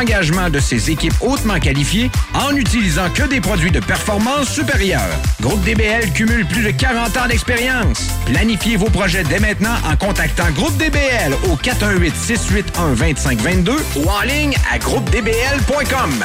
de ses équipes hautement qualifiées en n'utilisant que des produits de performance supérieure. Groupe DBL cumule plus de 40 ans d'expérience. Planifiez vos projets dès maintenant en contactant Groupe DBL au 418-681-2522 ou en ligne à groupedbl.com.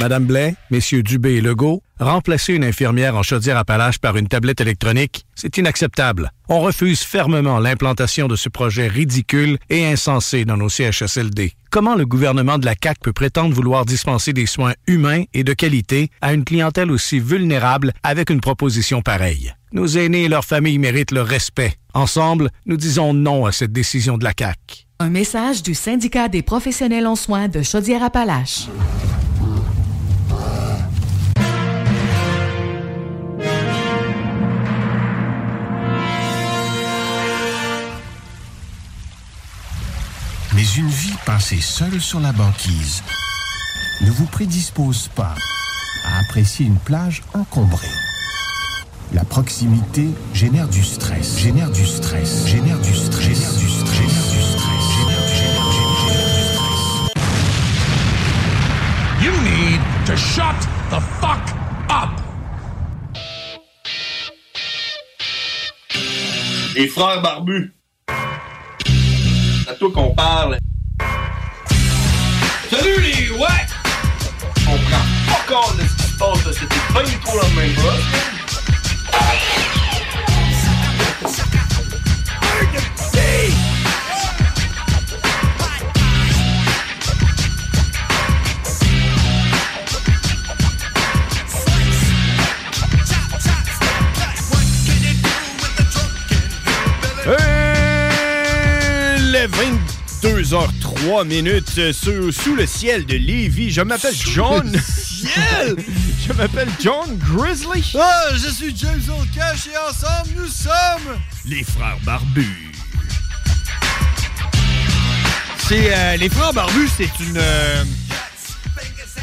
Madame Blais, Messieurs Dubé et Legault, remplacer une infirmière en Chaudière-Appalaches par une tablette électronique, c'est inacceptable. On refuse fermement l'implantation de ce projet ridicule et insensé dans nos CHSLD. Comment le gouvernement de la CAQ peut prétendre vouloir dispenser des soins humains et de qualité à une clientèle aussi vulnérable avec une proposition pareille? Nos aînés et leurs familles méritent le respect. Ensemble, nous disons non à cette décision de la CAQ. Un message du syndicat des professionnels en soins de Chaudière-Appalaches. Une vie passée seule sur la banquise ne vous prédispose pas à apprécier une plage encombrée. La proximité génère du stress, génère du stress, génère du stress, génère du stress, génère du stress, génère du génère du You need to shut the fuck up. Les frères barbus. À toi qu'on parle. Salut les ouais! On prend pas compte de ce qui se passe. C'était pas du tout la même chose. 22h03 minutes euh, sous, sous le ciel de Lévis. Je m'appelle John. ciel! Je m'appelle John Grizzly. Ah, je suis James Cash et ensemble, nous sommes... Les frères barbus. C'est euh, les frères barbus, c'est une euh,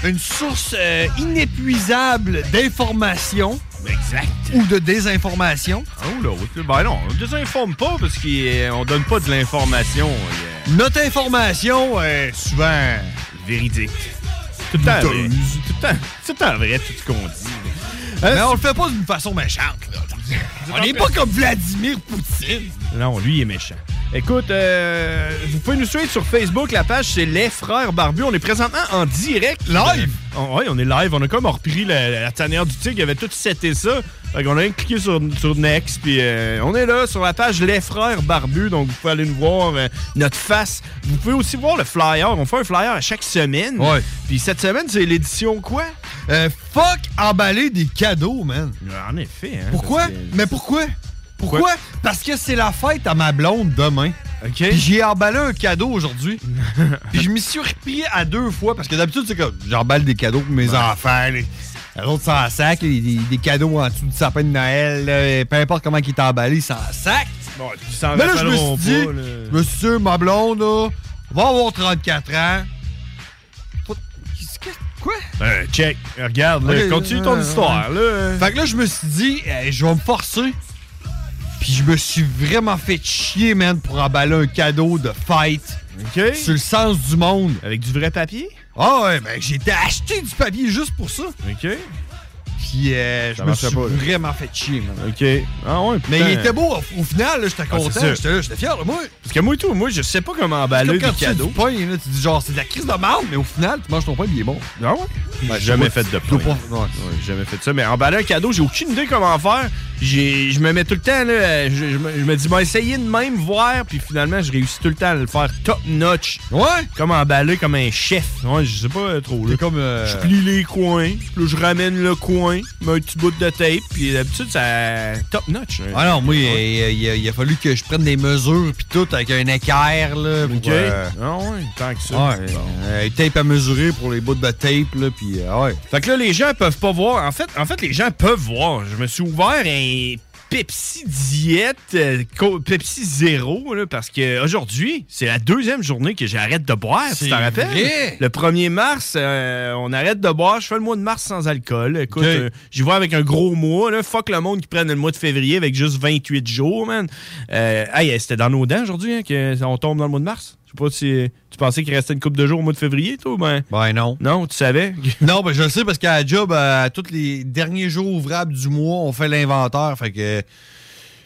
une source euh, inépuisable d'informations. Exact. Ou de désinformation. Oh là, ben non, on ne désinforme pas parce qu'on donne pas de l'information. Notre information est souvent véridique. Tout le temps. Tout le temps, tout le temps vrai, tout ce qu'on dit. Mais on le fait pas d'une façon méchante. Là. On n'est pas comme Vladimir Poutine. Non, lui, il est méchant. Écoute, euh, vous pouvez nous suivre sur Facebook. La page, c'est Les Frères Barbus. On est présentement en direct. Live? oui, on est live. On a comme repris la, la tanière du tigre. Il avait tout seté ça. Fait qu'on a cliqué sur, sur Next. Puis euh, on est là sur la page Les Frères Barbus. Donc, vous pouvez aller nous voir euh, notre face. Vous pouvez aussi voir le flyer. On fait un flyer à chaque semaine. Ouais. Puis cette semaine, c'est l'édition quoi? Euh, fuck emballer des cadeaux, man. En effet. Hein, Pourquoi? que- Mais pourquoi? Pourquoi? Parce que c'est la fête à ma blonde demain. OK. J'ai emballé un cadeau aujourd'hui. Puis je m'y suis repris à deux fois parce que d'habitude, c'est comme j'emballe des cadeaux pour mes enfants. Les, autres s'en sac, des, cadeaux en dessous du sapin de Noël, là, peu importe comment il est emballé, s'en sac. Bon, ils s'en Mais là, je me suis dit, pas, dit, ma blonde, là, va avoir 34 ans. Quoi? Euh, check. Regarde, là, continue euh, ton ouais. histoire. Là. Fait que là, je me suis dit, eh, je vais me forcer. Puis je me suis vraiment fait chier, man, pour emballer un cadeau de fête. OK. Sur le sens du monde. Avec du vrai papier? Ah ouais, ben j'ai été acheter du papier juste pour ça. OK. Puis euh, je me suis pas, là. vraiment fait chier, man. OK. Ah ouais, Mais il était beau, au, au final, j'étais Ah, content. J'étais là, j'étais fier moi. Parce que moi et tout, moi, je sais pas comment emballer des tu cadeaux. pain, là, tu dis genre, c'est de la crise de marde, mais au final, tu manges ton pain, il est bon. Ah ouais? Ben, j'ai jamais fait de pain. Pas- ouais. Ouais, jamais fait ça. Mais emballer un cadeau, j'ai aucune idée comment faire. Je me mets tout le temps, là, euh, je, je me, je me dis, bon, essayer de même voir, puis finalement, je réussis tout le temps à le faire top notch. Ouais? Comme emballer comme un chef. Ouais, je sais pas euh, trop. Là. Comme. euh, Je plie les coins, puis là, je ramène le coin, mets un petit bout de tape, puis d'habitude, ça top notch. hein. Ah non, moi, il, il- il a, il a fallu que je prenne des mesures, puis tout, avec un équerre, là. Pour, OK. euh, Ah ouais, tant que ça. Ouais, Bon. euh, tape à mesurer pour les bouts de tape, là, puis euh, ouais. Fait que là, les gens peuvent pas voir. En fait, en fait, les gens peuvent voir. Je me suis ouvert un Pepsi Diète, euh, Pepsi Zéro, là, parce que aujourd'hui, c'est la deuxième journée que j'arrête de boire. Tu t'en rappelles? Le 1er mars, euh, on arrête de boire. Je fais le mois de mars sans alcool. Écoute, euh, j'y vais avec un gros mois. Là. Fuck le monde qui prenne le mois de février avec juste 28 jours, man. Euh, hey, c'était dans nos dents aujourd'hui hein, qu'on tombe dans le mois de mars? Je sais pas si tu pensais qu'il restait une couple de jours au mois de février, toi? Ben, Ben non. non, tu savais? Non, ben je le sais parce qu'à la job, euh, tous les derniers jours ouvrables du mois, on fait l'inventaire. Fait que.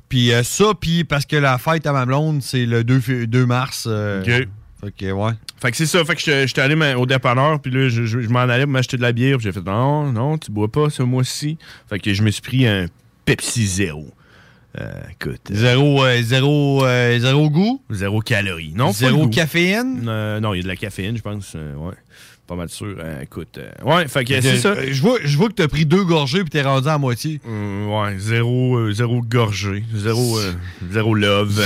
Puis euh, ça, puis parce que la fête à ma blonde, c'est le 2, fév- 2 mars. euh, OK. Fait que, ouais. Fait que c'est ça. Fait que j'étais allé au dépanneur, puis là, je, je- je m'en allais pour m'acheter de la bière, puis j'ai fait non, non, tu bois pas ce mois-ci. Fait que je me suis pris un Pepsi Zéro. Euh, écoute. Zéro, euh, zéro, euh, zéro goût? Zéro calories. Non, Zéro caféine? Euh, non, il y a de la caféine, je pense. euh, ouais. Pas mal sûr. Euh, écoute. ouais, fait que c'est ça. Je vois, je vois que t'as pris deux gorgées puis t'es rendu à moitié. Ouais, zéro, zéro gorgée. Zéro, zéro love.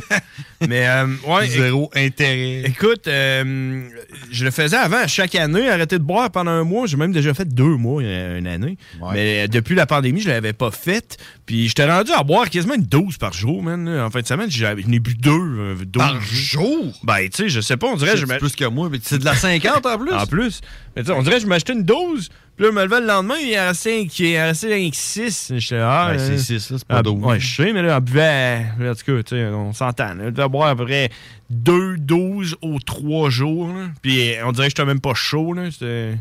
Mais, euh, ouais. Zéro intérêt. Écoute, euh, je le faisais avant, chaque année, arrêter de boire pendant un mois. J'ai même déjà fait deux mois, euh, une année. Ouais. Mais euh, depuis la pandémie, je l'avais pas fait. Puis j'étais rendu à boire quasiment une dose par jour, man. En fin de semaine, j'avais- je n'ai bu deux. deux Par jour? Ben, tu sais, je sais pas, on dirait... Je plus que moi, mais c'est de la 50 en plus. En plus. Mais tu sais, on dirait que je m'achetais une dose. Puis là, je me levais le lendemain, il en restait un- il en restait un 6. J'étais ah, Ouais, c'est euh, six, là, c'est pas ah, douze. Ouais, je sais, mais là, on buvait. En tout cas, on s'entend. On devait boire à peu près deux doses aux trois jours. là. Puis on dirait que j'étais même pas chaud. là. C'était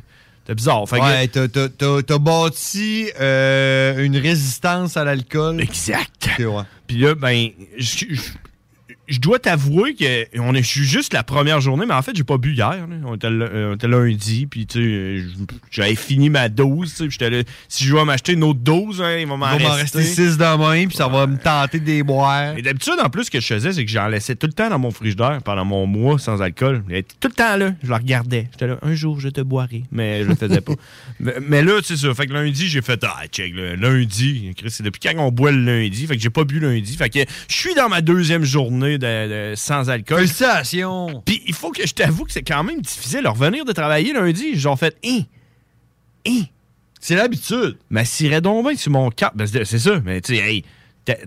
c'était bizarre. Fait Ouais, t'as- t'as- t'as t'as bâti euh, une résistance à l'alcool. Exact. Ouais. Puis là, ben, je, je- je dois t'avouer que on est, je suis juste la première journée, mais en fait, j'ai pas bu hier. là. On, était, l- on était lundi, puis tu sais, j'avais fini ma dose. tu sais, puis j'étais là, si je vais m'acheter une autre dose, hein, il va m'en rester. rester 6 dans la main, puis ça va me tenter de les boire. Et d'habitude, en plus, ce que je faisais, c'est que j'en laissais tout le temps dans mon frigidaire pendant mon mois sans alcool. Tout le temps là. Je le regardais. J'étais là, un jour, je te boirai. Mais je le faisais pas. mais, mais là, c'est ça. Fait que lundi, j'ai fait, ah, check, là, lundi. C'est depuis quand on boit le lundi? Fait que j'ai pas bu lundi. Fait que je suis dans ma deuxième journée de, de- sans alcool. Félicitations! Puis il faut que je t'avoue que c'est quand même difficile de revenir de travailler lundi. Genre fait, hein, hein. C'est l'habitude. Mais s'irait donc bien sur mon cap. Ben, c'est ça. Mais tu sais, hey,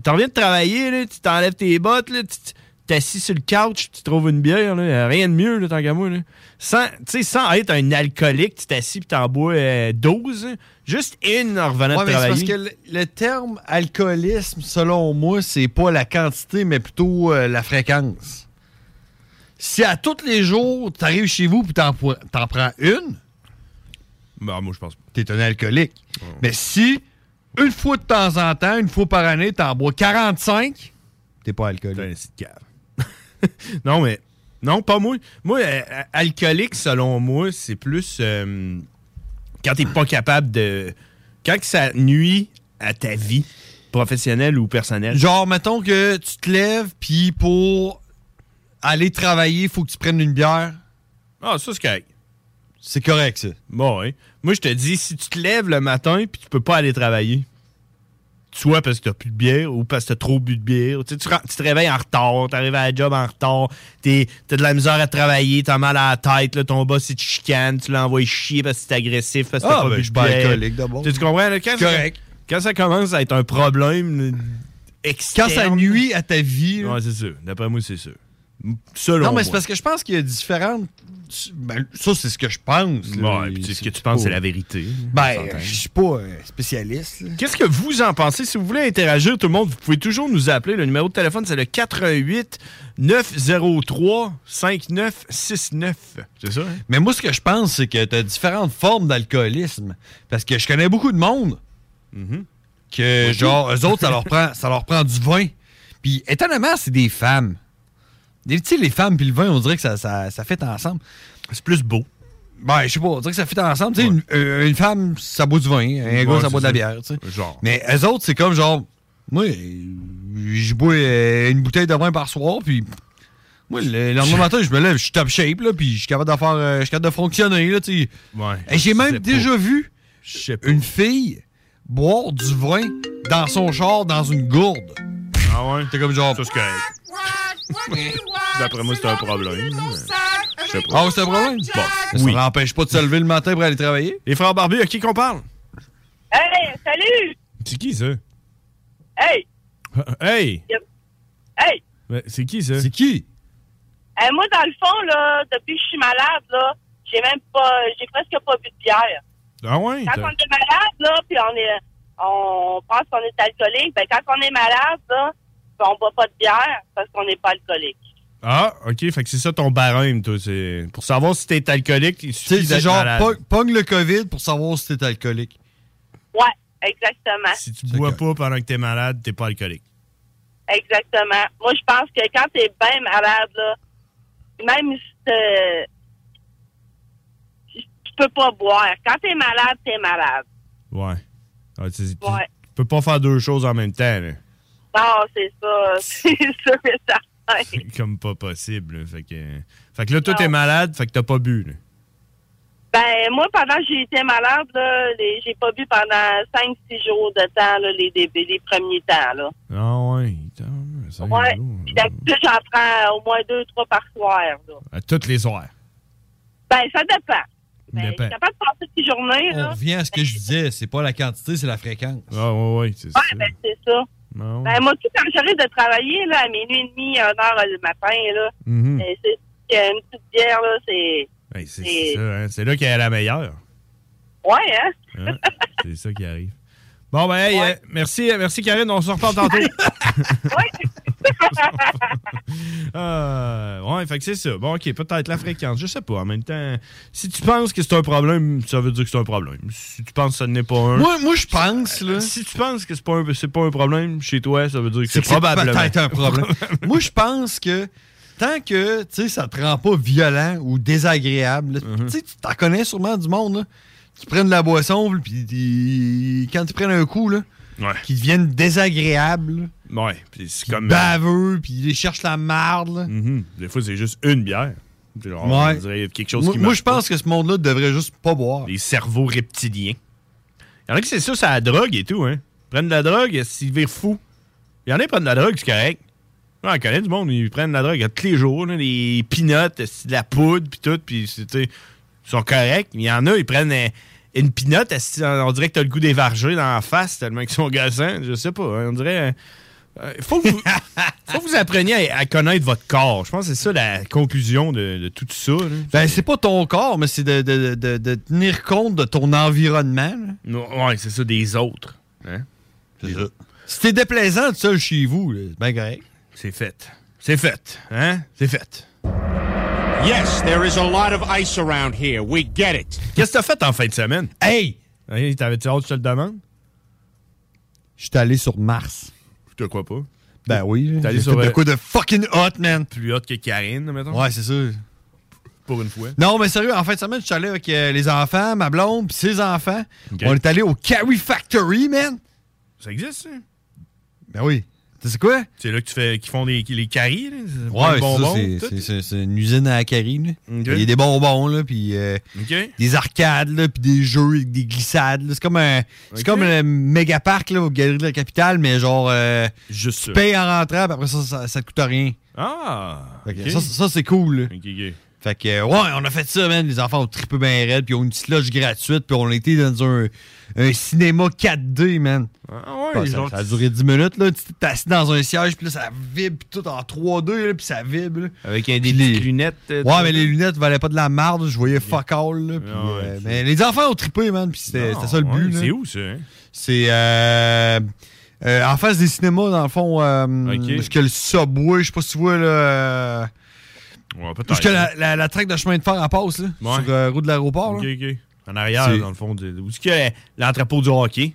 t'en viens de travailler, là, tu t'enlèves tes bottes, là, tu t'es assis sur le couch, tu trouves une bière, là, a rien de mieux, là, tant qu'à moi. Là. Sans, tu sais, sans être un alcoolique, tu t'assis et t'en bois euh, 12. hein. Juste une en revenant Ouais, de mais c'est parce travailler. que le, le terme alcoolisme, selon moi, c'est pas la quantité, mais plutôt euh, la fréquence. Si à tous les jours, t'arrives chez vous et t'en, t'en prends une, Ben, moi, je pense pas. t'es un alcoolique. Mais si, une fois de temps en temps, une fois par année, t'en bois 45, t'es pas T'es un alcoolique. esti de cave. non, mais. Non, pas moi. Moi, euh, euh, alcoolique, selon moi, c'est plus. euh, quand t'es pas capable de. Quand que ça nuit à ta vie, professionnelle ou personnelle. Genre, mettons que tu te lèves, puis pour aller travailler, il faut que tu prennes une bière. Ah, ça, c'est correct. C'est correct, ça. Bon, ouais. Moi, je te dis, si tu te lèves le matin puis tu peux pas aller travailler, soit parce que t'as plus de bière ou parce que t'as trop bu de bière, tu, sais, tu, ren- tu te réveilles en retard, t'arrives à la job en retard, t'es- t'as de la misère à travailler, t'as mal à la tête, là, ton boss, il te chicane, tu l'envoies chier parce que c'est agressif, parce que t'as Ah, pas ben, bu de bière. d'abord. Tu, tu comprends? là, quand, ça, quand ça commence à être un problème externe... Quand ça nuit à ta vie, Ouais, c'est sûr. D'après moi, c'est sûr. Selon non, mais c'est parce que je pense qu'il y a différentes. Ben, ça, c'est ce que je pense. Ouais, puis tu sais, ce que tu penses, c'est la vérité. Ben, je suis pas euh, spécialiste. Qu'est-ce que vous en pensez? Si vous voulez interagir, tout le monde, vous pouvez toujours nous appeler. Le numéro de téléphone, c'est le 88 903 5969. C'est ça, hein? Mais moi, ce que je pense, c'est que tu as différentes formes d'alcoolisme. Parce que je connais beaucoup de monde Mm-hmm. que, genre, eux autres, ça leur prend, ça leur prend du vin. Puis, étonnamment, c'est des femmes. Tu sais, les femmes puis le vin, on dirait que ça, ça, ça fait ensemble. C'est plus beau. Ben, je sais pas, on dirait que ça fait ensemble. Tu sais, une, euh, une femme, ça boit du vin. Un Ouais, gars, ça boit de la bière. tu sais. Genre. Mais eux autres, c'est comme genre, moi, je bois euh, une bouteille de vin par soir, puis moi, le lendemain matin, je me lève, je suis top shape, là, puis je suis capable de faire, euh, je suis capable de fonctionner, là, tu sais. Ouais. Et j'ai même déjà pas. vu une fille boire du vin dans son char, dans une gourde. Ah ouais? C'est comme genre. Ça, c'est correct. D'après moi, c'est un problème. Je sais pas. Ah, c'est un problème? Bon, Oui. ça l'empêche pas de se lever le matin pour aller travailler. Les frères Barbus, à qui qu'on parle? Hey, salut! C'est qui, ça? Hey! Hey! Hey! Mais C'est qui, ça? C'est qui? Hey, moi, dans le fond, là, depuis que je suis malade, là, j'ai même pas, j'ai presque pas bu de bière. Ah ouais? Quand on est malade, là, puis on est, on pense qu'on est alcoolique, ben, quand on est malade, là, ben, on boit pas de bière parce qu'on n'est pas alcoolique. Ah, OK. Fait que c'est ça ton barème, toi. C'est... Pour savoir si t'es alcoolique, il suffit c'est genre, malade. pogne le COVID pour savoir si t'es alcoolique. Ouais, exactement. Si tu bois pas pendant que t'es malade, t'es pas alcoolique. Exactement. Moi, je pense que quand t'es bien malade, là, même si t'es- tu peux pas boire. Quand t'es malade, t'es malade. Ouais. Ah, tu, tu- Ouais. peux pas faire deux choses en même temps. là. Non, c'est ça. C'est et certain. C'est comme pas possible. là. Fait que, fait que là, toi, t'es malade, fait que t'as pas bu. là. Ben, moi, pendant que j'ai été malade, j'ai pas bu pendant 5-6 jours de temps, là, les, les premiers temps, là. Ah ouais. Ça Ouais. Puis d'habitude, j'en prends au moins 2-3 par soir, là. À toutes les soirs. Ben, ça dépend. Ben, je suis capable de passer ces journées, On là. revient à ce que je disais, c'est pas la quantité, c'est la fréquence. Ah ouais, ouais, c'est Ouais, ben, c'est ça. Non. Ben, moi, tout, quand j'arrive de travailler, là, à minuit et demi, 1 heure le matin, là, euh, c'est une petite bière, là, c'est... Hey, c'est ça, hein. C'est là qu'elle est la meilleure. Ouais, hein? Hein? c'est ça qui arrive. Bon, ben, hey, euh, merci, euh, merci, Karine. On se reparle tantôt. Euh, ouais, fait que c'est ça. Bon, OK, peut-être la fréquence. Je sais pas. En même temps, si tu penses que c'est un problème, ça veut dire que c'est un problème. Si tu penses que ça n'est pas un. Moi, moi je pense, là. Si tu penses que c'est pas, un- c'est pas un problème chez toi, ça veut dire que c'est probablement. peut-être un problème. Moi, je pense que tant que, tu sais, ça te rend pas violent ou désagréable, Mm-hmm. tu sais, tu t'en connais sûrement du monde, là, qui prennent de la boisson, puis ils- quand ils prennent un coup, là, qui deviennent désagréables, Ouais, puis c'est comme. baveux, puis ils cherchent la marde, là. Mhm. Des fois, c'est juste une bière. Genre, Ouais. On dirait quelque chose Moi, qui moi, je pense que ce monde-là devrait juste pas boire. Les cerveaux reptiliens. Il y en a qui c'est ça, c'est la drogue et tout, hein. Ils prennent de la drogue, s'ils virent fous. Il y en a qui prennent de la drogue, c'est correct. Ouais, on connaît du monde, ils prennent de la drogue tous les jours, là, des pinottes, de la poudre, puis tout, puis sont corrects. Il y en a, ils prennent euh, une pinotte, esti, on dirait que t'as le goût d'évarger dans la face, tellement qu'ils sont gossants. Je sais pas, hein, on dirait... euh, Il faut, que vous, faut que vous appreniez à, à connaître votre corps. Je pense que c'est ça la conclusion de, de tout ça. là. Ben, c'est pas ton corps, mais c'est de, de- de- tenir compte de ton environnement. ouais, c'est ça, des autres. Hein? C'est ça. Si t'es déplaisant tout seul chez vous, c'est bien correct. C'est fait. C'est fait. Hein? C'est fait. Yes, there is a lot of ice around here. We get it. Qu'est-ce que t'as fait en fin de semaine? Hey! Hey, T'avais-tu hâte que je te le demande? Je suis allé sur Mars. Je te crois pas. Ben oui. T'es allé sur, de euh, quoi de fucking hot, man? Plus hot que Karine, mettons? Ouais, c'est ça. Pour une fois. Non, mais sérieux, en fin de semaine, je suis allé avec euh, les enfants, ma blonde, puis ses enfants. On est allé au Carrie Factory, man. Ça existe, ça? Ben oui. Tu sais quoi? C'est là que tu fais, qu'ils font des, les caries, là? Ouais, c'est ça, c'est- c'est- c'est c'est une usine à là. Ok. Il y a des bonbons, là, puis euh, des arcades, là, puis des jeux des glissades. C'est comme un, c'est Ok. comme un méga parc, là, au Galerie de la Capitale, mais genre, euh, Juste tu payes en rentrant, puis après ça, ça, ça te coûte rien. Ah! Ça, ça, c'est cool. Fait que, ouais, on a fait ça, man. Les enfants ont trippé bien raide, puis ils ont une petite loge gratuite, puis on était dans un, un cinéma 4D, man. Ah ouais, ça, genre, ça a duré 10 minutes, là. Tu t'es assis dans un siège, puis là, ça vibre puis tout en 3D, là, puis ça vibre, là. Avec un, des les- lunettes. euh, Ouais, mais les lunettes valaient pas de la marde, je voyais fuck all, là. Ah ouais, euh, mais les enfants ont trippé, man, puis c'était ça le but, ouais. C'est où, ça? hein? C'est euh, euh, en face des cinémas, dans le fond. Euh, Ok. Parce que le subway, je sais pas si tu vois, là. Ouais. Parce que la, la, la traque de chemin de fer en passe, là. Ouais. Sur euh, route de l'aéroport. En arrière, dans le fond. de- Où est-ce qu'il y a l'entrepôt du hockey?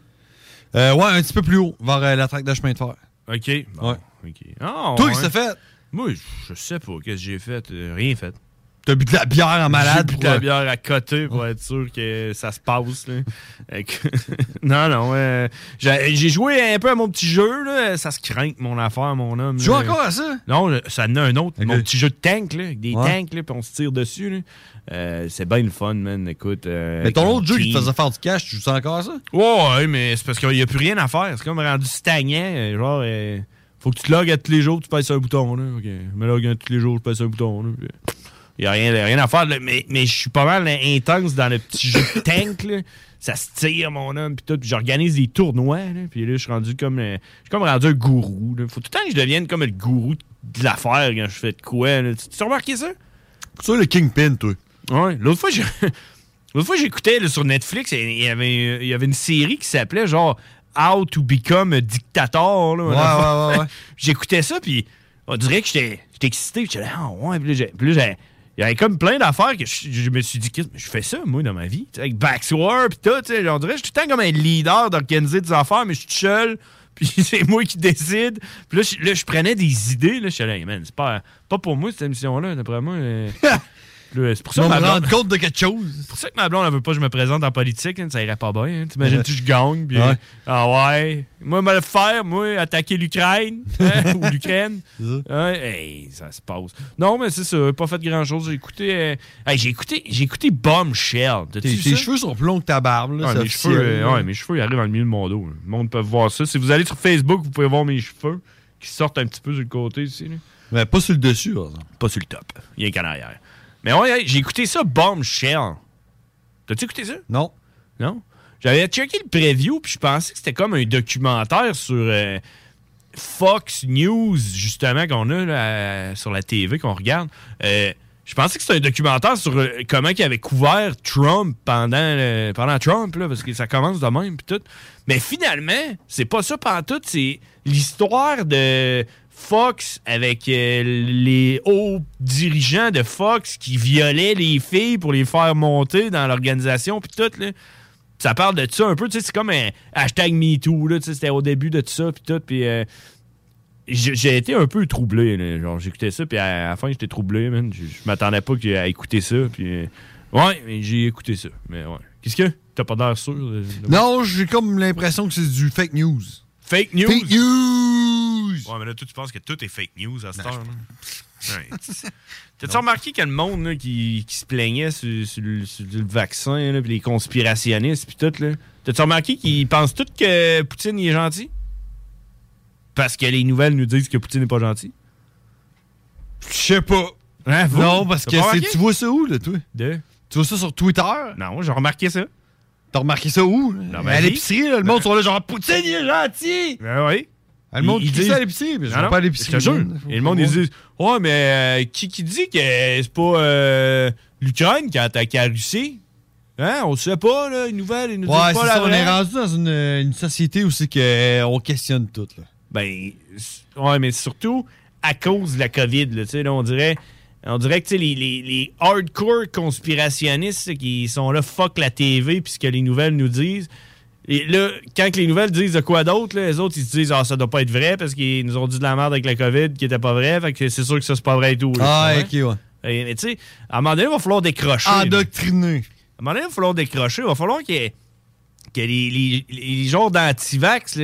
Euh, ouais, un petit peu plus haut, vers euh, la traque de chemin de fer. OK. Bon, Ouais. OK. Ah, Toi, qu'est-ce que t'as fait? Moi, je- je sais pas. Qu'est-ce que j'ai fait? Euh, rien fait. T'as bu de la bière en malade J'ai bu pour, de la bière à côté pour être sûr que ça se passe. là. Non, non. euh, j'ai joué un peu à mon petit jeu. Là. Ça se craint, mon affaire, mon homme. Tu joues là. encore à ça? Non, ça en a un autre. Mon petit jeu de tank, là, avec des Ouais. tanks, là, puis on se tire dessus. là. Euh, c'est bien le fun, man. Écoute. euh, Mais ton autre jeu qui te faisait faire du cash, tu joues encore à ça? Ouais, ouais, mais c'est parce qu'il n'y a plus rien à faire. C'est comme rendu stagnant. euh, Genre, euh, faut que tu te logues à tous les jours, tu sur un bouton. Là. Ok, Je me logue à tous les jours, je pèse sur un bouton. Il n'y a rien, rien à faire. là. Mais, mais je suis pas mal intense dans le petit jeu de tank. Là. Ça se tire, mon homme, puis tout. J'organise des tournois. Là. Puis là, je suis rendu comme, euh, je suis comme rendu un gourou. Faut tout le temps que je devienne comme le gourou de l'affaire quand je fais de quoi. Tu tu as remarqué ça? Ça, le Kingpin, toi. Ouais. L'autre fois, j'ai- L'autre fois, j'écoutais sur Netflix, il y, avait, il y avait une série qui s'appelait genre How to Become a Dictator. là, Ouais, ouais, ouais, ouais. J'écoutais ça, puis on dirait que j'étais excité. puis J'étais là, ah ouais. Puis là, il y avait comme plein d'affaires que je, me suis dit, je fais ça, moi, dans ma vie. Avec Backsword, puis tout. On dirait je suis tout le temps comme un leader d'organiser des affaires, mais je suis seul. Puis c'est moi qui décide. Puis là, je, prenais des idées. Là, je suis man, c'est pas, pas pour moi, cette émission-là, d'après moi. euh. Là, c'est pour ça que ma me blonde- rendre compte de quelque chose. c'est pour ça que ma blonde, elle veut pas que je me présente en politique. hein, ça irait pas bien. hein. T'imagines-tu je gagne? Ouais. Ah ouais. Moi, me le faire, moi, attaquer l'Ukraine. hein, ou l'Ukraine. Ouais, hey, ça se passe. Non, mais c'est ça. Pas fait grand-chose. J'ai écouté... euh, hey, j'ai écouté, j'ai écouté Bombshell. Tes, ça? cheveux sont plus longs que ta barbe, là. Mes, cheveux, euh, ouais, mes cheveux, ils arrivent dans le milieu de mon dos. là. Le monde peut voir ça. Si vous allez sur Facebook, vous pouvez voir mes cheveux qui sortent un petit peu sur le côté ici. là. Mais pas sur le dessus, par exemple. Pas sur le top. Il y a qu'en arrière. Mais ouais, j'ai écouté ça, Bombshell. T'as-tu écouté ça? Non. Non? J'avais checké le preview, puis je pensais que c'était comme un documentaire sur euh, Fox News, justement, qu'on a là, sur la TV, qu'on regarde. Euh, je pensais que c'était un documentaire sur euh, comment il avait couvert Trump pendant, pendant Trump, là, parce que ça commence de même, puis tout. Mais finalement, c'est pas ça pendant tout, c'est l'histoire de Fox avec euh, les hauts dirigeants de Fox qui violaient les filles pour les faire monter dans l'organisation, puis tout, là. Ça parle de ça un peu, tu sais, c'est comme un hashtag MeToo, là, tu sais, c'était au début de tout ça, puis tout, puis... euh, j'ai été un peu troublé, là. genre j'écoutais ça, puis à la fin j'étais troublé, man. Je, m'attendais pas à écouter ça, puis euh, ouais, mais j'ai écouté ça, mais ouais. Qu'est-ce que? T'as pas d'air sûr de- Non, j'ai comme l'impression que c'est du fake news. Fake news? Fake news. Ouais, mais là toi tu penses que tout est fake news à cette heure. là? Ouais. T'as-tu remarqué qu'il y a le monde là, qui, qui se plaignait sur, sur le, sur le vaccin, là, puis les conspirationnistes, puis tout, là? T'as-tu remarqué qu'ils pensent tous que Poutine il est gentil? Parce que les nouvelles nous disent que Poutine n'est pas gentil? Je sais pas. Hein? Non, parce que c'est- tu vois ça où, là, toi? De? Tu vois ça sur Twitter? Non, j'ai remarqué ça. T'as remarqué ça où? Dans à ma vie. l'épicerie, là, le monde sont là, genre, Poutine, il est gentil! Ben oui. Ah, le monde ça à l'épicerie, mais je Non, pas à l'épicerie. Et le monde, ils disent Ouais, mais euh, qui, qui dit que c'est pas euh, l'Ukraine qui a attaqué la Russie? Hein On sait pas, là, une nouvelle, nous Ouais, pas la ça, on est rendu dans une, une société où c'est qu'on questionne tout, là. Ben, ouais, mais surtout à cause de la COVID, là, tu sais, là, on dirait. On dirait que les, les, les hardcore conspirationnistes qui sont là, fuck la TV, puis ce que les nouvelles nous disent. Et là, quand les nouvelles disent de quoi d'autre, les autres, ils se disent, ah, ça doit pas être vrai parce qu'ils nous ont dit de la merde avec la COVID qui était pas vrai. Fait que c'est sûr que ça, c'est pas vrai et tout. là, Ah, ok, ouais. Et, mais tu sais, à un moment donné, il va falloir décrocher. là. Endoctriné. À un moment donné, il va falloir décrocher. Il va falloir que les, les, les genres d'antivax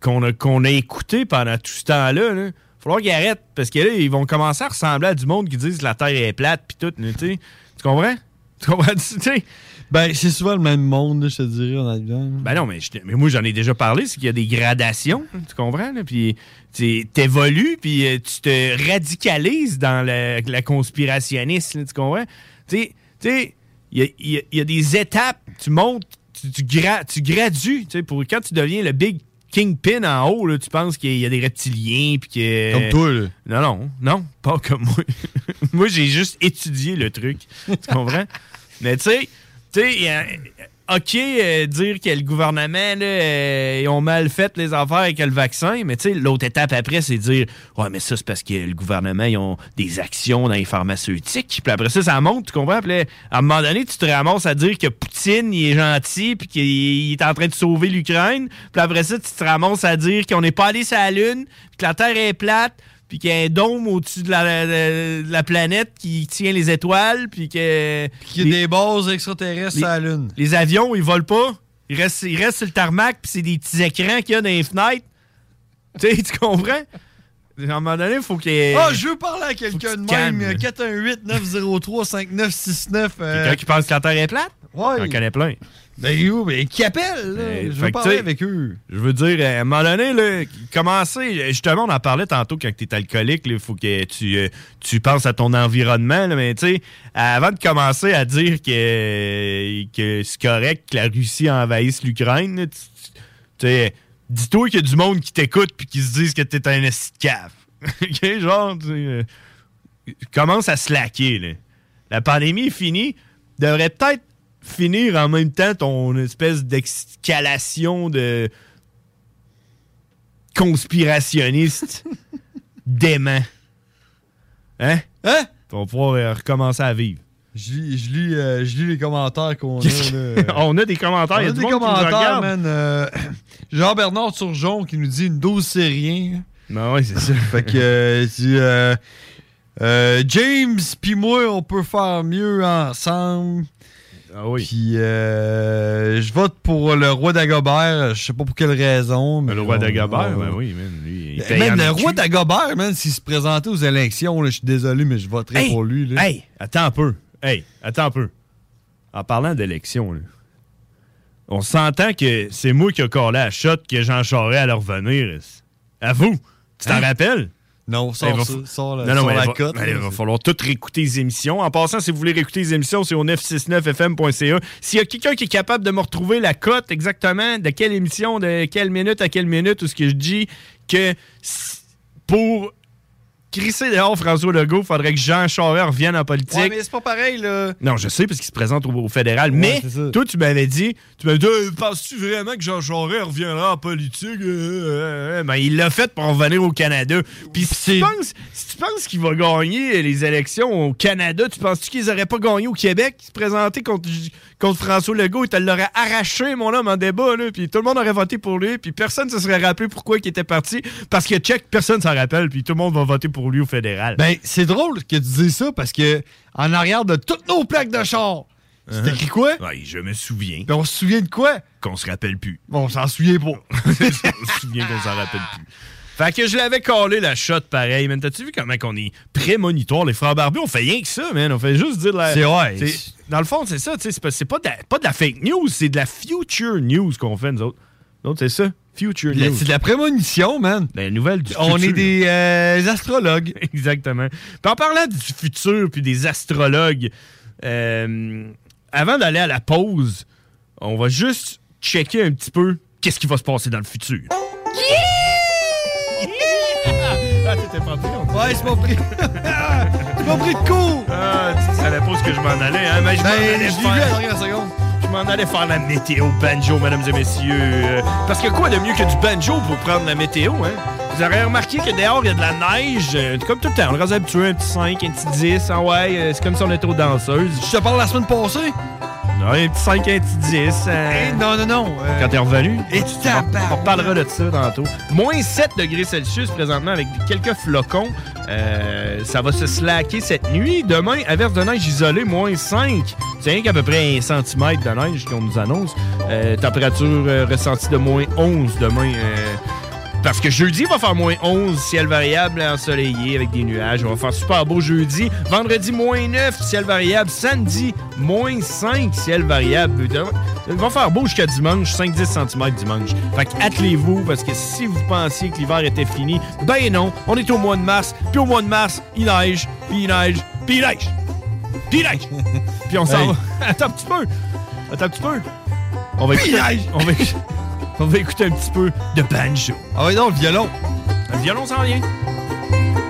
qu'on a, qu'on a écoutés pendant tout ce temps-là, il va falloir qu'ils arrêtent. Parce que là, ils vont commencer à ressembler à du monde qui disent que la Terre est plate puis tout. Tu comprends? Tu comprends? Tu sais, Ben, c'est souvent le même monde, je te dirais, en. Ben non, mais, je mais moi, j'en ai déjà parlé, c'est qu'il y a des gradations, tu comprends? Là? Puis tu t'évolues, puis euh, tu te radicalises dans la conspirationniste, là, tu comprends? Tu sais, il y y a- il y a des étapes, tu montes, tu, tu, gra- tu gradues, tu sais, pour quand tu deviens le big kingpin en haut, là, tu penses qu'il y a des reptiliens, puis que... Comme toi, là. Non, non, non, pas comme moi. moi, j'ai juste étudié le truc, tu comprends? Mais tu sais, tu sais, OK, euh, dire que le gouvernement, là, euh, ils ont mal fait les affaires avec le vaccin, mais l'autre étape après, c'est dire Ouais, mais ça, c'est parce que le gouvernement, ils ont des actions dans les pharmaceutiques. Puis après ça, ça monte, tu comprends? Puis à un moment donné, tu te ramasses à dire que Poutine, il est gentil, puis qu'il il est en train de sauver l'Ukraine. Puis après ça, tu te ramasses à dire qu'on n'est pas allé sur la Lune, que la Terre est plate, puis qu'il y a un dôme au-dessus de la, de- de la planète qui tient les étoiles, puis que... Qu'il y a des bases extraterrestres sur la Lune. Les avions, ils volent pas. Ils restent, ils restent sur le tarmac, puis c'est des petits écrans qu'il y a dans les fenêtres. tu sais, tu comprends? À un moment donné, il faut qu'il y ait... Ah, je veux parler à quelqu'un de même. calmes. 418-903-5969. euh, Quelqu'un qui pense que la Terre est plate? Ouais. J'en connais plein. Ben, où? Ben, qui appelle, là? Euh, Je veux parler avec eux. Je veux dire, à un moment donné, là, commencer, justement, on en parlait tantôt quand tu es alcoolique, il faut que tu, euh, tu penses à ton environnement, là, mais tu sais, avant de commencer à dire que, que c'est correct que la Russie envahisse l'Ukraine, tu sais, dis-toi qu'il y a du monde qui t'écoute puis qui se disent que t'es un esti de cave. OK, genre, tu euh, commence à slacker, là. La pandémie est finie, devrait peut-être finir en même temps ton espèce d'escalation de conspirationniste dément. Hein? Hein? Va pouvoir euh, recommencer à vivre. Je lis, je lis, euh, je lis les commentaires qu'on a. Là. On a des commentaires. On il y a a des commentaires, man. euh, Jean-Bernard Turgeon qui nous dit une dose, c'est rien. Ben oui, c'est ça. fait que, euh, James puis moi, on peut faire mieux ensemble. Ah oui. Puis, euh, je vote pour le roi d'Agobert. Je sais pas pour quelle raison. Mais Le roi d'Agobert, ben oui, man. Lui, il paye man, en le roi d'Agobert, man, s'il se présentait aux élections, là, je suis désolé, mais je voterais Hey, pour lui. Là. Hey, attends un peu. Hey, attends un peu. En parlant d'élection, là, on s'entend que c'est moi qui ai collé à la shot que Jean Charest allait revenir. À vous. Tu t'en Hein? rappelles? Non, sors va ça, fa- sors la- non, non, sors mais la il va- cote, Il va falloir tout réécouter les émissions. En passant, si vous voulez réécouter les émissions, c'est au 969fm.ca. S'il y a quelqu'un qui est capable de me retrouver la cote exactement de quelle émission, de quelle minute à quelle minute, ou ce que je dis que pour crisser dehors François Legault, il faudrait que Jean Charest revienne en politique. Ouais, mais c'est pas pareil, là. Non, je sais, parce qu'il se présente au, au fédéral. mais toi, tu m'avais dit, tu m'avais dit, Euh, penses-tu vraiment que Jean Charest reviendra en politique? Euh, euh, euh. Ben, il l'a fait pour revenir au Canada. Puis si tu penses, si tu penses qu'il va gagner les élections au Canada, tu penses-tu qu'ils auraient pas gagné au Québec? Se présenter contre, contre François Legault, il te l'aurait arraché, mon homme, en débat, là? Puis tout le monde aurait voté pour lui. Puis personne ne se serait rappelé pourquoi il était parti. Parce que check, personne s'en rappelle. Puis tout le monde va voter pour lui au fédéral. Ben, c'est drôle que tu dises ça parce que en arrière de toutes nos plaques de char, c'est écrit quoi? Ouais, je me souviens. Ben, on se souvient de quoi? Qu'on se rappelle plus. Bon, on s'en souvient pas. on se souvient qu'on s'en rappelle plus. Fait que je l'avais collé la shot pareil, man. T'as-tu vu comment qu'on est prémonitoire, les frères barbus? On fait rien que ça, man. On fait juste dire de la. C'est ouais. Dans le fond, c'est ça, tu sais. C'est pas, pas de la fake news, c'est de la future news qu'on fait, nous autres. Nous autres, c'est ça. Future news. C'est de la prémonition, man. La nouvelle du On futur. est des euh, astrologues. Exactement. Puis en parlant du futur puis des astrologues, euh, avant d'aller à la pause, on va juste checker un petit peu qu'est-ce qui va se passer dans le futur. Ah, t'étais pas pris, on. Ouais, c'est pas pris. c'est pas pris de cours. Ah, tu savais pas ce que je m'en allais, hein? Mais je m'en Ben, allais je à la dernière seconde. Je m'en allais faire la météo banjo, mesdames et messieurs. Euh, Parce que quoi de mieux que du banjo pour prendre la météo, hein? Vous aurez remarqué que dehors, il y a de la neige. euh, comme tout le temps, on reste habitué, un petit 5, un petit 10. Ah ouais, euh, c'est comme si on était aux danseuses. Je te parle la semaine passée? Non, un petit 5, un petit 10. euh, Eh, non, non, non. euh, Quand t'es revenu. Et tu tabarnak. On reparlera de ça tantôt. Moins 7 degrés Celsius présentement avec quelques flocons. Euh, ça va se slacker cette nuit. Demain, averse de neige isolée, moins 5. C'est rien qu'à peu près un centimètre de neige qu'on nous annonce. Euh, température euh, ressentie de moins 11 demain. Parce que jeudi, il va faire moins 11, ciel variable ensoleillé avec des nuages. On va faire super beau jeudi. Vendredi, moins 9, ciel variable. Samedi, moins 5, ciel variable. Il va faire beau jusqu'à dimanche, 5-10 cm dimanche. Fait que attelez-vous, parce que si vous pensiez que l'hiver était fini, ben non, on est au mois de mars. Puis au mois de mars, il neige, puis il neige, puis il neige. Puis il neige. puis on s'en Hey. va. Attends un petit peu. Attends un petit peu. On va écouter, on va, on va écouter un petit peu de banjo. Ah oui, non, le violon. Le violon s'en vient.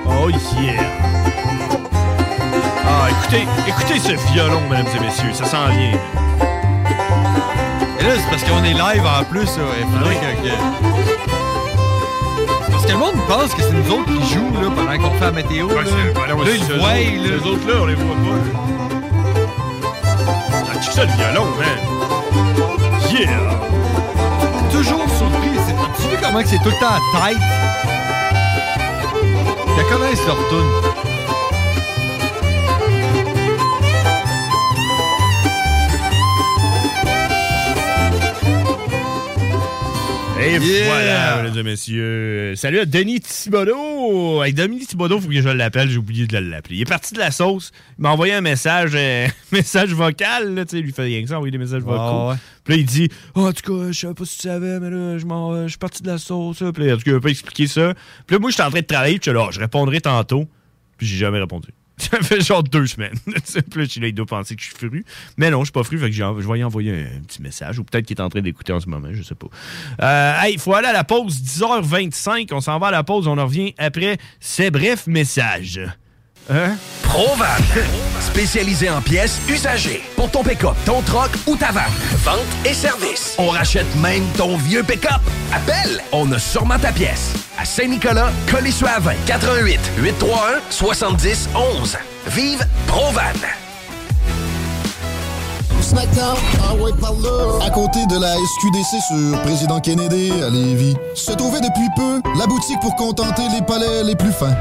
Oh yeah. Ah, écoutez, écoutez ce violon, mesdames et messieurs, ça s'en vient. Et là, c'est parce qu'on est live en plus. là. Il faudrait que. C'est Parce que le monde pense que c'est nous autres qui jouent là, pendant qu'on fait la météo. là, là ils c'est voient. eux là. autres- Les autres là, on les voit pas. Ah, check ça le violon, man. Yeah. Toujours surpris. Tu vu comment c'est tout le temps à tête? Ils connaissent leur tune. Et Yeah. voilà, mesdames et messieurs. Salut à Denis Thibodeau. Avec Denis Thibodeau, faut que je l'appelle. J'ai oublié de l'appeler. Il est parti de la sauce. Il m'a envoyé un message, euh, message vocal. Là, sais, il lui fait rien que ça, envoyer des messages vocaux. ouais. Puis là, il dit Ah, En tout cas, je savais pas si tu savais, mais là, je, m'en- je suis parti de la sauce. Puis là, en tout cas, il pas expliqué ça. Puis là, moi, j'étais en train de travailler. Puis je suis là, Ah, je répondrai tantôt. Puis j'ai jamais répondu. Ça fait genre deux semaines. puis là, il doit penser que je suis fru. Mais non, je suis pas fru. Fait que je vais y envoyer un petit message. Ou peut-être qu'il est en train d'écouter en ce moment. Je sais pas. Euh, hey, il faut aller à la pause 10h25. On s'en va à la pause. On en revient après ces brefs messages. Hein? Provan, spécialisé en pièces usagées. Pour ton pick-up, ton troc ou ta vanne. Vente et service. On rachète même ton vieux pick-up. Appelle, on a sûrement ta pièce. À Saint-Nicolas, Colissois 88 831 70 11. Vive Provan. Snackdown, ah ouais, par là. À côté de la SQDC sur Président Kennedy à Lévis, se trouvait depuis peu la boutique pour contenter les palais les plus fins.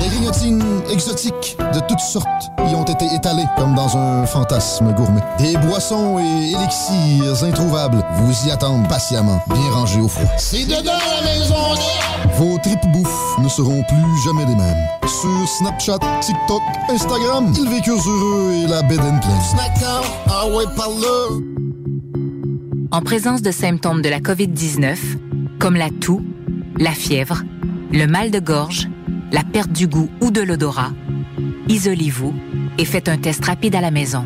Des grignotines exotiques de toutes sortes y ont été étalées comme dans un fantasme gourmet. Des boissons et élixirs introuvables vous y attendent patiemment, bien rangés au froid. C'est dedans la maison Vos tripes bouffe ne seront plus jamais les mêmes. Sur Snapchat, TikTok, Instagram, ils vécurent heureux et la bed and ah ouais. En présence de symptômes de la COVID-19, comme la toux, la fièvre, le mal de gorge, la perte du goût ou de l'odorat, isolez-vous et faites un test rapide à la maison.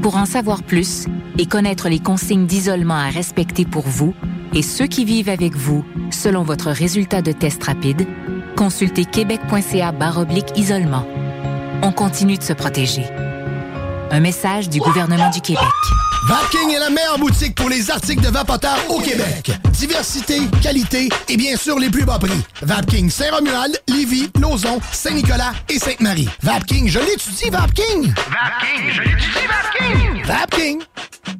Pour en savoir plus et connaître les consignes d'isolement à respecter pour vous et ceux qui vivent avec vous selon votre résultat de test rapide, consultez québec.ca oblique isolement. On continue de se protéger. Un message du gouvernement du Québec. Vapking est la meilleure boutique pour les articles de vapoteurs au Québec. Diversité, qualité et bien sûr les plus bas prix. Vapking Saint-Romuald, Lévis, Lauson, Saint-Nicolas et Sainte-Marie. Vapking, je l'étudie, Vapking! Vapking, je l'étudie, Vapking! Vapking!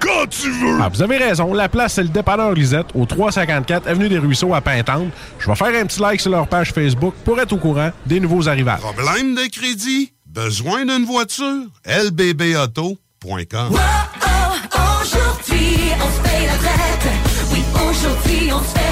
quand tu veux! Ah, vous avez raison. La place, c'est le dépanneur Lisette, au 354 Avenue des Ruisseaux à Pintante. Je vais faire un petit like sur leur page Facebook pour être au courant des nouveaux arrivages. Problème de crédit? Besoin d'une voiture? lbbauto.com Aujourd'hui, on se paye la traite. Oui, aujourd'hui, on se fait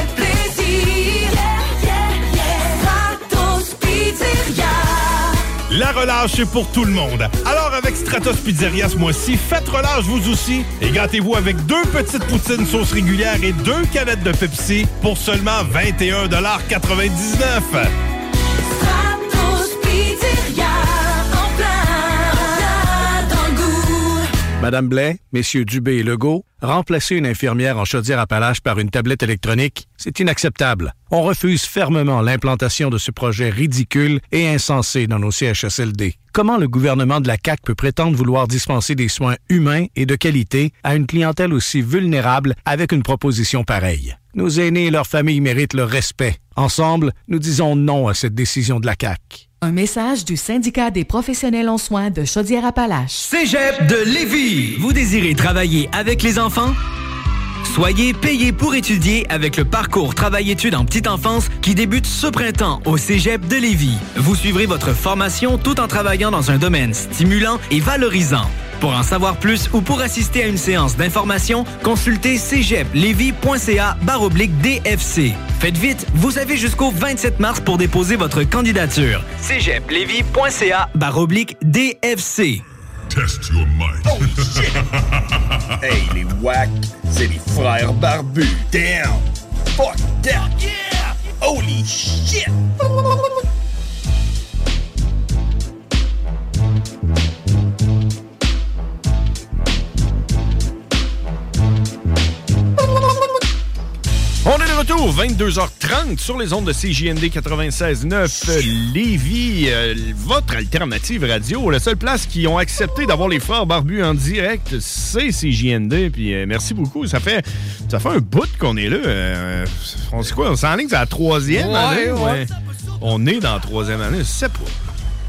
La relâche est pour tout le monde. Alors avec Stratos Pizzeria ce mois-ci, faites relâche vous aussi et gâtez-vous avec deux petites poutines sauce régulière et deux canettes de Pepsi pour seulement 21,99 Madame Blais, Messieurs Dubé et Legault, remplacer une infirmière en chaudière-appalaches par une tablette électronique, c'est inacceptable. On refuse fermement l'implantation de ce projet ridicule et insensé dans nos CHSLD. Comment le gouvernement de la CAQ peut prétendre vouloir dispenser des soins humains et de qualité à une clientèle aussi vulnérable avec une proposition pareille? Nos aînés et leurs familles méritent le respect. Ensemble, nous disons non à cette décision de la CAQ. Un message du syndicat des professionnels en soins de Chaudière-Appalaches. Cégep de Lévis. Vous désirez travailler avec les enfants? Soyez payé pour étudier avec le parcours Travail-études en petite enfance qui débute ce printemps au Cégep de Lévis. Vous suivrez votre formation tout en travaillant dans un domaine stimulant et valorisant. Pour en savoir plus ou pour assister à une séance d'information, consultez cégeplevy.ca baroblique DFC. Faites vite, vous avez jusqu'au 27 mars pour déposer votre candidature. cégeplevy.ca baroblique DFC. Test your might. Oh shit! hey, les wack, c'est les frères barbus. Damn! Fuck that! Yeah! Holy shit! 22h30 sur les ondes de CJND 96.9 euh, Lévis, euh, votre alternative radio. La seule place qui ont accepté d'avoir les frères barbus en direct, c'est CJND. Puis euh, merci beaucoup. Ça fait, ça fait un bout qu'on est là. Euh, on sait quoi? On s'enligne à la troisième Ouais, année? ouais. On est dans la troisième année. Je sais pas.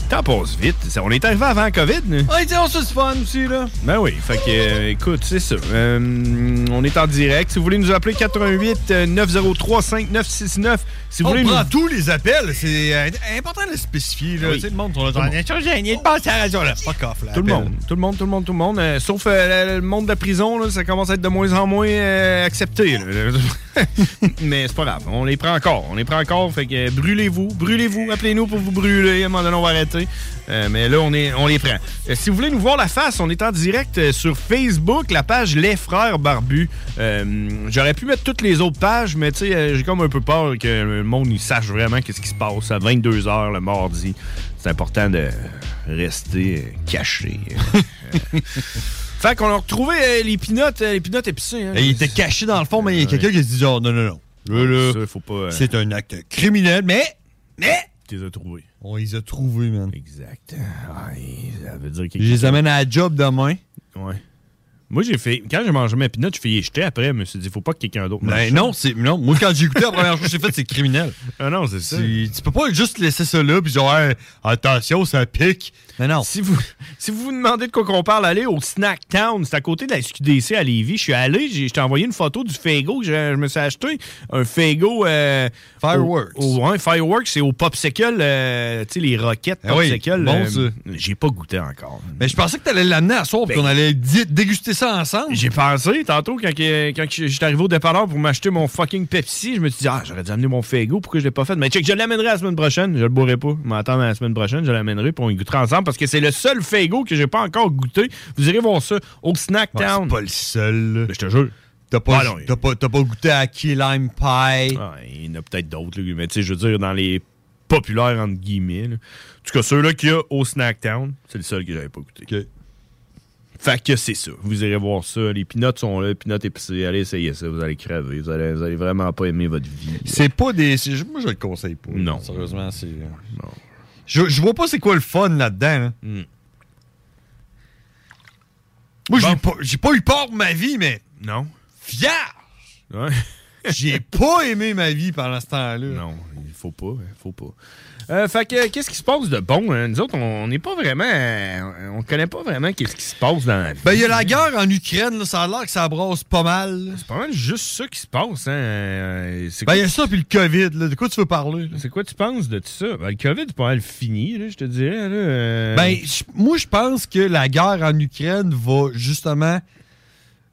Temps passe vite. On est arrivé avant la COVID, nous. Ouais, tiens, on se fun aussi, là. Ben oui, fait que, euh, écoute, c'est ça. Euh, on est en direct. Si vous voulez nous appeler, 88 euh, 903 5969. Si vous on voulez prend nous... tous les appels. C'est euh, important de le spécifier, là. Oui. Tu sais, le monde, on a Tout le monde. gêné de passer à la radio, là. Fuck off, là. Tout le monde, tout le monde, tout le monde, tout le monde. Euh, sauf euh, le, le monde de la prison, là, ça commence à être de moins en moins euh, accepté. là. Mais c'est pas grave, on les prend encore. On les prend encore, fait que euh, brûlez-vous, brûlez-vous, appelez-nous pour vous brûler. À un moment donné, on va arrêter. Euh, mais là, on, est, on les prend. Euh, si vous voulez nous voir la face, on est en direct euh, sur Facebook, la page Les Frères Barbus. J'aurais pu mettre toutes les autres pages, mais tu sais, j'ai comme un peu peur que le monde il sache vraiment qu'est-ce qui se passe à 22h le mardi. C'est important de rester caché. Fait qu'on a retrouvé euh, les pinottes, euh, les pinottes épicées. hein. Il était caché dans le fond, mais il y a quelqu'un qui se dit oh, non, non, non. Là, là, Ça, faut pas, euh, c'est un acte criminel, mais. Mais. Tu les as trouvés. On les a trouvés, man. Exact. Ah, ça veut dire que- Je les amène à la job demain. Ouais. Moi, j'ai fait. Quand j'ai mangé mes pinottes, je fais les jeter après. Je me suis dit, faut pas que quelqu'un d'autre mange Ben ça. non, c'est non. Moi, quand j'ai écouté la première chose que j'ai faite, c'est criminel. Ah non, c'est ça. Tu peux pas juste laisser ça là puis Ouais, attention, ça pique. Mais non. Si vous, si vous vous demandez de quoi qu'on parle, allez au Snack Town. C'est à côté de la SQDC à Lévis. Je suis allé, je t'ai envoyé une photo du Fago que je, je me suis acheté. Un Fago. euh, Fireworks. Au, au- ouais, Fireworks, c'est au Popsicle. euh, tu sais, les roquettes Ah oui, Popsicle. bon, euh, j'ai pas goûté encore. Mais je pensais que t'allais l'amener à soir Ben- qu'on allait déguster ça ensemble. J'ai pensé tantôt quand, quand j'étais arrivé au dépanneur pour m'acheter mon fucking Pepsi, je me suis dit ah j'aurais dû amener mon Fago, pourquoi je l'ai pas fait? Mais check, je l'amènerai la semaine prochaine, je le boirai pas. Je m'attends la semaine prochaine, je l'amènerai pour on y goûtera ensemble parce que c'est le seul Fago que j'ai pas encore goûté. Vous irez voir ça au Snack Ouais, Town. c'est pas le seul. là. Je te jure. T'as pas, Ah non, t'as pas, t'as pas goûté à Key Lime Pie? Ah, il y en a peut-être d'autres, mais tu sais, je veux dire, dans les populaires, entre guillemets. là. En tout cas, ceux-là qu'il y a au Snack Town, c'est le seul que j'avais pas goûté. Fait que c'est ça. Vous irez voir ça. Les pinottes sont là, les pinottes épicées. Allez essayer ça. Vous allez crever. Vous allez, vous allez vraiment pas aimer votre vie. C'est pas des. Moi, je le conseille pas. Non. Sérieusement, c'est. Je, je vois pas c'est quoi le fun là-dedans. hein. Hmm. Moi, j'ai pas, j'ai pas eu peur de ma vie, mais. Non. Fier! Ouais. j'ai pas aimé ma vie pendant ce temps-là. Non, il faut pas. Il faut pas. Euh, fait que, qu'est-ce qui se passe de bon? hein? Nous autres, on n'est pas vraiment. euh, On connaît pas vraiment qu'est-ce qui se passe dans la vie. Ben, il y a la guerre en Ukraine, là, ça a l'air que ça brasse pas mal. C'est pas mal juste ça qui se passe. Hein? Euh, c'est Ben, il y a ça puis le COVID, là. De quoi tu veux parler? C'est quoi tu penses de tout ça? Ben, le COVID est pas mal fini, là, je te dirais. Là, euh. Ben, moi, je pense que la guerre en Ukraine va justement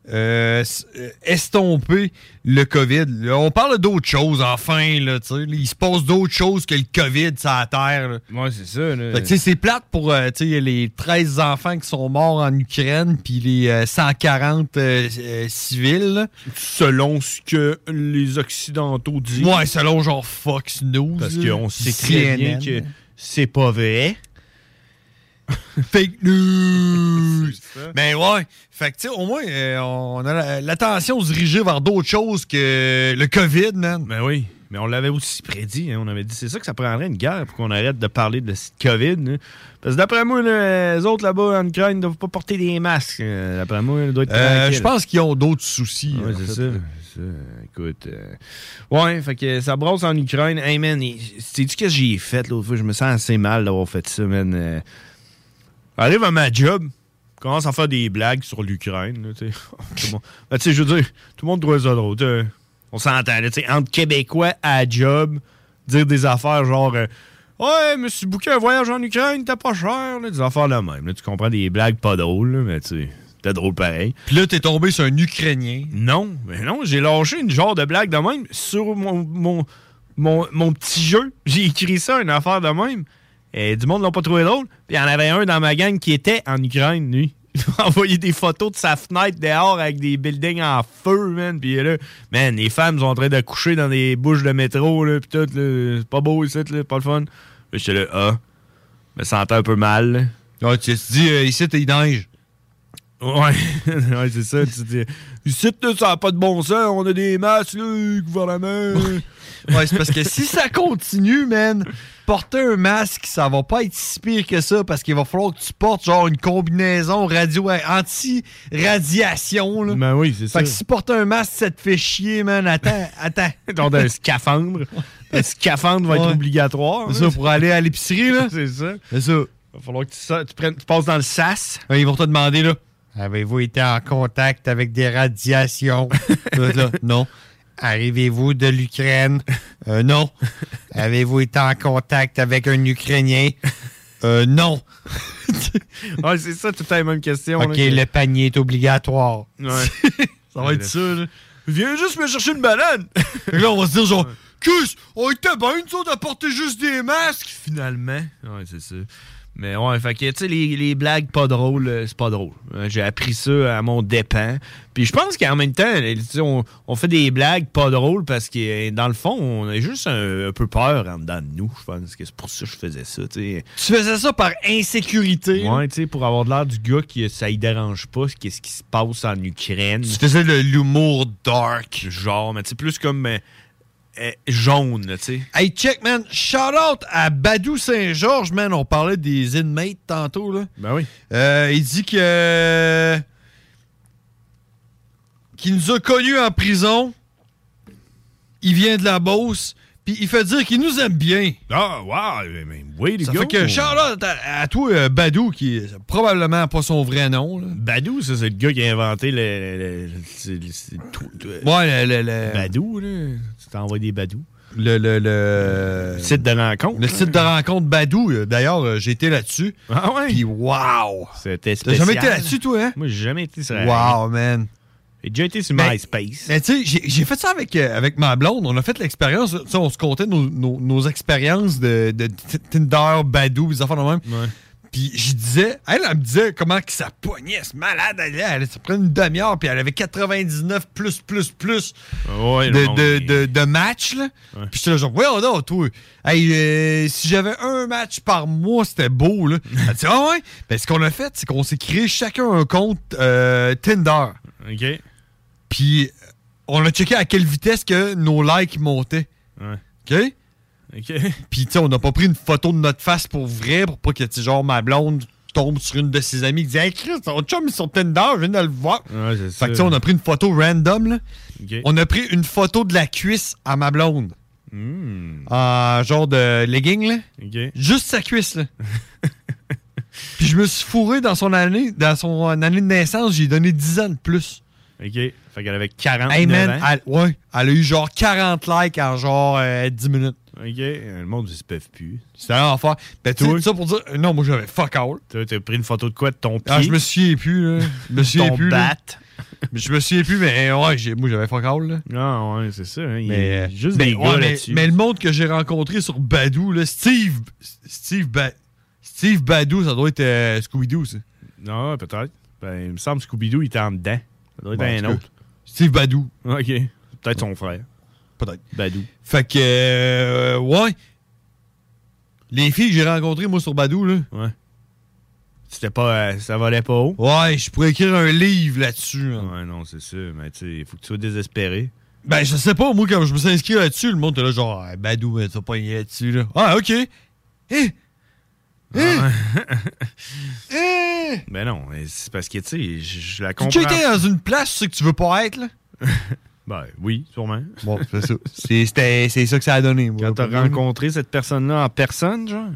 euh, euh, estomper le COVID. Là, on parle d'autres choses, enfin. Là, tu sais, là. il se passe d'autres choses que le COVID sur la Terre. Ouais, c'est ça. C'est plate pour euh, tu sais, les 13 enfants qui sont morts en Ukraine, puis les euh, 140 euh, euh, civils. là. Selon ce que les Occidentaux disent. Ouais, selon genre Fox News. Parce qu'on sait très bien que c'est pas vrai. Fake news! Mais ouais, fait que tu sais, au moins, euh, on a la- l'attention dirigée vers d'autres choses que le COVID, man. Ben oui. Mais on l'avait aussi prédit. hein. On avait dit c'est ça que ça prendrait une guerre pour qu'on arrête de parler de cette COVID. hein. Parce que d'après moi, les autres là-bas en Ukraine ne doivent pas porter des masques. Euh, D'après moi, ils doivent être Euh, je pense qu'ils ont d'autres soucis. Ouais, c'est ça. Écoute. euh, Ouais, fait que ça brosse en Ukraine. Hey man, sais-tu ce que j'ai fait l'autre fois? Je me sens assez mal d'avoir fait ça, man. Arrive à ma job, commence à faire des blagues sur l'Ukraine. tu sais. Ben, tu sais, je veux dire, tout le monde trouve ça drôle. On s'entend, là, tu sais, entre Québécois à job, dire des affaires genre. euh, Ouais, suis booké un voyage en Ukraine, t'es pas cher, là, des affaires là même. Là, tu comprends des blagues pas drôles, là, mais tu sais, c'était drôle pareil. Puis là, t'es tombé sur un Ukrainien. Non, mais non, j'ai lâché une genre de blague de même sur mon, mon, mon, mon petit jeu. J'ai écrit ça, une affaire de même. Et du monde l'a pas trouvé drôle. Puis il y en avait un dans ma gang qui était en Ukraine, lui. Il m'a envoyé des photos de sa fenêtre dehors avec des buildings en feu, man. Puis là, man, les femmes sont en train d'accoucher dans des bouches de métro, là. Puis tout. C'est pas beau ici, là. Pas le fun. J'étais là, ah. Je me sentais un peu mal, là. Ouais, tu te dis, euh, ici, t'es neige. Ouais, ouais c'est ça. Tu dis, ici, ça n'a pas de bon sens. On a des masques, là, gouvernement. Ouais, c'est parce que si ça continue, man, porter un masque, ça va pas être si pire que ça parce qu'il va falloir que tu portes genre une combinaison radio anti-radiation. là. Ben oui, c'est ça. Fait que si porter un masque, ça te fait chier, man. Attends, attends. Genre d'un scaphandre. Un scaphandre va être Ouais. obligatoire. C'est ça, pour aller à l'épicerie, là. c'est ça. C'est ça. Va falloir que tu, prennes- tu passes dans le sas. Ouais, ils vont te demander, là. Avez-vous été en contact avec des radiations? Là, non. Arrivez-vous de l'Ukraine? Euh, non. Avez-vous été en contact avec un Ukrainien? Euh, non. ouais, c'est ça, tout temps la même question. OK, là, le panier est obligatoire. Ouais. Ça va être ça, là. Viens juste me chercher une banane. Et là, on va se dire, genre, Qu'est-ce? On était bien, nous autres, à porter juste des masques? Finalement. Ouais, c'est ça. Mais ouais, fait que, tu sais, les, les blagues pas drôles, euh, c'est pas drôle. Euh, J'ai appris ça à mon dépens. Puis je pense qu'en même temps, tu sais, on, on fait des blagues pas drôles parce que, euh, dans le fond, on a juste un, un peu peur en dedans de nous. Je pense que c'est pour ça que je faisais ça, tu sais. Tu faisais ça par insécurité. Ouais, tu sais, pour avoir l'air du gars qui ça y dérange pas, qu'est-ce qui se passe en Ukraine. Tu faisais de l'humour dark. Genre, mais tu sais, plus comme euh, jaune, là, tu sais. Hey, check, man. Shout out à Badou Saint-Georges, man. On parlait des inmates tantôt, là. Ben oui. Euh, il dit que. qu'il nous a connus en prison. Il vient de la Beauce. Puis il fait dire qu'il nous aime bien. Ah, wow, mais oui, les Ça fait que out à, à toi, euh, Badou, qui est probablement pas son vrai nom. Là. Badou, ça, c'est le gars qui a inventé le. le- le- c'est- c'est tout- tout- Ouais, le. le, le- Badou, là. Tu t'envoies des badous. Le, le, le- site de rencontre. Le site de rencontre Badou. euh, D'ailleurs, euh, j'ai été là-dessus. Ah ouais? Puis wow! C'était T'as spécial. jamais été là-dessus, toi, hein? Moi, j'ai jamais été sur Wow, man. J'ai déjà été sur Mais- MySpace. Mais tu sais, j'ai- fait ça avec, euh, avec ma blonde. On a fait l'expérience. tu sais, On se comptait nos, nos- nos expériences de, Tinder, Badou, des affaires de même. Puis je disais, elle, elle me disait comment que ça pognait, ce malade. Elle, elle, ça prenait une demi-heure, puis elle avait 99 plus, plus, plus Ouais, de, de, de, de matchs. Là. Puis j'étais là, genre, ouais, non, toi. Hey, euh, si j'avais un match par mois, c'était beau. Là. Elle dit, ah ouais. Ben, ce qu'on a fait, c'est qu'on s'est créé chacun un compte euh, Tinder. OK. Puis on a checké à quelle vitesse que nos likes montaient. Ouais. OK? OK. Puis tu sais, on n'a pas pris une photo de notre face pour vrai, pour pas que, tu genre, ma blonde tombe sur une de ses amies qui dit Hey Chris, ton chum est sur Tinder, je viens de le voir. Ouais, Fait que tu sais, on a pris une photo random, là. OK. On a pris une photo de la cuisse à ma blonde. Hmm. En genre de legging, là. OK. Juste sa cuisse, là. Puis je me suis fourré dans son année, dans son année de naissance, j'ai donné 10 ans de plus. OK? Fait qu'elle avait 40 Hey man, ans. elle, ouais, elle a eu genre 40 likes en genre euh, 10 minutes. OK? Le monde, ils se peuvent plus. C'était un enfer. Ben, tu ça pour dire, euh, non, moi j'avais fuck all. T'as pris une photo de quoi? De ton pied? Ah, je me souviens plus, là. Je me souviens Ton plus. bat? Mais Je me souviens plus, mais ouais, j'ai- moi j'avais fuck all, là. Ah, ouais, c'est ça. hein. Il a Mais, juste mais, des ouais, gars mais, mais le monde que j'ai rencontré sur Badou, là, Steve, Steve, Ba- Steve Badou, ça doit être euh, Scooby-Doo, ça. Non, ouais, peut-être. Ben, il me semble que Scooby-Doo, il était en dedans. Ça doit être Bon, en un autre. Steve Badou. OK. Peut-être son frère. Peut-être. Badou. Fait que, euh, ouais. Les filles que j'ai rencontrées, moi, sur Badou, là. Ouais. C'était pas. euh, ça valait pas haut. Ouais, je pourrais écrire un livre là-dessus. hein. Ouais, non, c'est sûr. Mais tu sais, il faut que tu sois désespéré. Ben, je sais pas, moi, quand je me suis inscrit là-dessus, le monde était là, genre, Ah, Badou, tu vas pas y être dessus, là. Ah, ok. Eh! Eh! Eh! Ben non, c'est parce que, tu sais, je, la Tu comprends. as été dans une place, tu sais que tu veux pas être, là? Ben oui, sûrement. Bon, c'est ça. C'est c'est ça que ça a donné, moi. Quand t'as rencontré cette personne-là en personne, genre?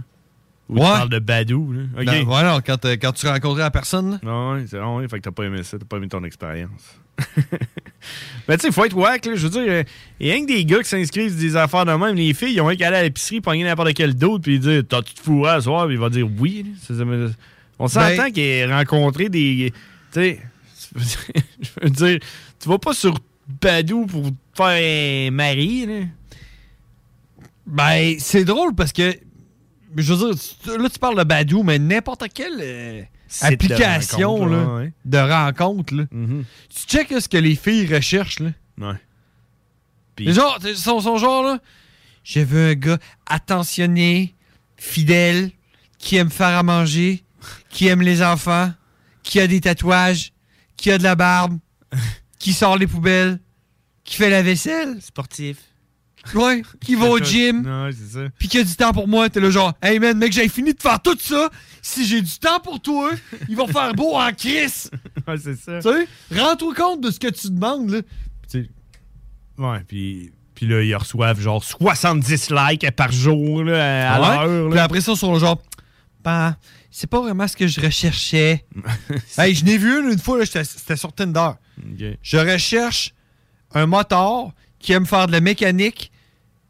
Ou tu Ouais. parles de Badou, là? OK. Non, ouais, non, quand, euh, quand tu rencontrais la personne, là. Ah ouais, c'est ah ouais, fait que t'as pas aimé ça, t'as pas aimé ton expérience. Mais tu sais, faut être wack, là. Je veux dire, il y a que des gars qui s'inscrivent sur des affaires de même. Les filles, ils ont rien qu'à aller à l'épicerie, pogner n'importe quel d'autre, puis dire T'as-tu te fourré à soir? Puis il va dire oui. là. On s'entend Ben- qu'il ait rencontré des. Tu sais, je veux dire, tu vas pas sur Badou pour te faire mari, là. Ben, c'est drôle parce que, je veux dire, là, tu parles de Badou, mais n'importe quelle euh, Site de application rencontre, là, ouais. de rencontre, là. tu checkes ce que les filles recherchent. Là. Ouais. Les genre, t'sais, son, son genre, là, je veux un gars attentionné, fidèle, qui aime faire à manger, qui aime les enfants, qui a des tatouages, qui a de la barbe, qui sort les poubelles, qui fait la vaisselle. Sportif. Ouais, qui va au gym. Ouais, c'est ça. Puis qui a du temps pour moi, t'es le genre, hey man, mec, j'ai fini de faire tout ça. Si j'ai du temps pour toi, il va faire beau en crise. ouais, c'est ça. Tu sais, rends-toi compte de ce que tu demandes, là. Ouais, puis. Puis là, ils reçoivent genre 70 likes par jour là, à Ouais. l'heure. Puis après ça, ils sont genre, ben, c'est pas vraiment ce que je recherchais. hey, je n'ai vu une une fois, c'était sur Tinder. Je recherche un moteur qui aime faire de la mécanique,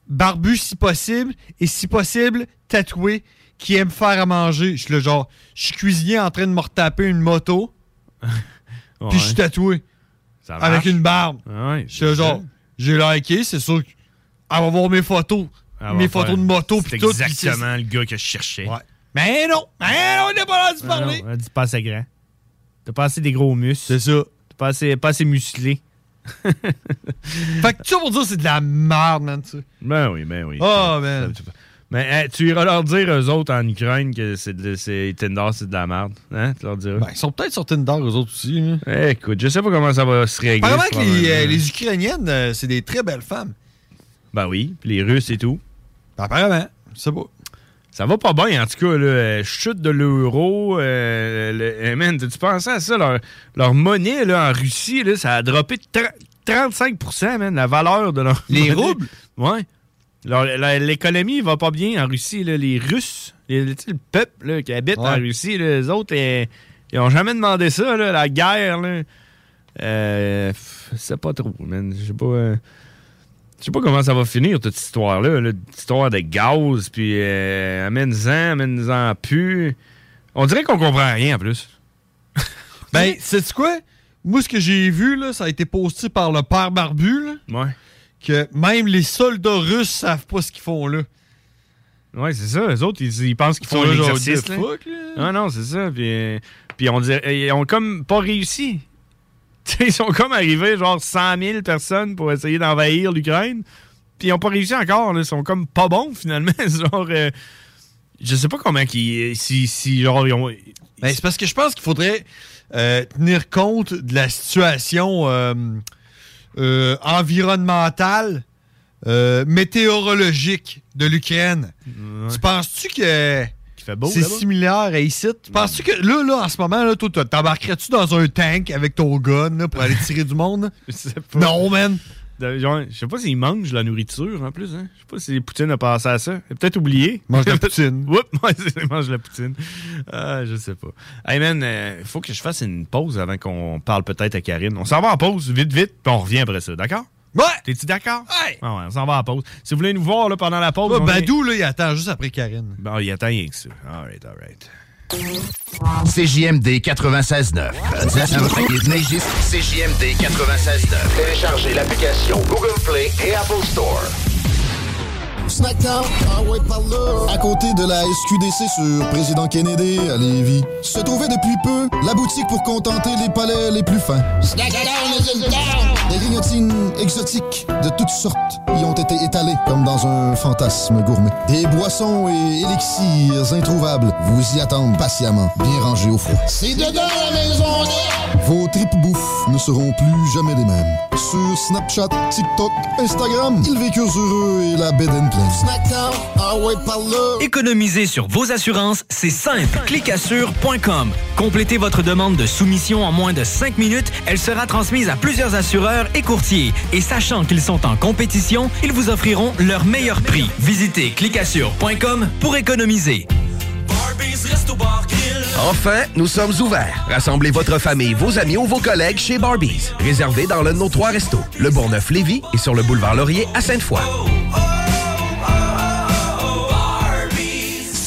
barbu si possible, et si possible, tatoué, qui aime faire à manger. Je suis le genre, je suis cuisinier en train de me retaper une moto, puis je suis tatoué. Ça avec une barbe. Ouais, je suis le genre, j'ai liké, c'est sûr qu'elle va voir mes photos. Mes photos faire- de moto, C'est puis tout. puis exactement le gars que je cherchais. Ouais. Mais non! Mais non, on n'est pas là de se parler! non, pas assez grand. T'as pas assez des gros muscles. C'est ça. T'as pas assez, pas assez musclé. Fait que tout ça pour dire c'est de la merde, man, tu sais. Ben oui, ben oui. Oh, man. Mais tu iras leur dire, eux autres, en Ukraine, que c'est de- c'est Tinder, c'est de la merde. Hein? Tu leur diras. Ben, ils sont peut-être sur Tinder, eux autres aussi. hein. Eh, écoute, je sais pas comment ça va se régler. Apparemment que les, euh, Ukrainiennes, euh, c'est des très belles femmes. Ben oui, puis les Russes et tout. apparemment, c'est beau. Ça va pas bien, en tout cas. Là, chute de l'euro. Euh, le- eh, man, tu pensé à ça? Leur, leur monnaie là, en Russie, là, ça a droppé de tra- 35 man, la valeur de leur Les monnaie. roubles? La- L'économie va pas bien en Russie. là. Les Russes, les- le peuple là, qui habite Ouais. en Russie, là, les autres, eh, ils ont jamais demandé ça, là, la guerre. Là. Euh, c'est pas trop, man. Je sais pas. euh, je sais pas comment ça va finir, toute cette histoire-là. là. Histoire de gaz, puis euh, amène-en, amène-en plus. On dirait qu'on comprend rien en plus. Ben, sais-tu quoi? Moi, ce que j'ai vu, là, ça a été posté par le père Barbu, là, Ouais. que même les soldats russes savent pas ce qu'ils font là. Ouais, c'est ça. Les autres, ils, ils pensent qu'ils font Ils sont un là, genre, exercice. the là. fuck, là? Ah non, c'est ça. Puis, euh, puis on dirait, ils ont comme pas réussi. Ils sont comme arrivés, genre 100 000 personnes pour essayer d'envahir l'Ukraine. Puis ils ont pas réussi encore. là. Ils sont comme pas bons, finalement. genre, euh, je sais pas comment qu'ils. Si, si, genre, ils ont. Ben, c'est parce que je pense qu'il faudrait euh, tenir compte de la situation euh, euh, environnementale, météorologique de l'Ukraine. Tu penses-tu que beau, c'est similaire à ici? Tu penses-tu que là, là, en ce moment, là, toi, t'embarquerais-tu dans un tank avec ton gun là, pour aller tirer du monde? Je sais pas. Non, man! De- genre, je sais pas s'ils mangent la nourriture en plus. Hein? Je sais pas si Poutine a pensé à ça. Il a peut-être oublié. Mange la poutine. Oups, mange la poutine. Ah, je sais pas. Hey man, il faut que je fasse une pause avant qu'on parle peut-être à Karine. On s'en va en pause, vite, vite, puis on revient après ça, d'accord? Ouais! T'es-tu d'accord? Ouais. Ah ouais, on s'en va en pause. Si vous voulez nous voir là, pendant la pause. Ouais, on est- Badou, là, il attend juste après Karine. Bon, il attend rien que ça. All right, all right. CJMD 96.9. CJMD 96.9. Téléchargez l'application Google Play et Apple Store. Snackdown, ah ouais, par là. À côté de la SQDC sur Président Kennedy à Lévis, se trouvait depuis peu la boutique pour contenter les palais les plus fins. Des grignotines exotiques de toutes sortes y ont été étalées comme dans un fantasme gourmet. Des boissons et élixirs introuvables vous y attendent patiemment, bien rangés au froid. C'est dedans la maison Vos tripes bouffe ne seront plus jamais les mêmes. Sur Snapchat, TikTok, Instagram, ils vécurent heureux et la bed and ah là. Économiser sur vos assurances, c'est simple. Clicassure.com. Complétez votre demande de soumission en moins de 5 minutes. Elle sera transmise à plusieurs assureurs et courtiers. Et sachant qu'ils sont en compétition, ils vous offriront leur meilleur prix. Visitez clicassure.com pour économiser. Enfin, nous sommes ouverts. Rassemblez votre famille, vos amis ou vos collègues chez Barbies. Réservé dans l'un de nos trois restos, le Bourgneuf-Lévis et sur le boulevard Laurier à Sainte-Foy.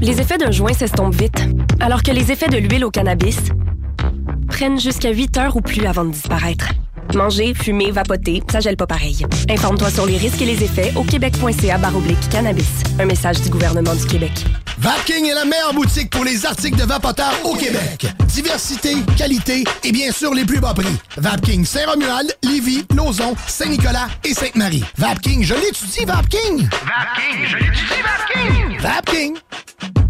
Les effets d'un joint s'estompent vite, alors que les effets de l'huile au cannabis prennent jusqu'à 8 heures ou plus avant de disparaître. Manger, fumer, vapoter, ça gèle pas pareil. Informe-toi sur les risques et les effets au québec.ca baroblique cannabis. Un message du gouvernement du Québec. Vapking est la meilleure boutique pour les articles de vapoteurs au Québec. Diversité, qualité et bien sûr les plus bas prix. Vapking Saint-Romuald, Lévis, Lauson, Saint-Nicolas et Sainte-Marie. Vapking, je l'étudie, Vapking! Vapking, je l'étudie, Vapking! Vapking!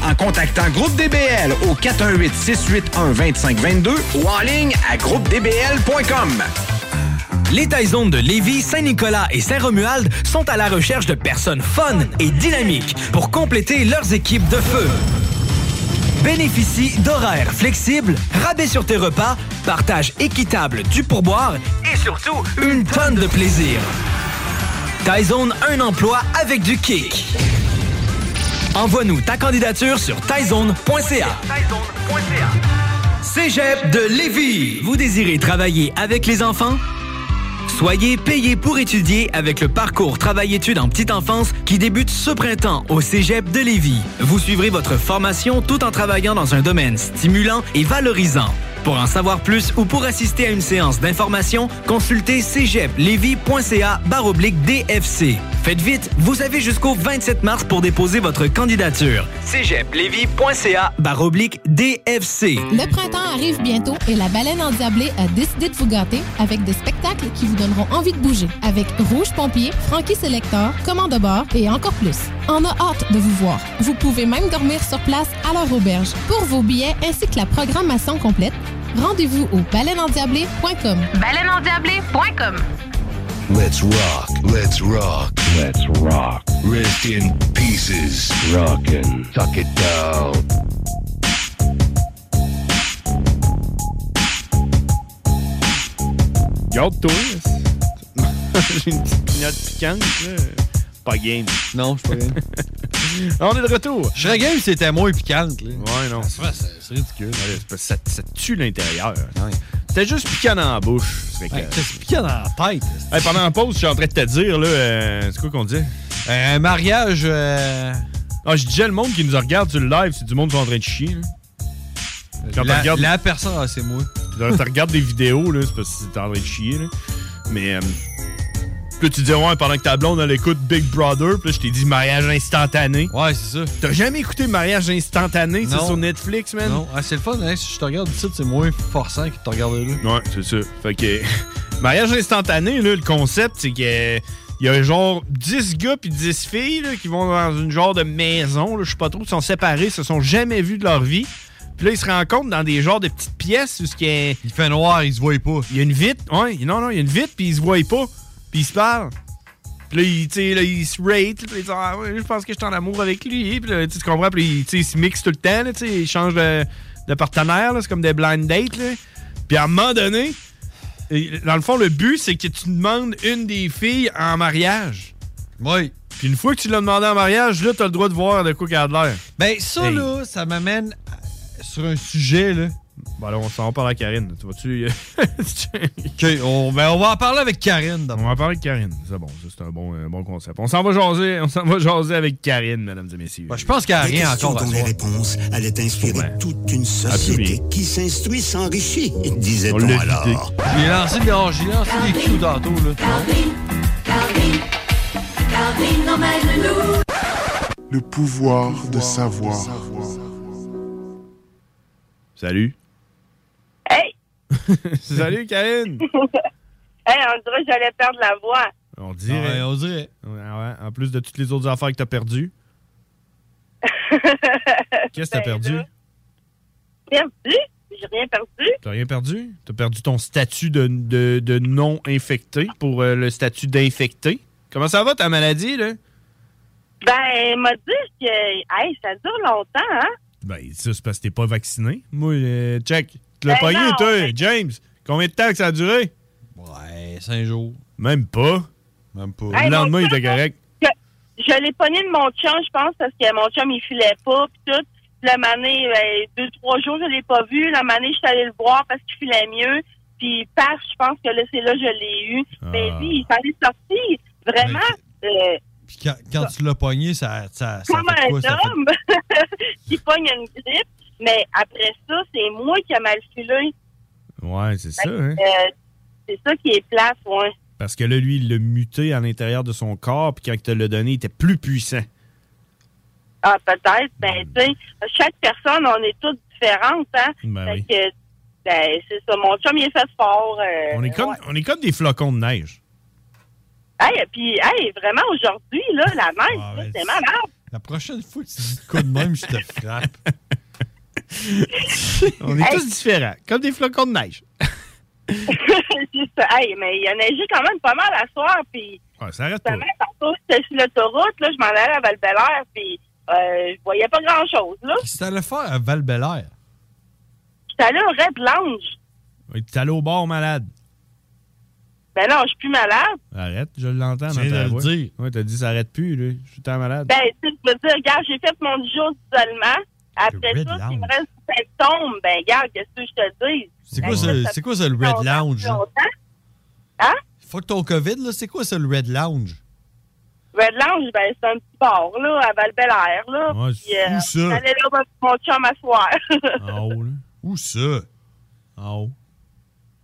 en contactant Groupe DBL au 418-681-2522 ou en ligne à groupedbl.com. Les Taizones de Lévis, Saint-Nicolas et Saint-Romuald sont à la recherche de personnes fun et dynamiques pour compléter leurs équipes de feu. Bénéficie d'horaires flexibles, rabais sur tes repas, partage équitable du pourboire et surtout une tonne de plaisir. Taizone, un emploi avec du kick. Envoie-nous ta candidature sur taizone.ca. Cégep de Lévis. Vous désirez travailler avec les enfants? Soyez payé pour étudier avec le parcours Travail-études en petite enfance qui débute ce printemps au Cégep de Lévis. Vous suivrez votre formation tout en travaillant dans un domaine stimulant et valorisant. Pour en savoir plus ou pour assister à une séance d'information, consultez cégeplevy.ca baroblique DFC. Faites vite, vous avez jusqu'au 27 mars pour déposer votre candidature. cégeplevy.ca baroblique DFC. Le printemps arrive bientôt et la baleine endiablée a décidé de vous gâter avec des spectacles qui vous donneront envie de bouger. Avec Rouge Pompier, Frankie Selector, Commande de bord et encore plus. On a hâte de vous voir. Vous pouvez même dormir sur place à leur auberge. Pour vos billets ainsi que la programmation complète, rendez-vous au baleineendiablée.com. Baleineendiablée.com. Let's rock, let's rock, let's rock. Rest in pieces. Rockin'. Tuck it down. Garde-toi. J'ai une petite pinotte piquante, là. Pas game. Non, je suis pas game. On est de retour. Je serais game si c'était moins piquante. Là. Ouais, non. C'est ridicule. Ouais, ça, ça tue l'intérieur. C'était juste piquant dans la bouche. C'est Ouais, piquant dans la tête. Hey, pendant la pause, je suis en train de te dire, là, euh, c'est quoi qu'on dit? Un mariage. euh, Ah, je disais, le monde qui nous regarde sur le live, c'est du monde qui sont en train de chier. là. Quand la, tu regardes, la personne, ah, c'est moi. quand tu regardes des vidéos, là, c'est parce que t'es en train de chier. Là. Mais. Puis tu dis, ouais, pendant que ta blonde, elle écoute Big Brother, puis je t'ai dit mariage instantané. Ouais, c'est ça. T'as jamais écouté mariage instantané, c'est sur Netflix, man? Non, ah, c'est le fun. hein, si je te regarde ici, c'est moins forçant que de te regarder là. Ouais, c'est ça. Fait que. mariage instantané, là, le concept, c'est que. Il y a genre 10 gars puis 10 filles là, qui vont dans une genre de maison, là, je sais pas trop, ils sont séparés, se sont jamais vus de leur vie. Puis là, ils se rencontrent dans des genres de petites pièces où ce qui est... Il fait noir, ils se voient pas. Il y a une vitre, ouais, non, non, il y a une vitre, puis ils se voient pas. Puis ils se parlent. Puis là, sais, là, ils se rate, puis ils disent Ah, ouais, je pense que je suis en amour avec lui. Puis là, tu comprends, puis ils se mixent tout le temps, là, ils changent de, de partenaire, là, c'est comme des blind dates, là. Puis à un moment donné, dans le fond, le but, c'est que tu demandes une des filles en mariage. Oui. Puis une fois que tu l'as demandé en mariage, là, t'as le droit de voir de quoi qu'elle a de l'air. Ben, ça, Hey. là, ça m'amène sur un sujet, là. Bon, là, on s'en va parler à Karine. Tu vas-tu. OK, on, ben, on va en parler avec Karine. On va en parler avec Karine. C'est bon, c'est un bon, un bon concept. On s'en va jaser, on s'en va jaser avec Karine, mesdames et messieurs. Ben, je pense qu'elle a Les rien questions encore à dont les soir. réponses allaient inspirer toute une société qui s'instruit s'enrichit, On disait-on alors. J'ai lancé, des- j'ai lancé des cues tantôt, là. Calvin, Calvin, Calvin emmène-nous. Le pouvoir de savoir. Salut. Hey! Salut, Karine. hey, on dirait que j'allais perdre la voix. On dirait. Ouais, on dirait. Ouais, ouais, En plus de toutes les autres affaires que t'as perdues. Qu'est-ce que t'as Ben, perdu? Perdu? J'ai rien perdu. T'as rien perdu? T'as perdu ton statut de, de- de non-infecté pour euh, le statut d'infecté? Comment ça va ta maladie, là? Ben, elle m'a dit que hey, ça dure longtemps, hein? Ben, ça, c'est parce que t'es pas vacciné. Moi, euh, check. Tu l'as Ben pogné, toi, James? Combien de temps que ça a duré? Ouais, cinq jours. Même pas. Même pas. Hey, le lendemain, il était correct. Je, je l'ai pogné de mon chum, je pense, parce que mon chum, il filait pas, puis tout. La manée, ben, deux, trois jours, je l'ai pas vu. La manée, je suis allée le voir parce qu'il filait mieux. Puis, paf, je pense que là, c'est là que je l'ai eu. Mais Ah. lui, il fallait sortir. Vraiment, euh, Puis quand, quand tu l'as pogné, ça, ça, ça comme fait quoi? un Ça fait- homme qui pogne une grippe. Mais après ça, c'est moi qui ai mal filé. Ouais, c'est ça, hein? Euh, c'est ça qui est place, ouais. Parce que là, lui, il l'a muté à l'intérieur de son corps, puis quand il te l'a donné, il était plus puissant. Ah, peut-être. Ben, tu sais, chaque personne, on est toutes différentes, hein. Ben Fait oui. que, ben, c'est ça. Mon chum, il est fait fort. euh, On est, comme, ouais. on est comme des flocons de neige. Hey, puis, hey, vraiment, aujourd'hui, là, la neige, Ah, c'est malade. La prochaine fois que tu dis de quoi de même, je te frappe. On est Hey. tous différents, comme des flocons de neige. c'est ça. Hey, mais il a neigé quand même pas mal à soir, puis Ouais, ça arrête pas. justement, tantôt, j'étais sur l'autoroute, là, je m'en allais à val puis euh, je voyais pas grand-chose, là. Qu'est-ce que t'allais faire à val -Bélair? J'étais allé au Red Lounge. Ouais, T'es allé au bar malade. Ben non, je suis plus malade. Arrête, je l'entends Tu dans viens ta de le voix. dire. Ouais, t'as dit ça arrête plus, là. Je suis tant malade. Ben, tu veux dire, regarde, j'ai fait mon jour d'isolement. Après ça, s'il me reste des symptômes, ben, regarde, qu'est-ce que je te dis? C'est Ben, quoi, c'est quoi ça, le Red Lounge? Hein? Fuck ton COVID, là, c'est quoi ça, le Red Lounge? Red Lounge, ben, c'est un petit bar, là, à val là. Ouais, Puis, euh, où ça? J'allais là mon chum à soir. En haut, là. Où ça? En haut.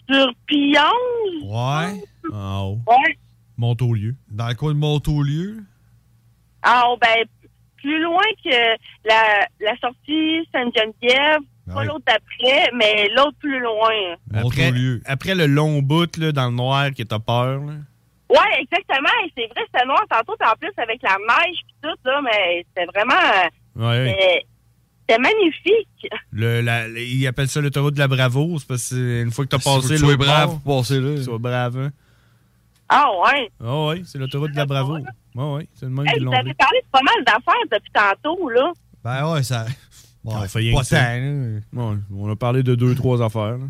Sur Pillon? Ouais. En haut. Ouais. Monte au lieu. Dans le coin de Montaulieu? Ah, oh, ben, plus loin que la, la sortie Sainte-Geneviève, pas Ouais. l'autre d'après, mais l'autre plus loin. Après, après le long bout, là, dans le noir, qui t'a peur, là. Ouais, exactement. Et C'est vrai, c'était noir tantôt, en plus avec la neige puis tout, là, mais c'était vraiment... Ouais. c'était- magnifique. Le, la, le- ils appellent ça l'autoroute de la bravo. C'est parce que c'est une fois que t'as passé que tu sois brave passer là. Sois brave, hein. Ah ouais. Ah ouais, c'est l'autoroute de la bravo. Ouais, ouais, c'est le même Hey, vous avez dit. parlé de pas mal d'affaires depuis tantôt, là. Ben ouais, ça. On Ouais, fait rien ça. Ouais, on a parlé de deux, trois affaires. là.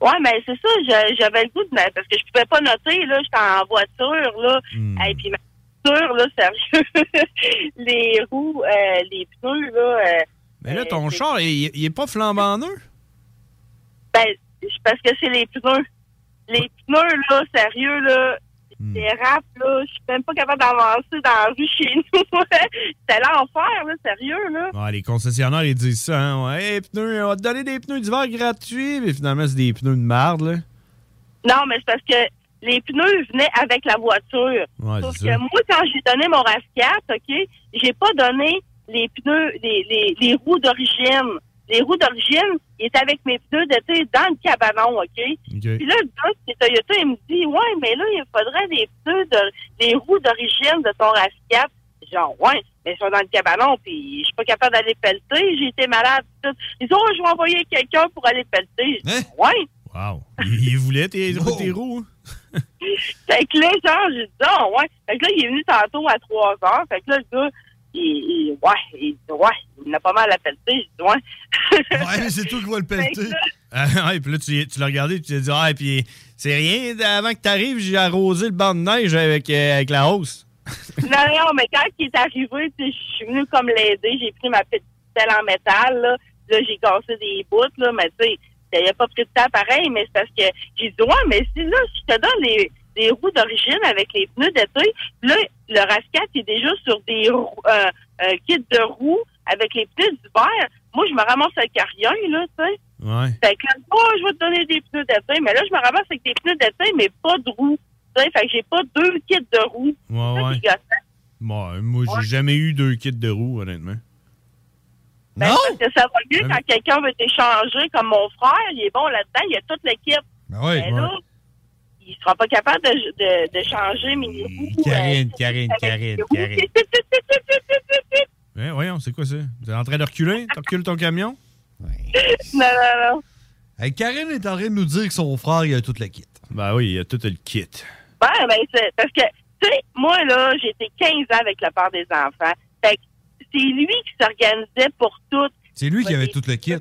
Ouais, mais c'est ça, je- j'avais le goût de parce que je pouvais pas noter, là, j'étais en voiture, là. Hmm. Et puis ma voiture, là, sérieux, les roues, euh, les pneus, là, euh, Mais là, ton char, il, il est pas flambant neuf? ben, c'est parce que c'est les pneus. Les pneus, là, sérieux, là, Hmm. dérapent, là, je suis même pas capable d'avancer dans la rue chez nous. C'était l'enfer, là, sérieux, là. Ouais, les concessionnaires, ils disent ça, hein. Ouais, Hey, pneus, on va te donner des pneus d'hiver gratuits. Mais finalement, c'est des pneus de marde, là. Non, mais c'est parce que les pneus venaient avec la voiture. Ouais, Sauf que ça. moi, quand j'ai donné mon RAV4, OK, j'ai pas donné les pneus, les, les, les roues d'origine. Les roues d'origine, ils étaient avec mes pneus d'été dans le cabanon, OK? Puis là, le gars qui est Toyota, il me dit, ouais, mais là, il faudrait des pneus, de, des roues d'origine de ton RAV4. Genre, ouais, mais ils sont dans le cabanon, puis je suis pas capable d'aller pelleter, j'ai été malade, tout. Ils disent, oh, je vais envoyer quelqu'un pour aller pelleter. Dis, Ouais. Wow. Il, il voulait tes, tes roues. Fait que là, genre, j'ai dit, ah, ouais. Fait que là, il est venu tantôt à 3 heures. Fait que là, le gars, il, il- ouais, il, ouais, il a pas mal à pelleter. Je dis, ouais. Ouais, mais c'est toi qui vas le pelleter. Ah, ouais, puis là, tu, tu l'as regardé et tu t'es dit, ah, puis c'est rien, avant que t'arrives, j'ai arrosé le banc de neige avec, euh, avec la hausse. non, non, mais quand il est arrivé, tu sais, je suis venue comme l'aider. J'ai pris ma petite pelle en métal, là. Là, j'ai cassé des bouts, là, mais tu sais, il a pas pris de temps pareil, mais c'est parce que j'ai dit, ouais, mais si là, si je te donne les, les roues d'origine avec les pneus d'été, là, le RAV4 est déjà sur des roues, euh, euh, kits de roues avec les pneus d'hiver. Moi, je me ramasse avec rien, là, tu sais. Ouais. Fait que là, oh, je vais te donner des pneus d'été, mais là, je me ramasse avec des pneus d'été, mais pas de roues. Tu sais, fait que j'ai pas deux kits de roues. Ouais, gossant. Bon, moi, j'ai jamais eu deux kits de roues, honnêtement. Ben, parce que ça va mieux Ben quand quelqu'un veut t'échanger, comme mon frère, il est bon là-dedans, il a toute l'équipe. Ben oui. Mais là, il sera pas capable de, de, de changer mes roues. Karine, euh, Karine, Karine. Karine. Ouais, voyons, c'est quoi ça? T'es en train de reculer? Tu recules ton camion? Non, non, non. Hey, Karine est en train de nous dire que son frère, il a toute la kit. Ben oui, il a tout le kit. Ben, ben, c'est parce que, tu sais, moi, là, j'ai été 15 ans avec le père des enfants. Fait que c'est lui qui s'organisait pour tout. C'est lui qui avait toute le kit.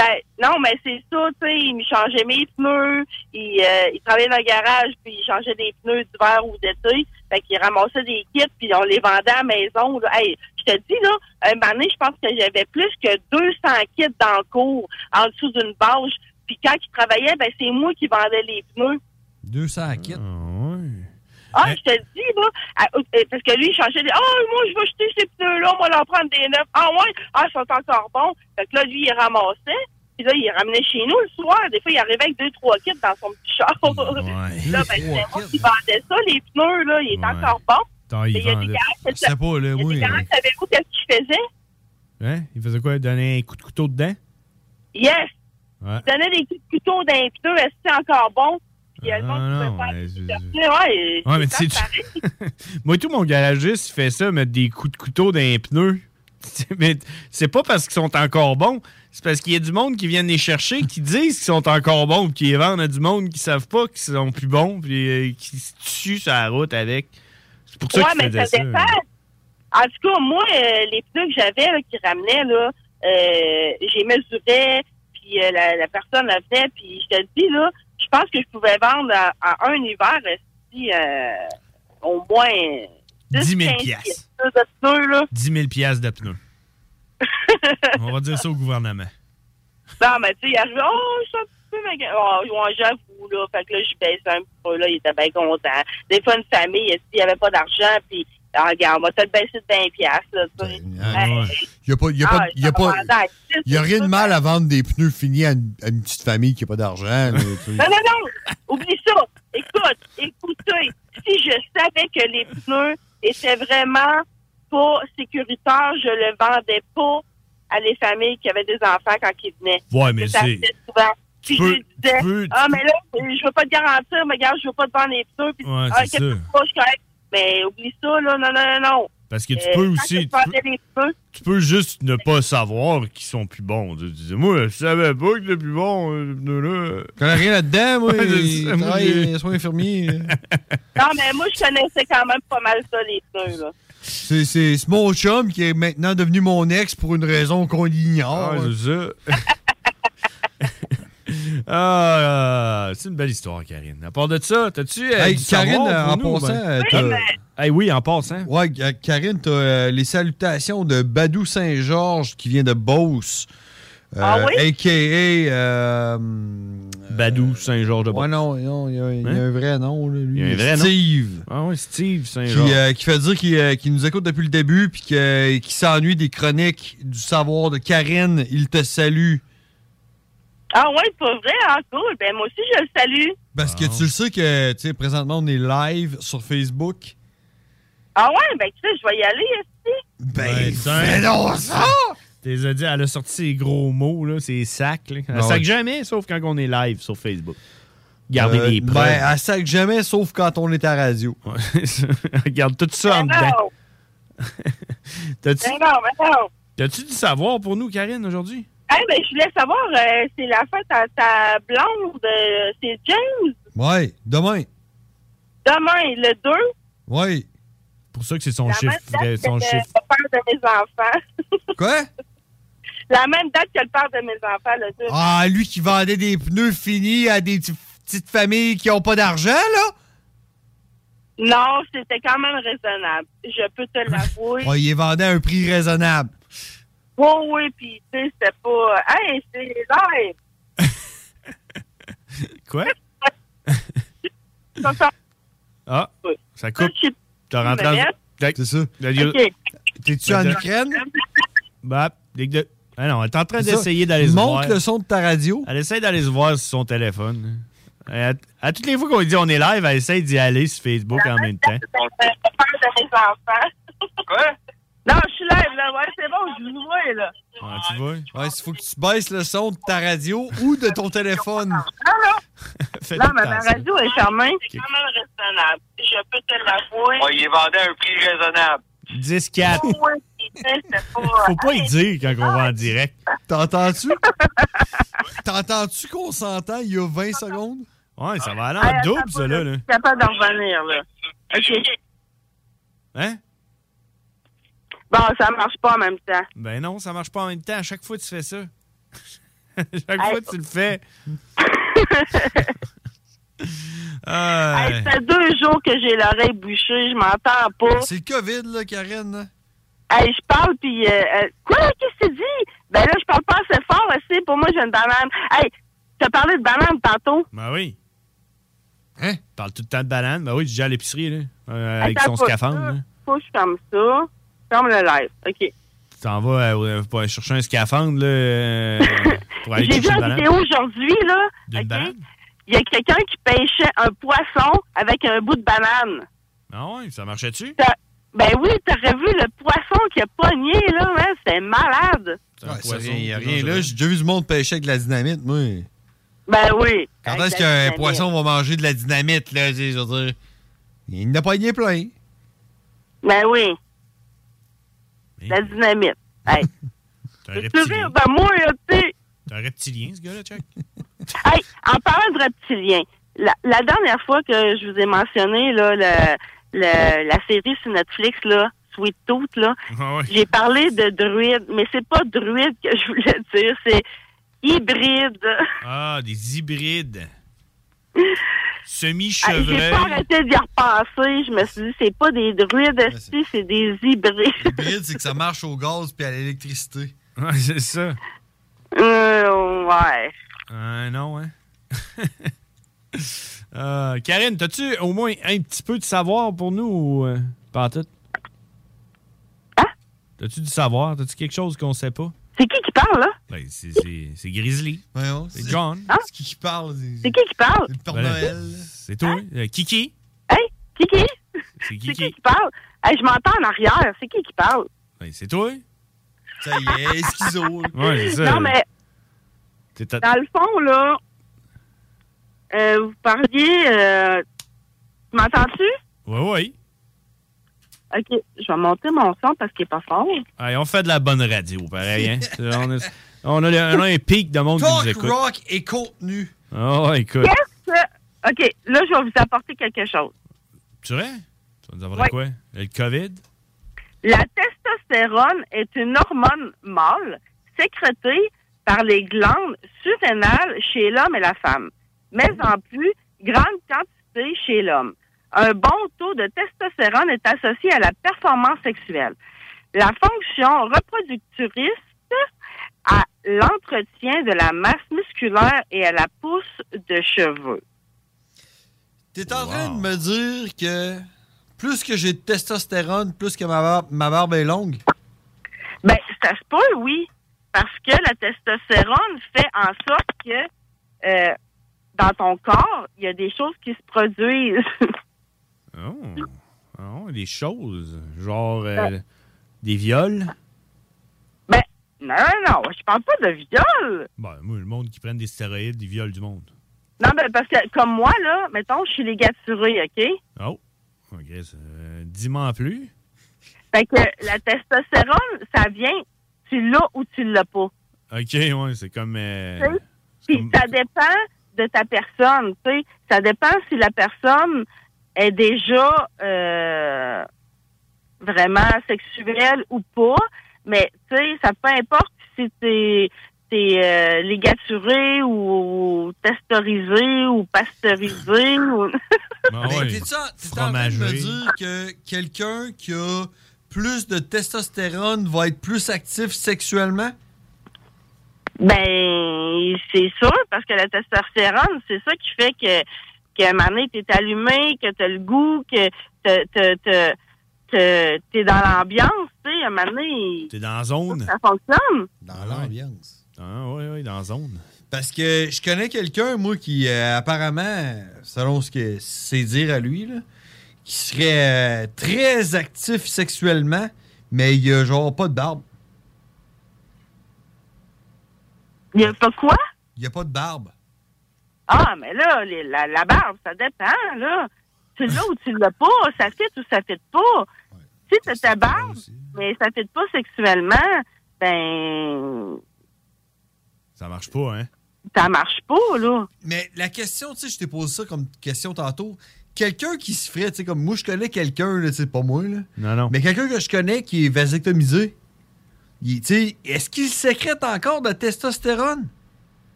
Ben, non, mais c'est ça, tu sais, il me changeait mes pneus, il, euh, il travaillait dans le garage, puis il changeait des pneus d'hiver ou d'été, fait qu'il ramassait des kits, puis on les vendait à la maison. Là. Hey, je te dis, là, un moment donné, je pense que j'avais plus que 200 kits dans le cours, en dessous d'une bâche, puis quand il travaillait, ben, c'est moi qui vendais les pneus. 200 kits? Ah, je te le dis, là, à- euh, parce que lui, il changeait des. Ah, moi, je vais jeter ces pneus-là, moi, en prendre des neufs. Ah, ouais, ah, ils sont encore bons. Fait que là, lui, il ramassait. Puis là, il ramenait chez nous le soir. Des fois, il arrivait avec deux, trois kits dans son petit char. là, ben, c'est moi qui vendais ça, les pneus, là. Il est encore bon. Attends, il il y a des gars, pas, là, il y a oui. des gars, savez-vous qu'est-ce qu'il faisait? Hein? Il faisait quoi? Il donnait un coup de couteau dedans? Yes! Ouais. Il donnait des coups de couteau d'un pneu, est-ce que c'est encore bon? Puis il y a le monde qui non, pouvait faire mais des je- sorties. Ouais, Ouais, mais tu. Moi, tout mon garagiste, il fait ça, mettre des coups de couteau dans les pneus. Mais c'est pas parce qu'ils sont encore bons, c'est parce qu'il y a du monde qui viennent les chercher, qui disent qu'ils sont encore bons, puis qui les vendent à du monde qui savent pas qu'ils sont plus bons, puis euh, qui se tuent sur la route avec. C'est pour ça ouais, qu'il mais faisait ça ça. En tout cas, moi, euh, les pneus que j'avais qui ramenaient, là, euh, j'ai mesuré, puis euh, la, la personne la venait, puis je te le dis, là, je pense que je pouvais vendre à, à un hiver si, euh, au moins 10 000 15 piastres. de pneus, là. 10 000 piastres de pneus. On va dire ça au gouvernement. Non, mais tu sais, il arrivait, oh, je suis un petit peu magasin. Oh, j'avoue, là. Fait que là, je baissais un peu, là, il était bien content. Des fois, une famille, s'il n'y avait pas d'argent, puis, ah, regarde, on va te le baisser de 20 piastres, là, tu sais. Hey, Il n'y a pas, y a ah, pas, y a ça pas, va vendre à 10, y a rien de mal à vendre des pneus finis à une, à une petite famille qui n'a pas d'argent. Non, non, non! Oublie ça! Écoute, écoutez, si je savais que les pneus étaient vraiment pas sécuritaires, je le vendais pas à les familles qui avaient des enfants quand ils venaient. Ouais, mais c'est-. Puis peux- je disais, tu peux- ah, mais là, je veux pas te garantir, mais regarde, je veux pas te vendre les pneus. Puis, Ouais, ah, c'est ça. Je correct. Mais oublie ça, là, non, non, non, non. Parce que tu Euh, peux aussi- Tu peux juste ne pas savoir qu'ils sont plus bons. Tu disais, moi, je savais pas qu'ils étaient plus bons, euh, pneu-là. Je connais rien là-dedans, moi. Ouais, c'est Il ça, moi, travaille, j'ai- il est soin infirmier. non, mais moi, je connaissais quand même pas mal ça, les pneus, là. C'est c'est- c'est mon chum qui est maintenant devenu mon ex pour une raison qu'on ignore. Ah, c'est ça. Ah, c'est une belle histoire, Karine. À part de ça, t'as-tu. euh, Hey, Karine, pour en nous, passant, ben? euh, t'as- Hey, oui, en passant. Ouais, euh, Karine, t'as euh, les salutations de Badou Saint-Georges qui vient de Beauce. Euh, Ah oui? A.K.A. euh, Badou Saint-Georges de Beauce. Ouais, non, non, il y a, il y a un vrai nom, là, lui. Il y a un vrai nom? Steve. Ah oui, Steve Qui, Saint-Georges. euh, qui fait dire qu'il euh, nous écoute depuis le début puis qu'il s'ennuie des chroniques du savoir de Karine. Il te salue. Ah ouais, c'est pas vrai, ah cool. Ben moi aussi, je le salue. Parce que tu le sais que, tu sais, présentement, on est live sur Facebook. Ah ouais, ben tu sais, je vais y aller ici. Ben, fais donc ça! T'es a dit, elle a sorti ses gros mots, là, ses sacs. Là. Elle Ah sac ouais. jamais, sauf quand on est live sur Facebook. Gardez Euh, les preuves. Ben, elle sac jamais, sauf quand on est à radio. Regarde tout ça en Ben dedans. non, T'as-tu ben non, ben non. t'as-tu du savoir pour nous, Karine, aujourd'hui? Eh ben, je voulais savoir, euh, c'est la fête à ta blonde, euh, c'est James? Ouais, demain. Demain, le 2. Ouais. pour ça que c'est son La chiffre. même date Son que chiffre. le père de mes enfants. Quoi? La même date que le père de mes enfants, le 2 Ah, lui qui vendait des pneus finis à des petites familles qui ont pas d'argent, là? Non, c'était quand même raisonnable. Je peux te l'avouer. Oh, il les vendait à un prix raisonnable. Oui, oui, puis tu sais, c'était pas... Hey, c'est live! Quoi? Ah, ça coupe. T'as rentré en... C'est ça. T'es-tu en Ukraine? Bah, dès que de- Ah non, elle est en train d'essayer d'aller se voir. Monte le son de ta radio. Elle essaie d'aller se voir sur son téléphone. À, à toutes les fois qu'on lui dit on est live, elle essaie d'y aller sur Facebook en même temps. Le père de mes enfants. Quoi? Non, je suis live, là. Ouais, c'est bon, je vous vois, là. Ouais, tu vois? Ouais, il faut que tu baisses le son de ta radio ou de ton téléphone. Non, non. Fais Non, mais ma radio est fermée. C'est quand même raisonnable. Je peux te l'avouer. il est vendu à un prix raisonnable. 10-4. Oui, puis, tu sais, c'était pas... Faut pas y dire quand on va en direct. T'entends-tu? T'entends-tu qu'on s'entend il y a 20 secondes? Ouais, ça va aller en attends double, pas, ça, là. là. Je suis capable d'en revenir, là. OK. Hein? Bon, ça marche pas en même temps. Ben non, ça marche pas en même temps. À chaque fois, tu fais ça. chaque fois, tu le fais. Hey, ça fait deux jours que j'ai l'oreille bouchée, je m'entends pas. C'est le COVID, là, Karen. là. Hey, je parle, puis... euh, euh, quoi? Qu'est-ce que tu dis? Ben là, je parle pas assez fort, aussi. Pour moi, j'ai une banane. Hey, t'as parlé de banane tantôt? Ben oui. Hein? Parle tout le temps de banane. Ben oui, j'ai à l'épicerie, là. euh, avec son scaphandre. Faut que je ferme ça. Ferme le live. OK. Tu t'en vas euh, pour aller chercher un scaphandre, là, euh, pour aller J'ai vu une vidéo aujourd'hui, là. D'une OK? banane? Il y a quelqu'un qui pêchait un poisson avec un bout de banane. Ah ouais, ça marchait-tu? Ben oui, t'aurais vu le poisson qui a pogné, là, hein? C'était malade. Ouais, c'est rien, y a rien là. J'ai déjà vu du monde pêcher avec de la dynamite, moi. Ben oui. Quand est-ce qu'un poisson va manger de la dynamite, là? tu sais, Je veux dire? Il n'a pas gagné plein. Ben oui. La dynamite. Hey. C'est un reptilien. de moi, tu sais. C'est un reptilien, ce gars-là, Chuck? Hey, en parlant de reptiliens, la, la dernière fois que je vous ai mentionné là, le- le- la série sur Netflix, là, Sweet Tooth, là, Ah ouais. j'ai parlé de druide, mais c'est pas druide que je voulais dire, c'est hybride. Ah, des hybrides. Hey, J'ai Semi-chevreuil. pas arrêté d'y repenser. Je me suis dit, c'est pas des druides, c'est des hybrides. Hybride, c'est que ça marche au gaz puis à l'électricité. Ouais, c'est ça. Euh, ouais. Euh, non, hein? Euh, Karine, t'as-tu au moins un petit peu de savoir pour nous ou euh, pas tout? Hein? T'as-tu du savoir? T'as-tu quelque chose qu'on sait pas? C'est qui qui parle, là? Ben, c'est- Grizzly. c'est John. C'est qui qui parle? C'est qui qui parle? C'est le Père Voilà. Noël. C'est toi. Euh, Kiki. Hey, Kiki? C'est Kiki. qui qui parle? Hey, je m'entends en arrière. C'est qui qui parle? Ben, c'est toi. Ça y est, schizo. Ouais, c'est ça. Non, mais à- dans le fond, là, euh, vous parliez. Euh, tu m'entends-tu? Ouais, ouais. OK, je vais monter mon son parce qu'il est pas fort. Allez, on fait de la bonne radio, pareil. Hein? on, a, on, a, le- on a un pic de monde qui nous Talk écoute. rock et contenu. Oh, écoute. Qu'est-ce que. OK, là, je vais vous apporter quelque chose. Tu vrai? Tu vas nous apporter quoi? Le COVID? La testostérone est une hormone mâle sécrétée par les glandes surrénales chez l'homme et la femme, mais en plus grande quantité chez l'homme. Un bon taux de testostérone est associé à la performance sexuelle. La fonction reproductrice à l'entretien de la masse musculaire et à la pousse de cheveux. T'es en train de me dire que plus que j'ai de testostérone, plus que ma barbe, ma barbe est longue? Ben, ça se peut, oui. Parce que la testostérone fait en sorte que euh, dans ton corps, il y a des choses qui se produisent. Oh. Oh, des choses. Genre euh, des viols? ben, non, non, je parle pas de viol. Ben, moi, le monde qui prenne des stéroïdes, ils violent du monde. Non, ben, parce que comme moi, là, mettons, je suis ligaturée, OK? Oh. OK, ça, euh, dis-moi en plus. Fait que la testostérone, ça vient, tu l'as ou tu l'as pas. OK, ouais, c'est comme... euh? Puis ça dépend de ta personne, tu sais. Ça dépend si la personne est déjà euh, vraiment sexuel ou pas. Mais, tu sais, ça peu importe si t'es t'es euh, ligaturé ou testeurisé ou pasteurisé ou... Mais t'es-tu en- t'es en train de me dire que quelqu'un qui a plus de testostérone va être plus actif sexuellement? Ben, c'est sûr, parce que la testostérone, c'est ça qui fait que, qu'à un moment donné, t'es allumé, que t'as le goût, que t'as- t'es dans l'ambiance, tu sais, à un moment donné, T'es dans la zone. ça fonctionne. Dans l'ambiance. Ah, oui, oui, dans la zone. Parce que je connais quelqu'un, moi, qui euh, apparemment, selon ce que c'est dire à lui, là, qui serait euh, très actif sexuellement, mais il a genre pas de barbe. Il y a pas quoi? Il a pas de barbe. Ah, mais là, les- la, la barbe, ça dépend, là. Tu l'as ou tu l'as pas, ça fit ou ça fit pas. Si t'as ta barbe, mais ça fit pas sexuellement, ben, Ça marche pas, hein? ça marche pas, là. Mais la question, tu sais, je t'ai posé ça comme question tantôt. Quelqu'un qui se ferait, tu sais, comme moi, je connais quelqu'un, là, c'est pas moi, là. Non, non. Mais quelqu'un que je connais qui est vasectomisé, il- tu sais, est-ce qu'il sécrète encore de testostérone?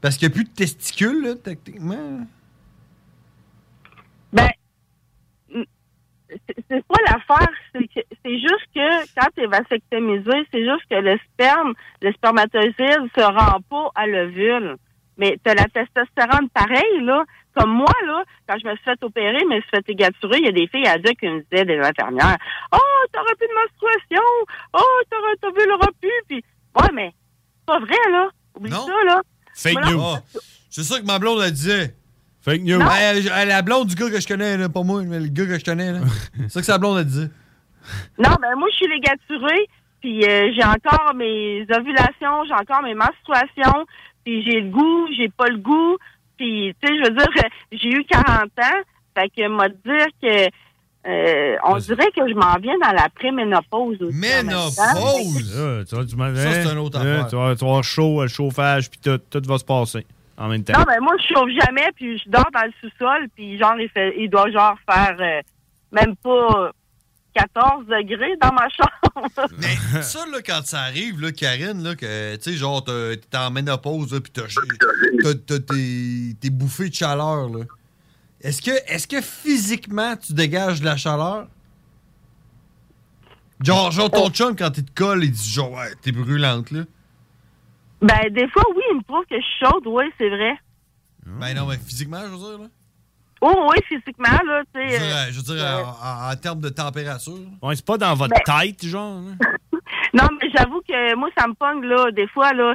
Parce qu'il n'y a plus de testicules, là, techniquement. Ben, c'est pas l'affaire, c'est juste que quand tu es vasectomisé, c'est juste que le sperme, le spermatozoïde se rend pas à l'ovule. Mais tu as la testostérone pareil, là. Comme moi, là, quand je me suis fait opérer, je me suis fait égaturer, il y a des filles adultes qui me disaient, des infirmières, « Oh, t'auras plus de menstruation! Oh, t'auras, ta vulve aura plus! » Puis, ouais, mais c'est pas vrai, là. Oublie ça, là. Fake news. C'est ça que ma blonde, elle disait. Fake news. la blonde du gars que je connais, là, pas moi, mais le gars que je connais, là. c'est ça que sa blonde, elle disait. Non, ben moi, je suis légaturée, puis euh, j'ai encore mes ovulations, j'ai encore mes menstruations, puis j'ai le goût, j'ai pas le goût, puis, tu sais, je veux dire, j'ai eu 40 ans, fait que m'a dire que euh, on dirait que je m'en viens dans la préménopause aussi. en même temps. Ah, tu vois, tu m'as- Ça, c'est une autre Hein, affaire. Tu vas tu vas avoir chaud, le chauffage, puis tout, tout va se passer en même temps. Non, ben moi, je chauffe jamais, puis je dors dans le sous-sol, puis genre, il, fait, il doit genre faire euh, même pas 14 degrés dans ma chambre. Mais ça, là, quand ça arrive, là, Karine, là, que, tu sais, genre, t'es en ménopause, là, t'es, t'es bouffé de chaleur, là. Est-ce que, est-ce que physiquement, tu dégages de la chaleur? Genre, genre ton chum, quand il te colle, il dit, genre, ouais, t'es brûlante, là. Ben, des fois, oui, il me trouve que je suis chaude, oui, c'est vrai. Ben non, mais physiquement, je veux dire, là. Oh, oui, physiquement, là, tu Je sais. veux dire, euh, euh, je veux dire, en, en- en termes de température. Ouais, c'est pas dans votre Ben- tête, genre. hein? Non, mais j'avoue que moi, ça me pogne, là, des fois, là.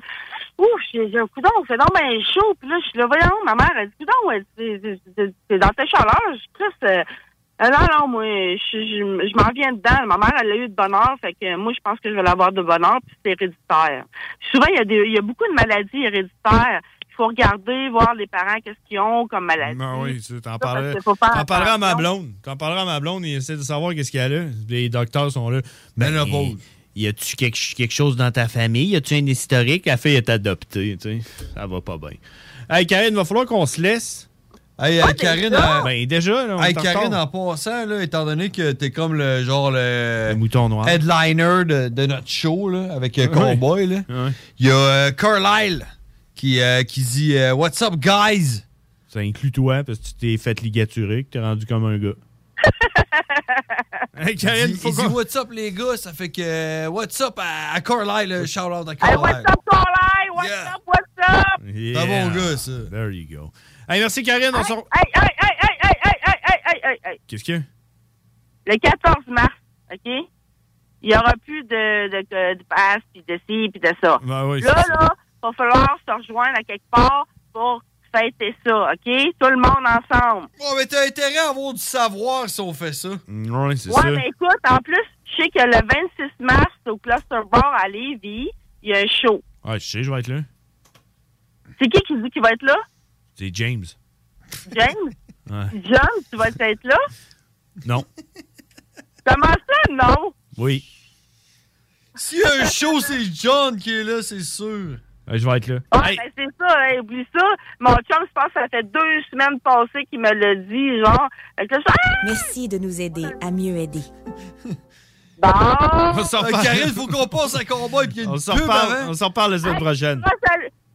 Ouf, j'ai un coudon, c'est donc ben chaud. Puis là, je suis là, voyons, ma mère, elle dit, coudon, c'est- dans ta chaleur. Je suis plus, euh, euh, non, non, moi, je, je, je m'en viens dedans. Ma mère, elle l'a eu de bonheur, fait que moi, je pense que je vais l'avoir de bonheur, puis c'est héréditaire. Souvent, il y, a des, il y a beaucoup de maladies héréditaires. Il faut regarder, voir les parents, qu'est-ce qu'ils ont comme maladie. Ben oui, tu t'en parleras. à ma blonde. T'en parleras à ma blonde, il essaie de savoir qu'est-ce qu'il y a là. Les docteurs sont là. Ben, y a-tu quelque, quelque chose dans ta famille? Y a-tu un historique? La fille est adoptée, tu sais. Ça va pas bien. Hey, Karine, va falloir qu'on se laisse. Hey, euh, Karine, euh, Ben, déjà, là, on Hey, Karine, en passant, là, étant donné que t'es comme le genre le, mouton noir. headliner de, de notre show là, avec euh, Cowboy. Ouais. il y a euh, Carlisle qui, euh, qui dit euh, What's up, guys? Ça inclut toi parce que tu t'es fait ligaturer, que t'es rendu comme un gars. hey, Karine, il faut dit qu'on- What's up, les gars? Ça fait que euh, What's up à, à Carlisle, euh, shout out à Hey, Carlisle. what's up, Carlisle? What's up, what's up? C'est un bon gars, ça. There you go. Hey, merci, Karine. On Hey, hey, hey, hey, hey, hey, hey, hey, hey, hey, hey. Qu'est-ce qu'il y a? Le 14 mars, OK? Il n'y aura plus de, de, de, de passe, puis de ci, puis de ça. Ben oui, là, là, il va falloir se rejoindre à quelque part pour fêter ça, OK? Tout le monde ensemble. Bon, mais t'as intérêt à avoir du savoir si on fait ça. Ouais, c'est Ouais, mais écoute, en plus, je sais que le 26 mars, au Cluster Bar à Lévis, il y a un show. Ouais, je sais, je vais être là. C'est qui qui dit qu'il va être là? C'est James. James? Ouais. John, tu vas être là? Non. Comment ça, non? Oui. S'il y a un show, c'est John qui est là, c'est sûr. Ouais, je vais être là. Ouais, ben c'est ça, hein, oublie ça. Mon chum, je pense que ça fait deux semaines passées qu'il me l'a dit, genre. Fait que là, je- Ah! Merci de nous aider à mieux aider. On s'en Euh, reparle. Karine, faut qu'on passe à et puis On une s'en reparle, on s'en reparle la semaine prochaine.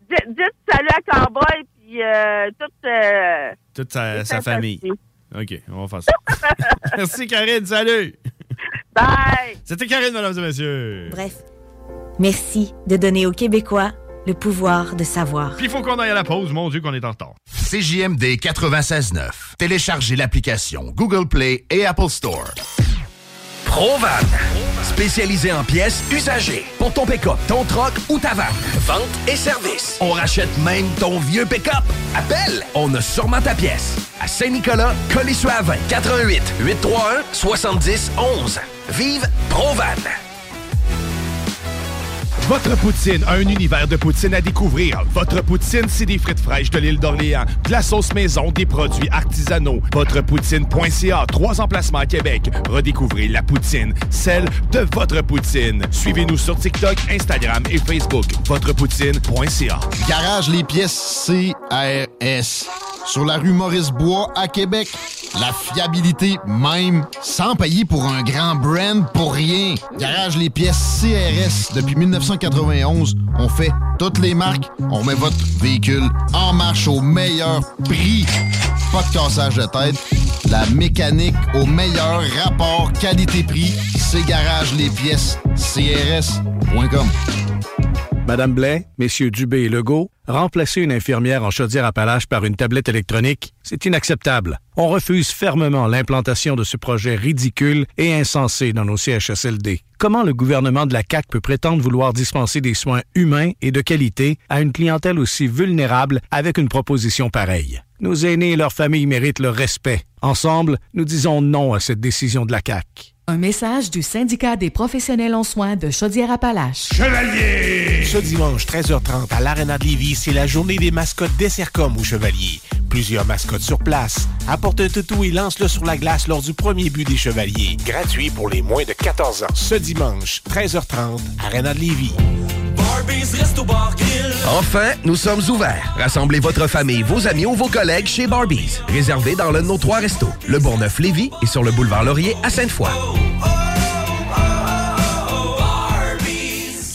Dites, dites salut à Cowboy puis euh, toute. euh, Toute sa, famille. sympathies. OK, on va faire ça. Merci, Karine. Salut. Bye. C'était Karine, mesdames et messieurs. Bref, merci de donner aux Québécois le pouvoir de savoir. Puis il faut qu'on aille à la pause. Mon Dieu, qu'on est en retard. CJMD 96.9. Téléchargez l'application Google Play et Apple Store. Provan. Spécialisé en pièces usagées. Pour ton pick-up, ton troc ou ta vanne. Vente et service. On rachète même ton vieux pick-up. Appelle, on a sûrement ta pièce. À Saint-Nicolas, Colissois 20 88 831 70 11. Vive Provan. Votre poutine, un univers de poutine à découvrir. Votre poutine, c'est des frites fraîches de l'île d'Orléans, de la sauce maison, des produits artisanaux. Votrepoutine.ca, trois emplacements à Québec. Redécouvrez la poutine, celle de votre poutine. Suivez-nous sur TikTok, Instagram et Facebook. Votrepoutine.ca. Garage les pièces CRS. Sur la rue Maurice-Bois à Québec. La fiabilité même, sans payer pour un grand brand pour rien. Garage les pièces CRS. Depuis 1991, on fait toutes les marques. On met votre véhicule en marche au meilleur prix. Pas de cassage de tête. La mécanique au meilleur rapport qualité-prix. C'est Garage les pièces CRS.com. Madame Blais, messieurs Dubé et Legault, remplacer une infirmière en chaudière-appalaches par une tablette électronique, c'est inacceptable. On refuse fermement l'implantation de ce projet ridicule et insensé dans nos CHSLD. Comment le gouvernement de la CAQ peut prétendre vouloir dispenser des soins humains et de qualité à une clientèle aussi vulnérable avec une proposition pareille? Nos aînés et leurs familles méritent le respect. Ensemble, nous disons non à cette décision de la CAQ. Un message du syndicat des professionnels en soins de Chaudière-Appalaches. Chevalier! Ce dimanche, 13h30, à l'Arena de Lévis, c'est la journée des mascottes des Sercom au Chevalier. Plusieurs mascottes sur place. Apporte un toutou et lance-le sur la glace lors du premier but des Chevaliers. Gratuit pour les moins de 14 ans. Ce dimanche, 13h30, Arena de Lévis. Enfin, nous sommes ouverts. Rassemblez votre famille, vos amis ou vos collègues chez Barbies. Réservé dans l'un de nos trois restos, le Bourgneuf-Lévis et sur le boulevard Laurier à Sainte-Foy.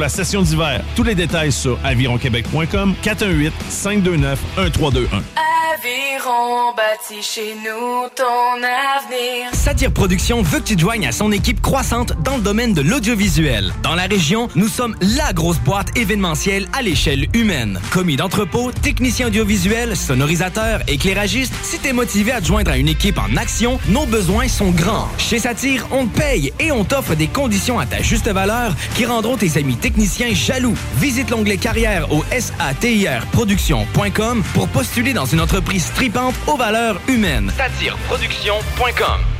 la session d'hiver. Tous les détails sur avironquebec.com 418 529 1321. Aviron bâti chez nous ton avenir. Satire Productions veut que tu te joignes à son équipe croissante dans le domaine de l'audiovisuel. Dans la région, nous sommes la grosse boîte événementielle à l'échelle humaine. Commis d'entrepôt, technicien audiovisuel, sonorisateur, éclairagiste, si t'es motivé à te joindre à une équipe en action, nos besoins sont grands. Chez Satire, on te paye et on t'offre des conditions à ta juste valeur qui rendront tes amis techniciens jaloux. Visite l'onglet carrière au satirproduction.com pour postuler dans une entreprise tripante aux valeurs humaines. Satireproduction.com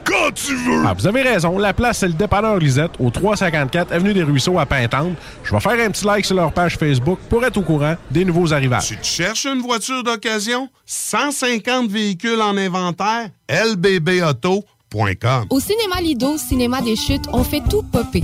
quand tu veux! Ah, vous avez raison. La place, c'est le dépanneur Lisette, au 354 Avenue des Ruisseaux à Pintante. Je vais faire un petit like sur leur page Facebook pour être au courant des nouveaux arrivages. Tu te cherches une voiture d'occasion? 150 véhicules en inventaire? LBB Auto. Au cinéma Lido, cinéma des chutes, on fait tout popper.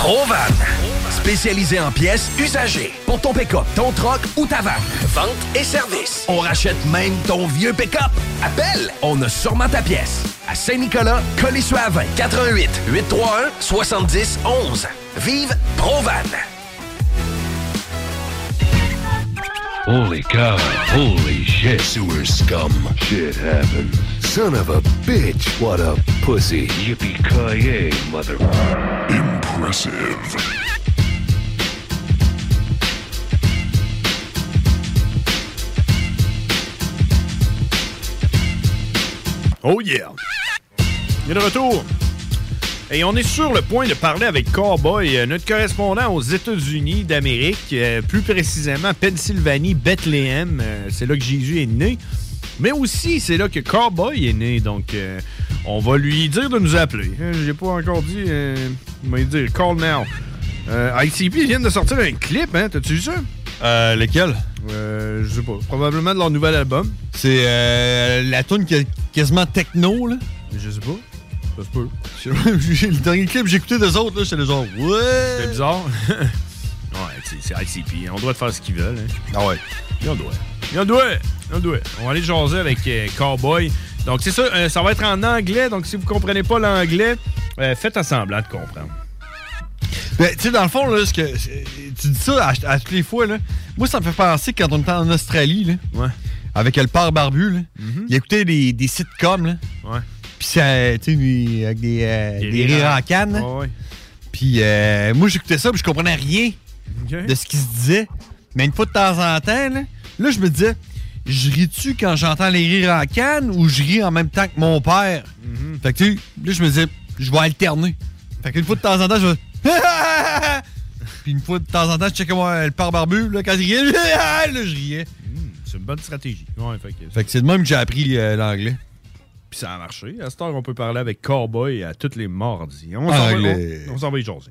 Provan. Spécialisé en pièces usagées. Pour ton pick-up, ton troc ou ta vanne. Vente et service. On rachète même ton vieux pick-up. Appelle, on a sûrement ta pièce. À Saint-Nicolas, Colissois 20 88 831 70 11. Vive Provan. Holy cow. Holy shit. Sewer scum. Shit happened. Son of a bitch. What a pussy. Yippee-ki-yay, mother... Oh yeah! Est de retour. Et on est sur le point de parler avec Cowboy, euh, notre correspondant aux États-Unis d'Amérique, euh, plus précisément Pennsylvanie, Bethléem. euh, c'est là que Jésus est né. Mais aussi, c'est là que Cowboy est né. Donc, euh, on va lui dire de nous appeler. Euh, J'ai pas encore dit. euh, il m'a dit call now. Euh, ICP vient de sortir un clip, hein? T'as-tu vu ça? Euh, lequel? Euh, je sais pas. Probablement de leur nouvel album. C'est euh, la tune qui est quasiment techno, là. Je sais pas. Ça se peut. le dernier clip que j'ai écouté des autres, là, j'étais le genre, ouais. C'est bizarre. ouais, c'est ICP. On doit faire ce qu'ils veulent. hein. Ah ouais. Il en doit. Il en. Il en doit. On va aller jaser avec euh, Cowboy. Donc, c'est ça. euh, ça va être en anglais. Donc, si vous comprenez pas l'anglais, euh, faites à semblant de comprendre. Ben, tu sais, dans le fond, là, ce que, tu dis ça à, à toutes les fois, là. Moi, ça me fait penser que quand on était en Australie, là, avec le père barbu, là, il écoutait des, des sitcoms, là. Ouais. Puis ça, tu sais, avec des, euh, Des des rires en- canne. là. Ouais, ouais. Puis euh, moi, j'écoutais ça, puis je comprenais rien de ce qui se disait. Mais une fois de temps en temps, là, là, je me disais, je ris-tu quand j'entends les rires en canne ou je ris en même temps que mon père? Mm-hmm. Fait que, tu sais, là, je me disais, je vais alterner. Fait qu'une fois de temps en temps, je vais. Puis une fois de temps en temps, je checkais moi, le père barbu, là, quand il riait, là, je riais. C'est une bonne stratégie. Ouais, fait que, Fait que c'est de même que j'ai appris euh, l'anglais. Puis ça a marché. À cette heure, on peut parler avec Cowboy à toutes les mardis. On s'en va, Anglais. on, on s'en va y jaser.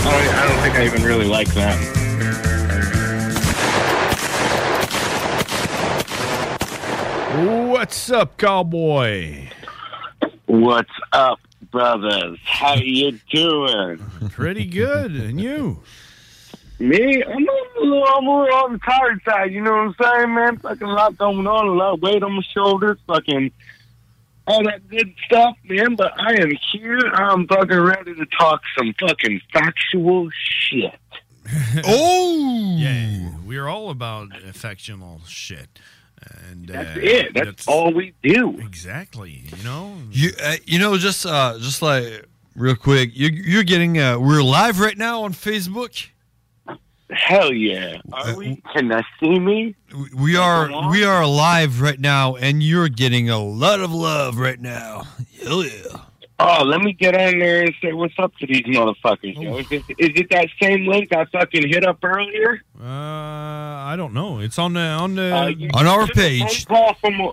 Oh, I don't, I don't think I even really like them. What's up, Cowboy? What's up, brothers? How you doing? Pretty good. And you? Me? I'm a little, I'm a little on the tired side, you know what I'm saying, man? Fucking a lot going on, a lot of weight on my shoulders, fucking all that good stuff, man. But I am here. I'm fucking ready to talk some fucking factual shit. oh! Yeah, we're all about affectional shit. And That's uh, it. That's all we do. Exactly. You know? You, uh, you know, just uh, just like real quick, you, you're getting. Uh, we're live right now on Facebook. Hell yeah! Are we? Can I see me? We are we are live right now, and you're getting a lot of love right now. Hell yeah! Oh, let me get on there and say what's up to these motherfuckers. Yo. Is, it, is it that same link I fucking hit up earlier? Uh, I don't know. It's on the on the Uh, you took a phone call from a,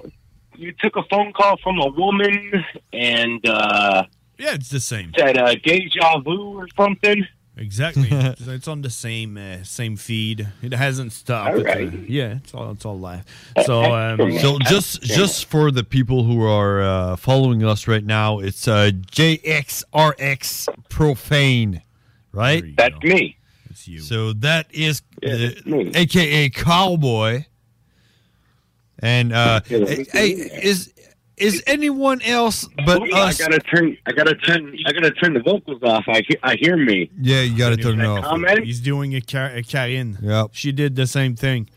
you took a phone call from a woman and uh, yeah, it's the same. Said uh, deja vu or something. Exactly. it's it's on the same uh, same feed. It hasn't stopped. All It's, uh, yeah, it's all it's all live. So um, so just just for the people who are uh, following us right now, it's uh, JXRX Profane, right? That's me. It's you. So that is uh, AKA Cowboy. And uh, hey, hey, is is anyone else but Oh, I us? gotta turn. I gotta turn. I gotta turn the vocals off. I hear. I hear me. Yeah, you got to turn it off. Comment. He's doing a, Car- a Karine. Yep. She did the same thing.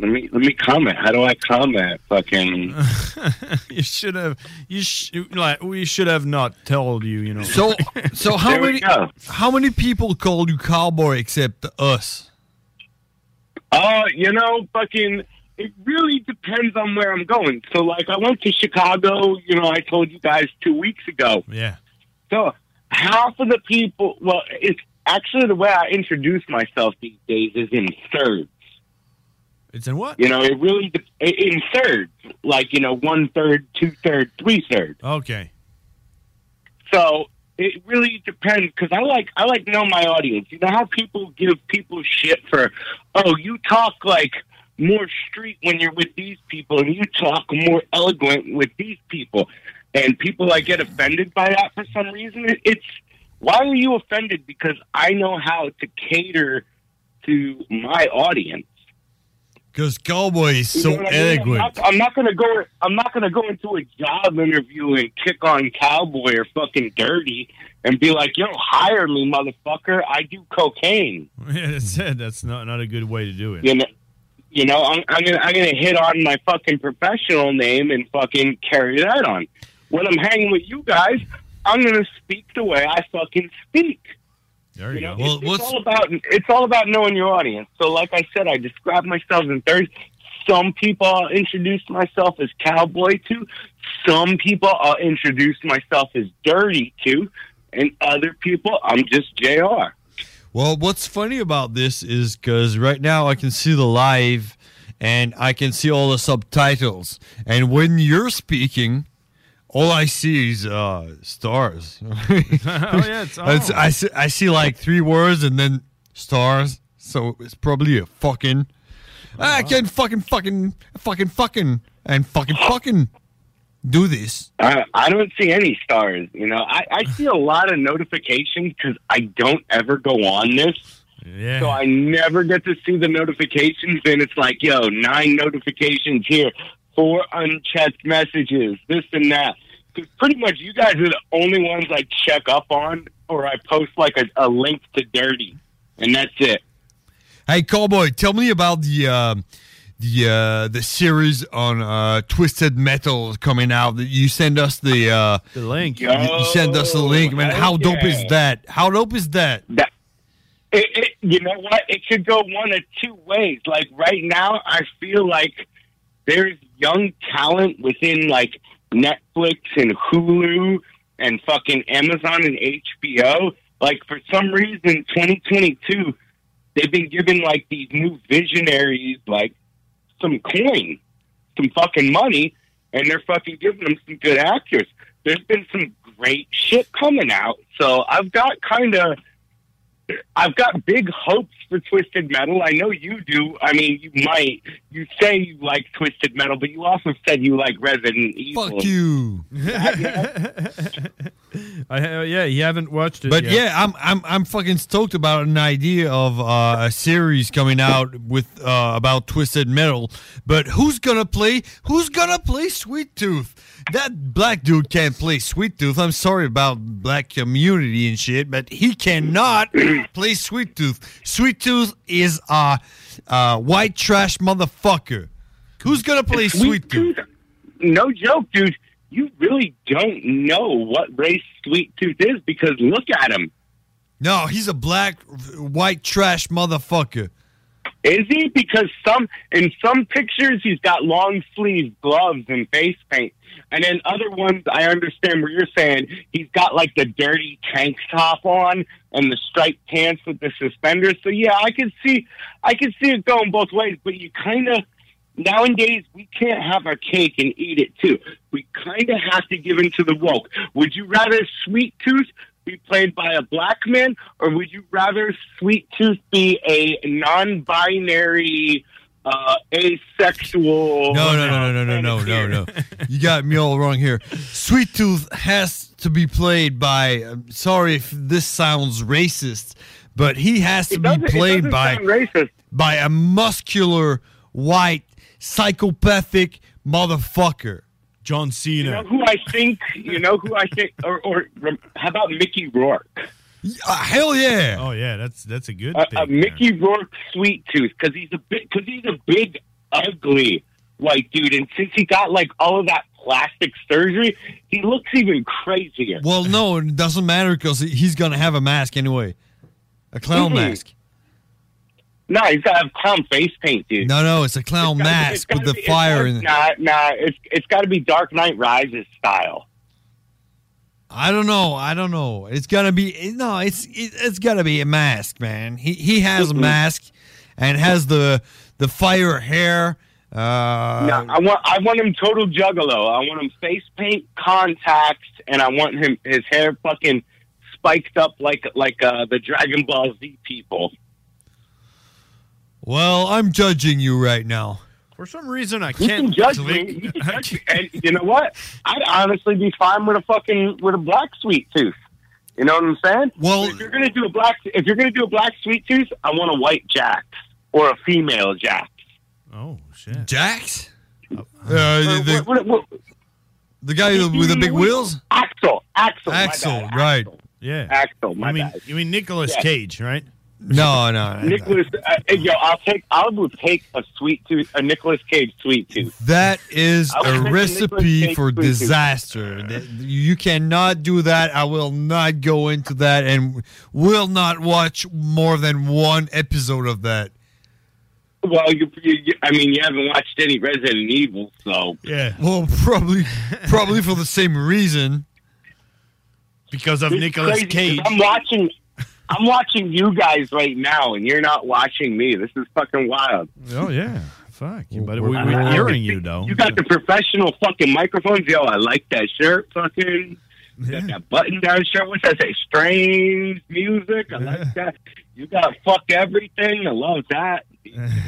Let me let me comment. How do I comment? Fucking. you should have. You sh- like we should have not told you. You know. So, so how There many go. how many people call you cowboy except us? Oh, you know, fucking. It really depends on where I'm going. So, like, I went to Chicago. You know, I told you guys two weeks ago. Yeah. So half of the people, well, it's actually the way I introduce myself these days is in thirds. It's in what? You know, it really in thirds, like you know, one third, two third, three third. Okay. So it really depends because I like I like know my audience. You know how people give people shit for, oh, you talk like more street when you're with these people, and you talk more eloquent with these people, and people I get offended by that for some reason. It's why are you offended? Because I know how to cater to my audience. Because cowboy is You so know I mean? eloquent. I'm not, not gonna go. I'm not gonna go into a job interview and kick on cowboy or fucking dirty and be like, "Yo, hire me, motherfucker. I do cocaine." Yeah, that's it. That's not not a good way to do it. You know, you know, I'm, I'm gonna I'm gonna hit on my fucking professional name and fucking carry that on. When I'm hanging with you guys, I'm gonna speak the way I fucking speak. There you you know, go. it's, it's all about it's all about knowing your audience. So, like I said, I describe myself in thirds. Some people I'll introduce myself as cowboy to. Some people I'll introduce myself as dirty to, and other people I'm just Jr. Well, what's funny about this is because right now I can see the live and I can see all the subtitles. And when you're speaking, all I see is uh, stars. oh, yeah, it's- oh. I, see, I see like three words and then stars. So it's probably a fucking. I can fucking, fucking, fucking, fucking, and fucking, fucking do this. I, I don't see any stars. You know, I, I see a lot of notifications because I don't ever go on this. Yeah. So I never get to see the notifications, and it's like, yo, nine notifications here, four unchecked messages, this and that. Because pretty much you guys are the only ones I check up on, or I post like a, a link to Dirty, and that's it. Hey, Cowboy, tell me about the uh, the uh, the series on uh, Twisted Metal coming out. That you send us the uh, the link. You, you send us the link, man. How dope is that? How dope is that? That it, it, you know what? It could go one of two ways. Like right now, I feel like there's young talent within like Netflix and Hulu and fucking Amazon and HBO. Like for some reason, 2022, they've been giving like these new visionaries like some coin, some fucking money, and they're fucking giving them some good actors. There's been some great shit coming out, so I've got kind of. I've got big hopes for Twisted Metal. I know you do. I mean, you might. You say you like Twisted Metal, but you also said you like Resident Evil. Fuck you. I, uh, yeah, you haven't watched it. But yet. yeah, I'm I'm I'm fucking stoked about an idea of uh, a series coming out with uh, about Twisted Metal. But who's gonna play? Who's gonna play Sweet Tooth? That black dude can't play Sweet Tooth. I'm sorry about black community and shit, but he cannot play Sweet Tooth. Sweet Tooth is a, a white trash motherfucker. Who's gonna play Sweet Tooth? No joke, dude. You really don't know what race Sweet Tooth is because look at him. No, he's a black white trash motherfucker. Is he? Because some in some pictures he's got long sleeve gloves and face paint, and in other ones I understand where you're saying he's got like the dirty tank top on and the striped pants with the suspenders. So yeah, I can see I can see it going both ways, but you kind of nowadays we can't have our cake and eat it too. We kind of have to give in to the woke. Would you rather Sweet Tooth be played by a black man, or would you rather Sweet Tooth be a non-binary, uh, asexual? No, no, no, no, no, no, no, no, no. You got me all wrong here. Sweet Tooth has to be played by. I'm sorry if this sounds racist, but he has to be played by racist. by a muscular white psychopathic motherfucker. John Cena. You know who I think? You know who I think? Or, or rem- how about Mickey Rourke? Uh, hell yeah! Oh yeah, that's that's a good. A, pick a Mickey Rourke sweet tooth because he's a big because he's a big ugly white dude, and since he got like all of that plastic surgery, he looks even crazier. Well, no, it doesn't matter because he's gonna have a mask anyway, a clown Mhm. mask. No, he's got to have clown face paint, dude. No, no, it's a clown It's gotta- mask with the be- fire in it's. Nah, nah, it's it's got to be Dark Knight Rises style. I don't know. I don't know. It's gotta be no. It's it, it's gotta be a mask, man. He he has a mask and has the the fire hair. Uh, no, I want I want him total juggalo. I want him face paint, contacts, and I want him his hair fucking spiked up like like uh, the Dragon Ball Z people. Well, I'm judging you right now. For some reason, I You can can't judge click. me. You can judge me. And you know what? I'd honestly be fine with a fucking with a black sweet tooth. You know what I'm saying? Well, if you're gonna do a black, if you're gonna do a black sweet tooth, I want a white Jax or a female Jax. Oh shit, Jax. Uh, Or the, what- what- what- the guy with the big wheels. Axel. Axel. Axel, bad. right? Yeah, Axel. My you mean bad. you mean Nicolas Yeah. Cage, right? No, no. Nicholas, uh, yo, I'll take. I would take a sweet tooth, a Nicholas Cage sweet tooth. That is a take the Nicolas recipe Cage for sweet tooth. disaster. You cannot do that. I will not go into that and will not watch more than one episode of that. Well, you, you, I mean, you haven't watched any Resident Evil, so Yeah, Well, probably, probably for the same reason. because of It's Nicolas crazy Cage. I'm watching. I'm watching you guys right now, and you're not watching me. This is fucking wild. Oh yeah, fuck. But we, we're- we're uh-huh. hearing you though. You got the professional fucking microphones. Yo, I like that shirt. Fucking. You got that button down shirt. What's that say? Strange music. I like that. You got fuck everything. I love that.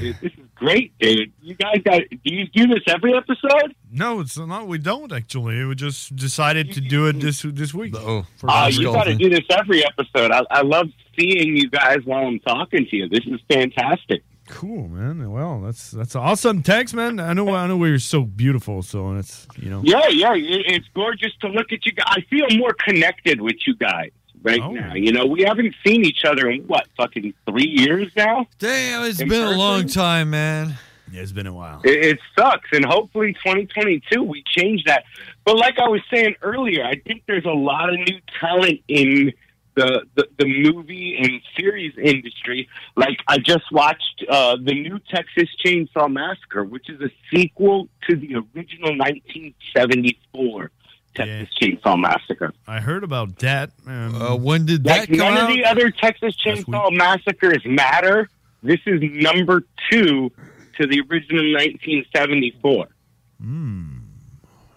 This is great, dude. You guys got. Do you do this every episode? No, it's not. We don't actually. We just decided to do it this this week. Oh, Uh, you got to do this every episode. I, I love seeing you guys while I'm talking to you. This is fantastic. Cool, man. Well, that's that's awesome. Thanks, man. I know I know we're so beautiful, so it's you know. Yeah, yeah, it's gorgeous to look at you guys. I feel more connected with you guys right Oh. now. You know, we haven't seen each other in what, fucking three years now? Damn, it's In been a long time, man. Yeah, it's been a while. It, it sucks, and hopefully 2022 we change that. But like I was saying earlier, I think there's a lot of new talent in the the, the movie and series industry. Like I just watched uh, the new Texas Chainsaw Massacre, which is a sequel to the original 1974 Texas Chainsaw Massacre. I heard about that. Um, Uh, when did Like that come none out? of the other Texas Chainsaw Massacres matter. This is number two to the original 1974.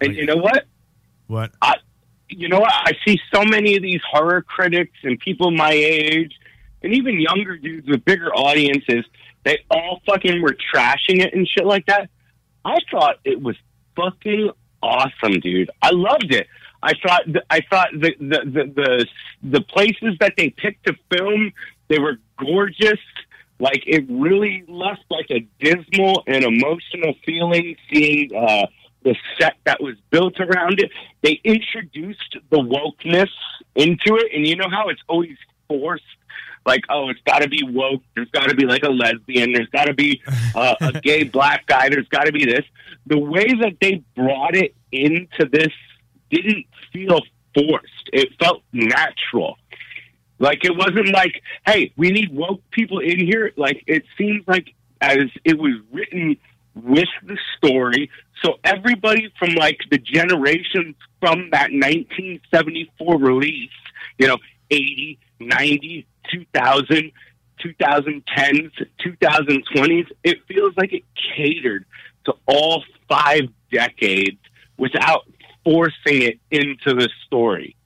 And you know what? What? I, you know what? I see so many of these horror critics and people my age, and even younger dudes with bigger audiences. They all fucking were trashing it and shit like that. I thought it was fucking awesome, dude. I loved it. I thought th- I thought the the, the the the places that they picked to film they were gorgeous. Like it really left like a dismal and emotional feeling seeing uh, the set that was built around it. They introduced the wokeness into it, and you know how it's always forced. Like, oh, it's got to be woke. There's got to be like a lesbian. There's got to be uh, a gay black guy. There's got to be this. The way that they brought it into this didn't feel forced. It felt natural. Like it wasn't like, hey, we need woke people in here. Like it seems like as it was written with the story. So everybody from like the generation from that 1974 release, you know, 80, 90, 2000, 2010s, 2020s, it feels like it catered to all five decades without forcing it into the story.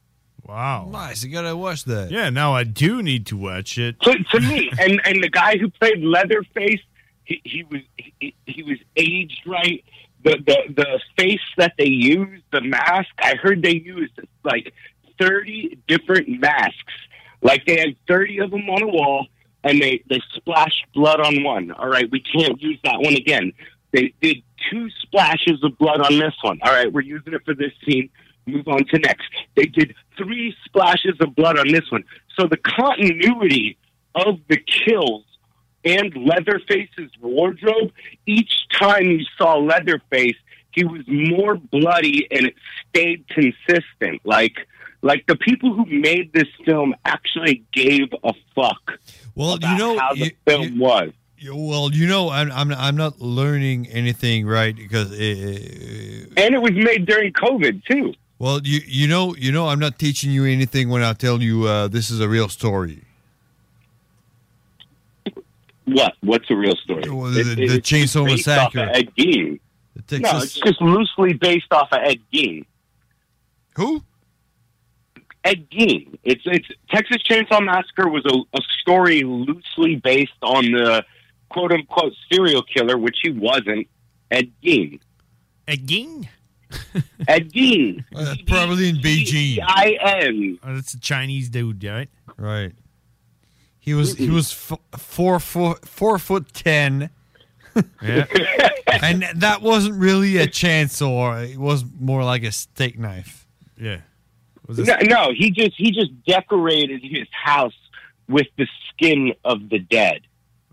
Wow. Nice. You gotta watch that. Yeah, now I do need to watch it. to, to me, and and the guy who played Leatherface, he, he was he, he was aged right. The, the the face that they used, the mask. I heard they used like thirty different masks. Like they had thirty of them on a wall, and they they splashed blood on one. All right, we can't use that one again. They did two splashes of blood on this one. All right, we're using it for this scene. Move on to next. They did three splashes of blood on this one. So the continuity of the kills and Leatherface's wardrobe, each time you saw Leatherface, he was more bloody and it stayed consistent. Like like the people who made this film actually gave a fuck. Well, you know how the film was. Well, you know, I'm I'm I'm not learning anything, right? Because uh, and it was made during COVID too. Well, you you know you know I'm not teaching you anything when I tell you uh, this is a real story. What? What's a real story? Well, the- It- the it's Chainsaw based off Massacre. of Ed Gein. The No, it's just loosely based off of Ed Gein. Who? Ed Gein. It's it's Texas Chainsaw Massacre was a, a story loosely based on the quote unquote serial killer, which he wasn't. Ed Gein. Ed Gein. Ed Gein. Uh, probably in Beijing. I N. Oh, that's a Chinese dude, right? Right. He was he was f- four foot four foot ten. Yeah. and that wasn't really a chainsaw. It was more like a steak knife. Yeah. No, no, he just he just decorated his house with the skin of the dead.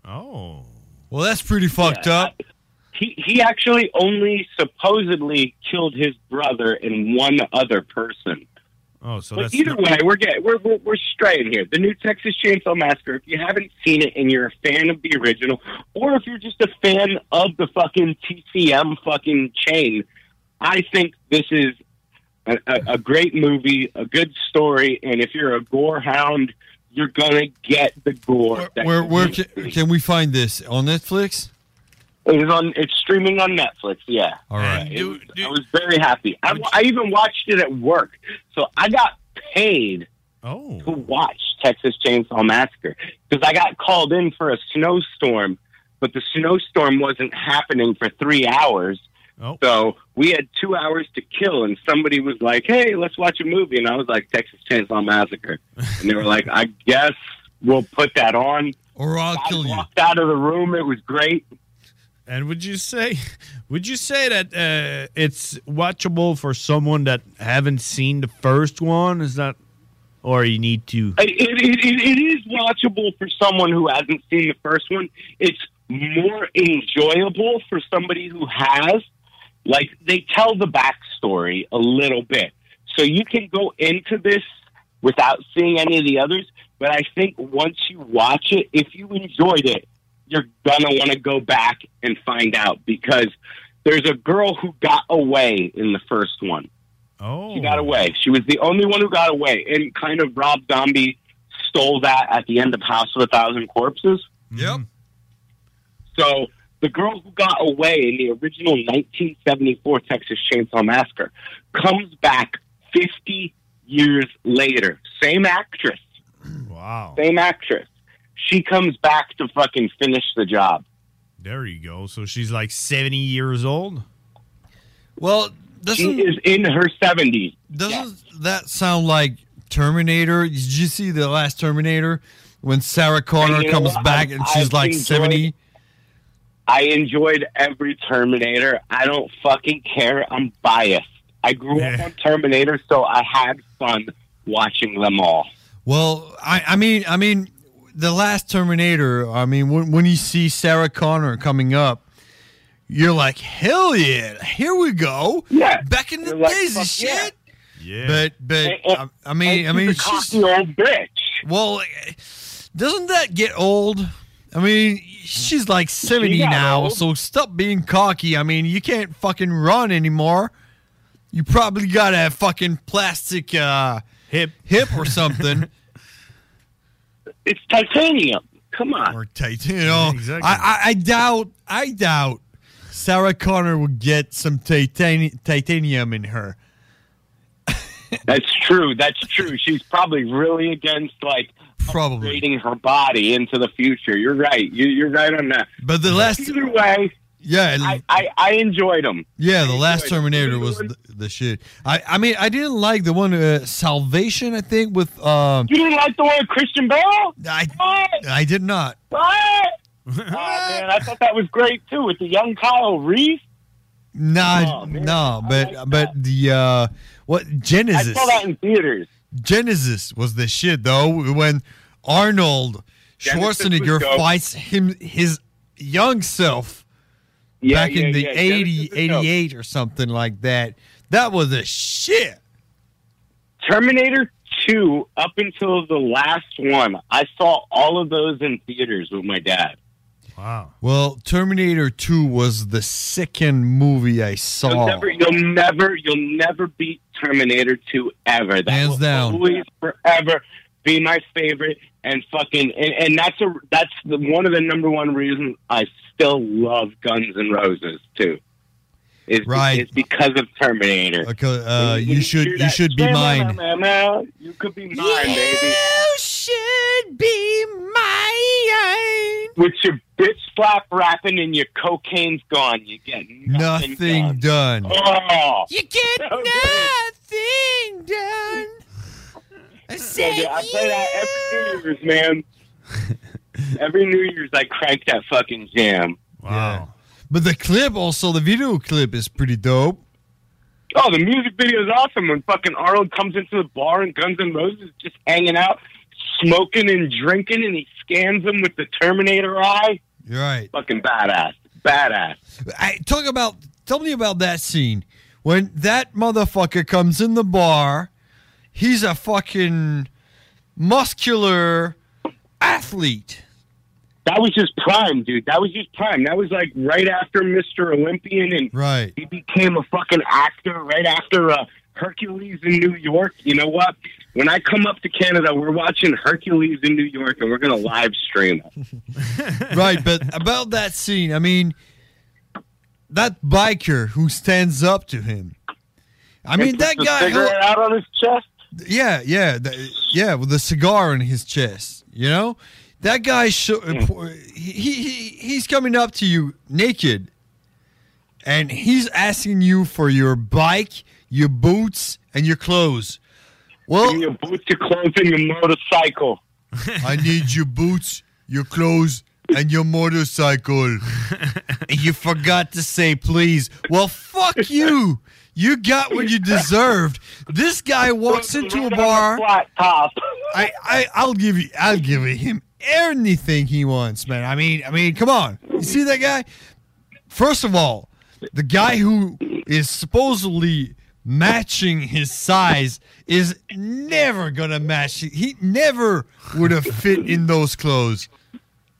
Oh. Well, that's pretty fucked up. He he actually only supposedly killed his brother and one other person. Oh, so but that's either not- way, we're getting we're, we're we're straying here. The new Texas Chainsaw Massacre. If you haven't seen it and you're a fan of the original, or if you're just a fan of the fucking TCM fucking chain, I think this is a, a, a great movie, a good story, and if you're a gore hound, you're gonna get the gore. that Where where can, can we find this on Netflix? It is on. It's streaming on Netflix. Yeah. All right. It was- I was very happy. I, I even watched it at work, so I got paid oh. to watch Texas Chainsaw Massacre because I got called in for a snowstorm, but the snowstorm wasn't happening for three hours. Oh. So we had two hours to kill, and somebody was like, "Hey, let's watch a movie," and I was like, "Texas Chainsaw Massacre," and they were like, "I guess we'll put that on." Or I'll kill you. Walked out of the room. It was great. And would you say, would you say that uh, it's watchable for someone that haven't seen the first one? Is that, or you need to? It, it, it, it is watchable for someone who hasn't seen the first one. It's more enjoyable for somebody who has. Like they tell the backstory a little bit, so you can go into this without seeing any of the others. But I think once you watch it, if you enjoyed it, you're gonna want to go back and find out because there's a girl who got away in the first one. Oh, She got away. She was the only one who got away, and kind of Rob Zombie stole that at the end of House of a Thousand Corpses. Yep. Mm-hmm. So the girl who got away in the original 1974 Texas Chainsaw Massacre comes back 50 years later. Same actress. Wow. Same actress. She comes back to fucking finish the job. There you go. So she's like seventy years old. Well, she is in her 70s. Doesn't that sound like Terminator? Did you see the last Terminator when Sarah Connor you know comes what? back I've- and she's I've like enjoyed- seventy? I enjoyed every Terminator. I don't fucking care. I'm biased. I grew up on Terminator, so I had fun watching them all. Well, I, I mean, I mean, the last Terminator. I mean, when when you see Sarah Connor coming up, you're like, hell yeah, here we go. Yeah, back in the You're like, days and fuck yeah. shit. Yeah, but but I, I mean, I mean, she's a cocky old bitch. Well, doesn't that get old? I mean, she's like seventy got now, old. so stop being cocky. I mean, you can't fucking run anymore. You probably got a fucking plastic uh, hip hip or something. it's titanium. Come on. Or titanium. I, I, I doubt. I doubt. Sarah Connor would get some titani- titanium in her. That's true. That's true. She's probably really against like probably upgrading her body into the future. You're right. You, you're right on that. But the last, either way, yeah, I, I, I enjoyed them. Yeah, the last Terminator was the, the shit. I, I mean, I didn't like the one uh, Salvation. I think with um, You didn't like the one with Christian Bale? I I did not. What? oh man, I thought that was great too with the young Kyle Reese. Nah, Oh, no, but but the uh, what Genesis? I Genesis? saw that in theaters. Genesis was the shit though. When Arnold Genesis Schwarzenegger fights him his young self Yeah, back in the yeah, 80, Genesis was dope. or something like that. That was a shit. Terminator 2, up until the last one, I saw all of those in theaters with my dad. Wow. Well, Terminator 2 was the second movie I saw. You'll saw. never, you'll never, you'll never beat Terminator 2 ever. That Hands down. always forever be my favorite. And fucking, and, and that's a that's the, one of the number one reasons I still love Guns and Roses too. Is, Right. It's because of Terminator. Okay, uh, When you should you should be mine. meow, meow, meow," You could be mine, baby. You should be mine. With your bitch slap rapping and your cocaine's gone, you get nothing, Nothing done. Oh, You get nothing done. I Yeah, dude, I play that every New Year's, man. every New Year's, I crank that fucking jam. Wow. But the clip also, the video clip is pretty dope. Oh, the music video is awesome when fucking Arnold comes into the bar and Guns N' Roses is just hanging out, smoking and drinking, and he scans them with the Terminator eye. You're right. Fucking badass. Badass. I talk about tell me about that scene when that motherfucker comes in the bar. He's a fucking muscular athlete. That was his prime, dude. That was his prime. That was like right after Mr. Olympian, and right. he became a fucking actor right after uh, Hercules in New York. You know what? When I come up to Canada, we're watching Hercules in New York, and we're gonna live stream it. right, but about that scene, I mean, that biker who stands up to him. I mean, that the guy. cigarette out on his chest. Yeah, yeah, th- yeah, with a cigar in his chest. You know, that guy. Show, uh, he, he he's coming up to you naked, and he's asking you for your bike, your boots, and your clothes. Well, your boots, your clothes, and your motorcycle. I need your boots, your clothes, and your motorcycle. you forgot to say please. Well, fuck you. You got what you deserved. This guy walks into a bar. I, I I'll give you I'll give him anything he wants, man. I mean, I mean, come on. You see that guy? First of all, the guy who is supposedly matching his size is never gonna match. He never would have fit in those clothes.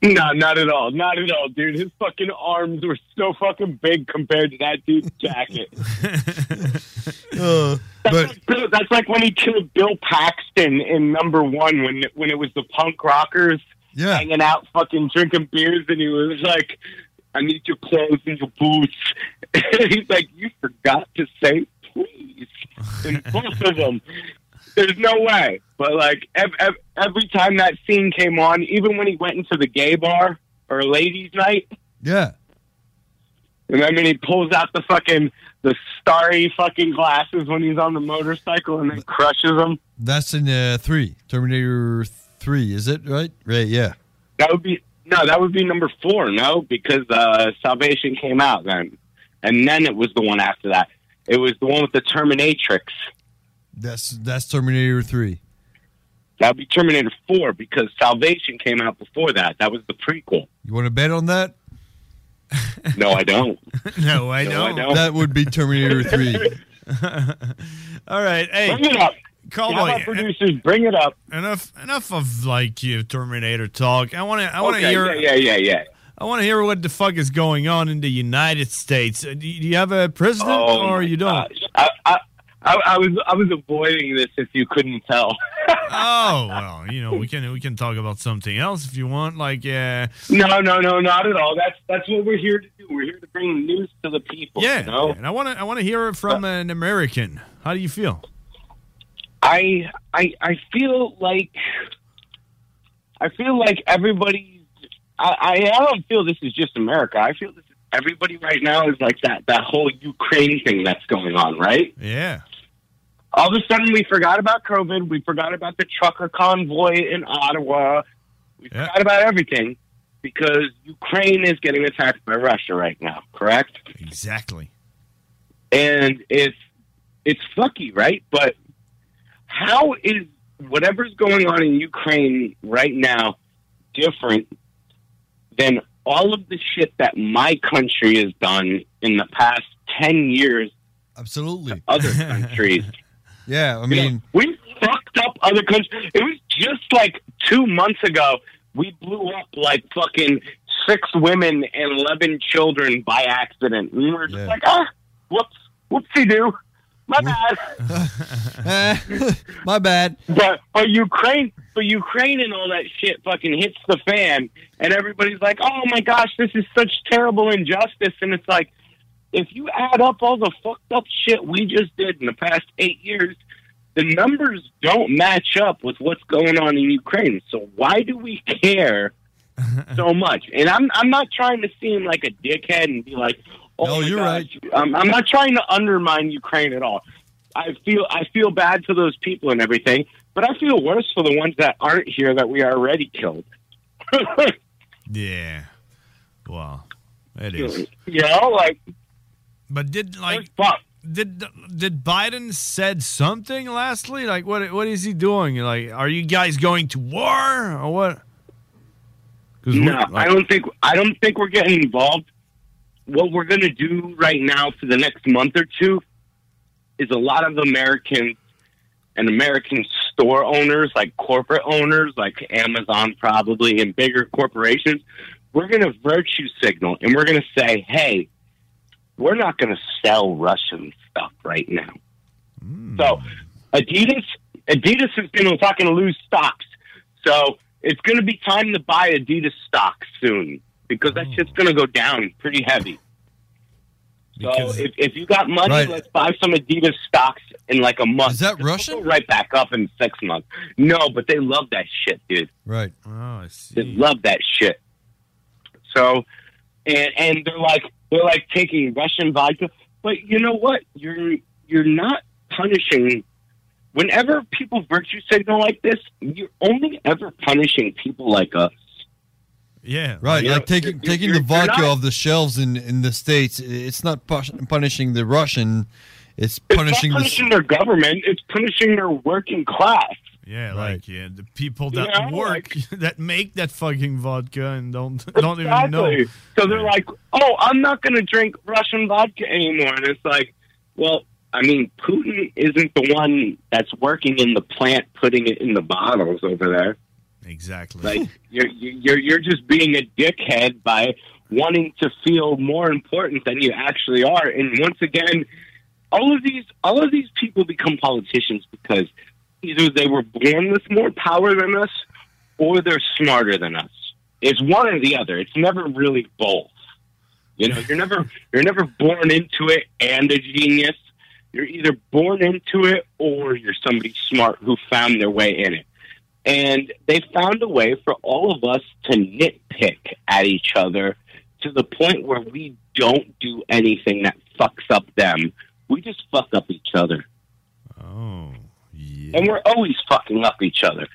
No, not at all. Not at all, dude. His fucking arms were so fucking big compared to that dude's jacket. Uh, but Bill- That's like when he killed Bill Paxton in number one when when it was the punk rockers yeah. hanging out, fucking drinking beers, and he was like, "I need your clothes and your boots." He's like, "You forgot to say please." In both of them, there's no way. But like ev- ev- every time that scene came on, even when he went into the gay bar or ladies' night, yeah. and I mean, he pulls out the fucking the starry fucking glasses when he's on the motorcycle and then crushes them. That's in uh, three. Terminator three, is it right? Right, yeah. That would be no, that would be number four. No, because uh, Salvation came out then, and then it was the one after that. It was the one with the Terminatrix. That's that's Terminator three. That would be Terminator Four because Salvation came out before that. That was the prequel. You want to bet on that? No, I don't. no, I No, don't. I don't. That would be Terminator three. All right, hey, Bring it up. Cowboy. About producers? Bring it up. Enough, enough of like you Terminator talk. I want to, I want to Okay, hear. yeah, yeah, yeah, yeah. I want to hear what the fuck is going on in the United States. Uh, Do you, have a president Oh, or you don't? I, I, I, I was I was avoiding this if you couldn't tell. oh well, you know we can we can talk about something else if you want. Like, uh, No, no, no, not at all. That's that's what we're here to do. We're here to bring news to the people. yeah, you know? and I want to I want to hear it from an American. How do you feel? I I I feel like I feel like everybody. I I don't feel this is just America. I feel this is everybody right now is like that that whole Ukraine thing that's going on, right? Yeah. All of a sudden, we forgot about COVID. We forgot about the trucker convoy in Ottawa. We forgot about everything because Ukraine is getting attacked by Russia right now, correct? Exactly. And it's it's fucky, right? But how is whatever's going on in Ukraine right now different than all of the shit that my country has done in the past 10 years Absolutely. other countries? Yeah, I mean, know, we fucked up other countries. It was just like two months ago. We blew up like fucking six women and eleven children by accident. And we were just like, ah, whoops, whoopsie do, my bad. Eh, my bad. But but Ukraine, but Ukraine and all that shit fucking hits the fan, and everybody's like, oh my gosh, this is such terrible injustice, and it's like. If you add up all the fucked up shit we just did in the past eight years, the numbers don't match up with what's going on in Ukraine. So why do we care so much? And I'm I'm not trying to seem like a dickhead and be like, oh, my you're gosh. Um, I'm not trying to undermine Ukraine at all. I feel I feel bad for those people and everything, but I feel worse for the ones that aren't here that we already killed. Yeah. Well, it is. you know, like. But did like did did Biden said something lastly? Like what what is he doing? Like are you guys going to war or what? No, like- I don't think I don't think we're getting involved. What we're going to do right now for the next month or two is a lot of Americans and American store owners, like corporate owners, like Amazon probably, and bigger corporations. We're going to virtue signal, and we're going to say, "Hey, we're not going to sell Russian stuff right now." Hmm. So Adidas, Adidas is going to fucking lose stocks. So it's going to be time to buy Adidas stock soon because that mm. shit's going to go down pretty heavy. So if, if you got money, Right. let's buy some Adidas stocks in like a month. Is that Russian? right back up in six months. No, but they love that shit, dude. Right. Oh, I see. They love that shit. So, and and they're like they're like taking Russian vodka, but you know what? You're you're not punishing. Whenever people virtue signal like this, you're only ever punishing people like us. Yeah. Right, You like know, taking you're- taking you're- the vodka not- off the shelves in in the states. It's not punishing the Russian. It's It's punishing the their government. It's punishing their working class. Yeah, like yeah, the people You that know, work that make that fucking vodka and don't don't even know. So they're like, "Oh, I'm not going to drink Russian vodka anymore." And it's like, well, I mean, Putin isn't the one that's working in the plant, putting it in the bottles over there. Exactly. Like you're you're you're just being a dickhead by wanting to feel more important than you actually are. And once again, all of these all of these people become politicians because either they were born with more power than us or they're smarter than us. It's one or the other. It's never really both. You know, you're never you're never born into it and a genius. You're either born into it or you're somebody smart who found their way in it. And they found a way for all of us to nitpick at each other to the point where we don't do anything that fucks up them. We just fuck up each other. Oh, yeah. And we're always fucking up each other.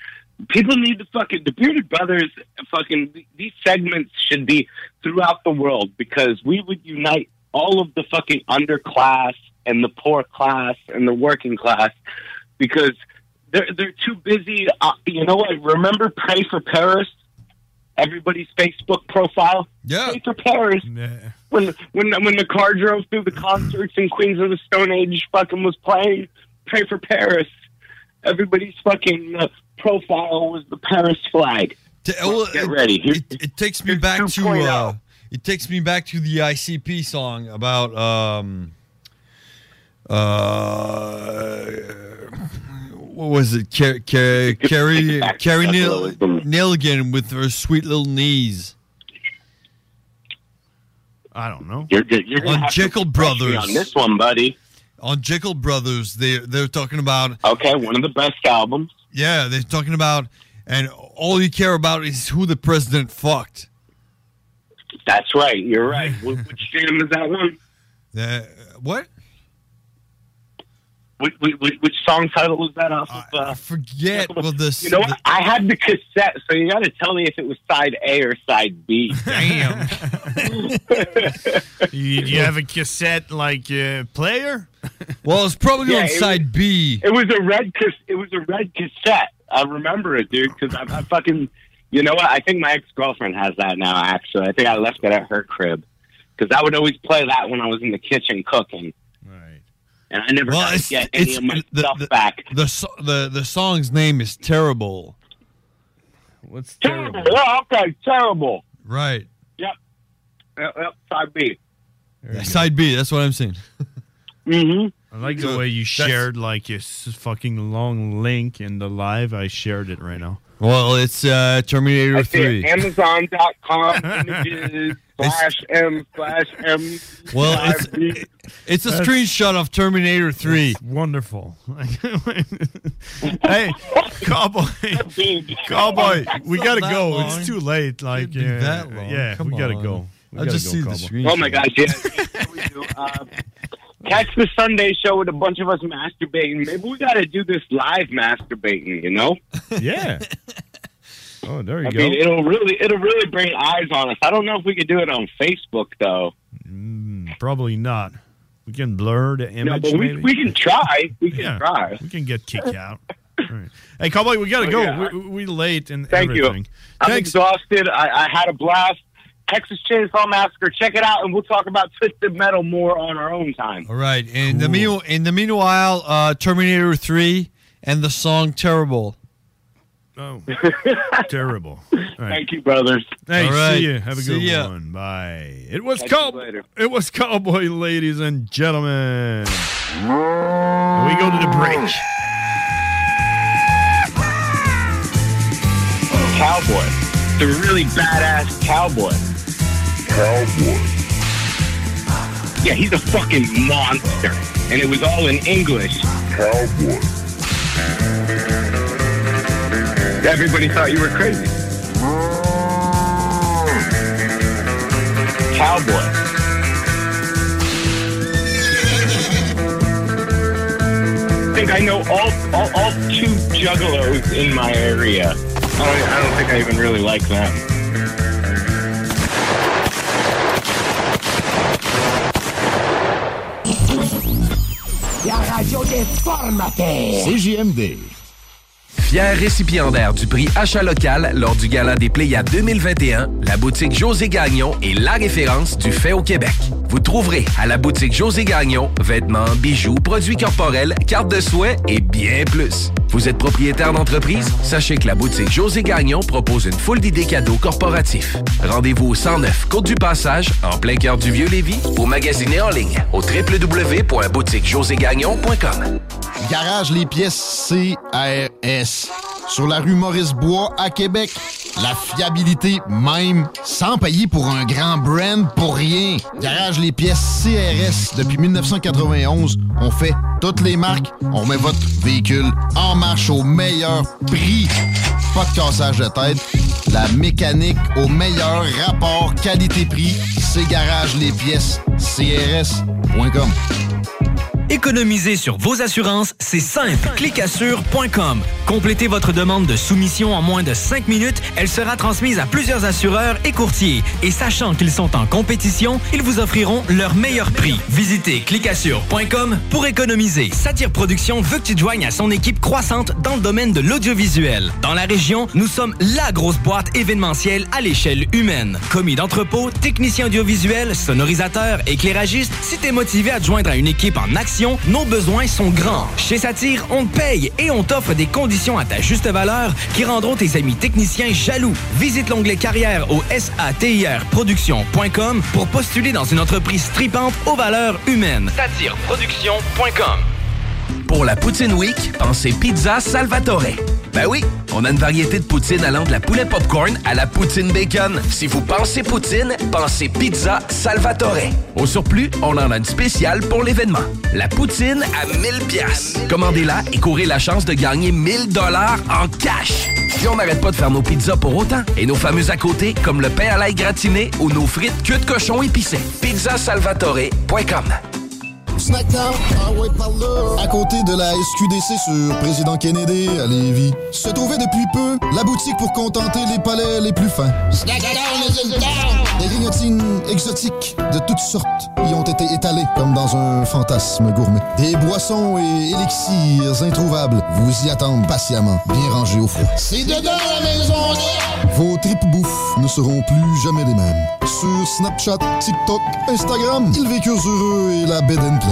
People need to fucking the Bearded Brothers. Fucking these segments should be throughout the world because we would unite all of the fucking underclass and the poor class and the working class because they're they're too busy. Uh, you know what? Remember Pray for Paris? Everybody's Facebook profile. Yeah. Pray for Paris. When when when the car drove through the concerts and Queens of the Stone Age fucking was playing, Pray for Paris. Everybody's fucking uh, profile was the Paris flag. well, Get ready. Here's- It, it takes me back to uh, it takes me back to the ICP song about um uh what was it Car- Car- Carrie Carrie Nil- Nilligan with her sweet little knees. I don't know. You're, you're on Jekyll Brothers on this one, buddy. On Jekyll Brothers, they they're talking about okay, one of the best albums. Yeah, they're talking about, and all you care about is who the president fucked. That's right. You're right. Which jam is that one? Uh, what? Which, which, which song title was that off of? Uh, I forget. Well, the you know what? I had the cassette, so you got to tell me if it was side A or side B. Damn. you, you have a cassette like uh, player? Well, it's probably Yeah, on it side was- B. It was a red. It was a red cassette. I remember it, dude. Because I, I fucking. You know what? I think my ex girlfriend has that now. Actually, I think I left it at her crib because I would always play that when I was in the kitchen cooking. Right. And I never Well, got to it's- get any of my the- stuff the- back. The the the song's name is terrible. What's terrible? Yeah, okay, terrible. Right. Yep. Yep, yep side B. Side B. That's what I'm saying. Mm-hmm. I like the way you shared like a s- fucking long link in the live. I shared it right now. Well, it's uh, Terminator I Three. it. Amazon.com images slash M slash M. Well, it's it's a That's- screenshot of Terminator Three. Wonderful. hey, cowboy, cowboy, we gotta go. long. It's too late. Like, be uh, that long. yeah, Come we gotta go. We I just go, see the cowboy. screen. Oh my gosh, yeah. Uh, catch the Sunday show with a bunch of us masturbating. Maybe we got to do this live masturbating. You know? Yeah. Oh, there you I go. mean, it'll really, it'll really bring eyes on us. I don't know if we could do it on Facebook though. Mm, probably not. We can blur the image. No, but we, we can try. We can Yeah. try. We can get kicked out. Right. Hey, cowboy, we gotta Oh, go. yeah. We, we late and Thank everything. you. I'm Thanks. exhausted. I, I had a blast. Texas Chainsaw Massacre. Check it out, and we'll talk about Twisted Metal more on our own time. All right. In the meanwhile, in the meanwhile, uh, Terminator Three and the song "Terrible." Oh, terrible. All right. Thank you, brothers. Hey, All right. see you. Have a See good ya. one. Bye. It was Catch you. It was cowboy, ladies and gentlemen. And we go to the break. Cowboy. The really badass cowboy. Cowboy. Yeah, he's a fucking monster. And it was all in English. Cowboy. Everybody thought you were crazy. Cowboy. I think I know all, all, all two juggalos in my area. I don't, I don't think I even really like them. CJMD. Fier récipiendaire du prix Achat local lors du Gala des Pléiades 2021, la boutique José Gagnon est la référence du fait au Québec. Vous trouverez à la boutique José Gagnon vêtements, bijoux, produits corporels, cartes de souhait et bien plus. Vous êtes propriétaire d'entreprise? Sachez que la boutique José Gagnon propose une foule d'idées cadeaux corporatifs. Rendez-vous au 109 Côte du Passage, en plein cœur du Vieux-Lévis, ou magasinez en ligne au www.boutiquejoségagnon.com. Garage les pièces CRS. Sur la rue Maurice-Bois à Québec. La fiabilité même, sans payer pour un grand brand pour rien. Garage les pièces CRS. Depuis 1991, on fait toutes les marques. On met votre véhicule en marche au meilleur prix. Pas de cassage de tête. La mécanique au meilleur rapport qualité-prix. C'est Garage les pièces CRS.com. Économiser sur vos assurances, c'est simple. Clicassure.com. Complétez votre demande de soumission en moins de 5 minutes. Elle sera transmise à plusieurs assureurs et courtiers. Et sachant qu'ils sont en compétition, ils vous offriront leur meilleur prix. Visitez clicassure.com pour économiser. Satire Productions veut que tu joignes à son équipe croissante dans le domaine de l'audiovisuel. Dans la région, nous sommes la grosse boîte événementielle à l'échelle humaine. Commis d'entrepôt, technicien audiovisuel, sonorisateur, éclairagiste, si t'es motivé à te joindre à une équipe en action, nos besoins sont grands. Chez Satire, on te paye et on t'offre des conditions à ta juste valeur qui rendront tes amis techniciens jaloux. Visite l'onglet carrière au satirproduction.com pour postuler dans une entreprise tripante aux valeurs humaines. Satireproduction.com Pour la Poutine Week, pensez Pizza Salvatore. Ben oui, on a une variété de poutine allant de la poulet popcorn à la poutine bacon. Si vous pensez poutine, pensez Pizza Salvatore. Au surplus, on en a une spéciale pour l'événement. La poutine à 1000 pièces. Commandez-la et courez la chance de gagner 1000 dollars en cash. Puis on n'arrête pas de faire nos pizzas pour autant. Et nos fameuses à côté, comme le pain à l'ail gratiné ou nos frites queue de cochon épicées. Pizzasalvatore.com Snackdown, ah ouais, par là. À côté de la SQDC sur Président Kennedy à Lévis, se trouvait depuis peu la boutique pour contenter les palais les plus fins. Des grignotines exotiques de toutes sortes y ont été étalées comme dans un fantasme gourmet. Des boissons et élixirs introuvables vous y attendent patiemment, bien rangés au froid. C'est dedans la maison Vos tripes bouffe ne seront plus jamais les mêmes. Sur Snapchat, TikTok, Instagram, ils vécurent heureux et la bed and pleine.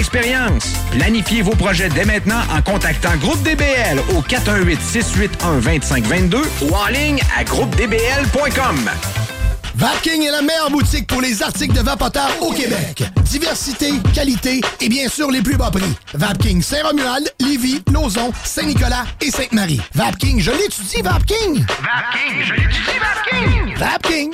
Planifiez vos projets dès maintenant en contactant Groupe DBL au 418-681-2522 ou en ligne à groupedbl.com. Vapking est la meilleure boutique pour les articles de vapoteurs au Québec. Diversité, qualité et bien sûr les plus bas prix. Vapking Saint-Romuald, Lévis, Lauson, Saint-Nicolas et Sainte-Marie. Vapking, je l'étudie, Vapking! Vapking, je l'étudie, Vapking! Vapking!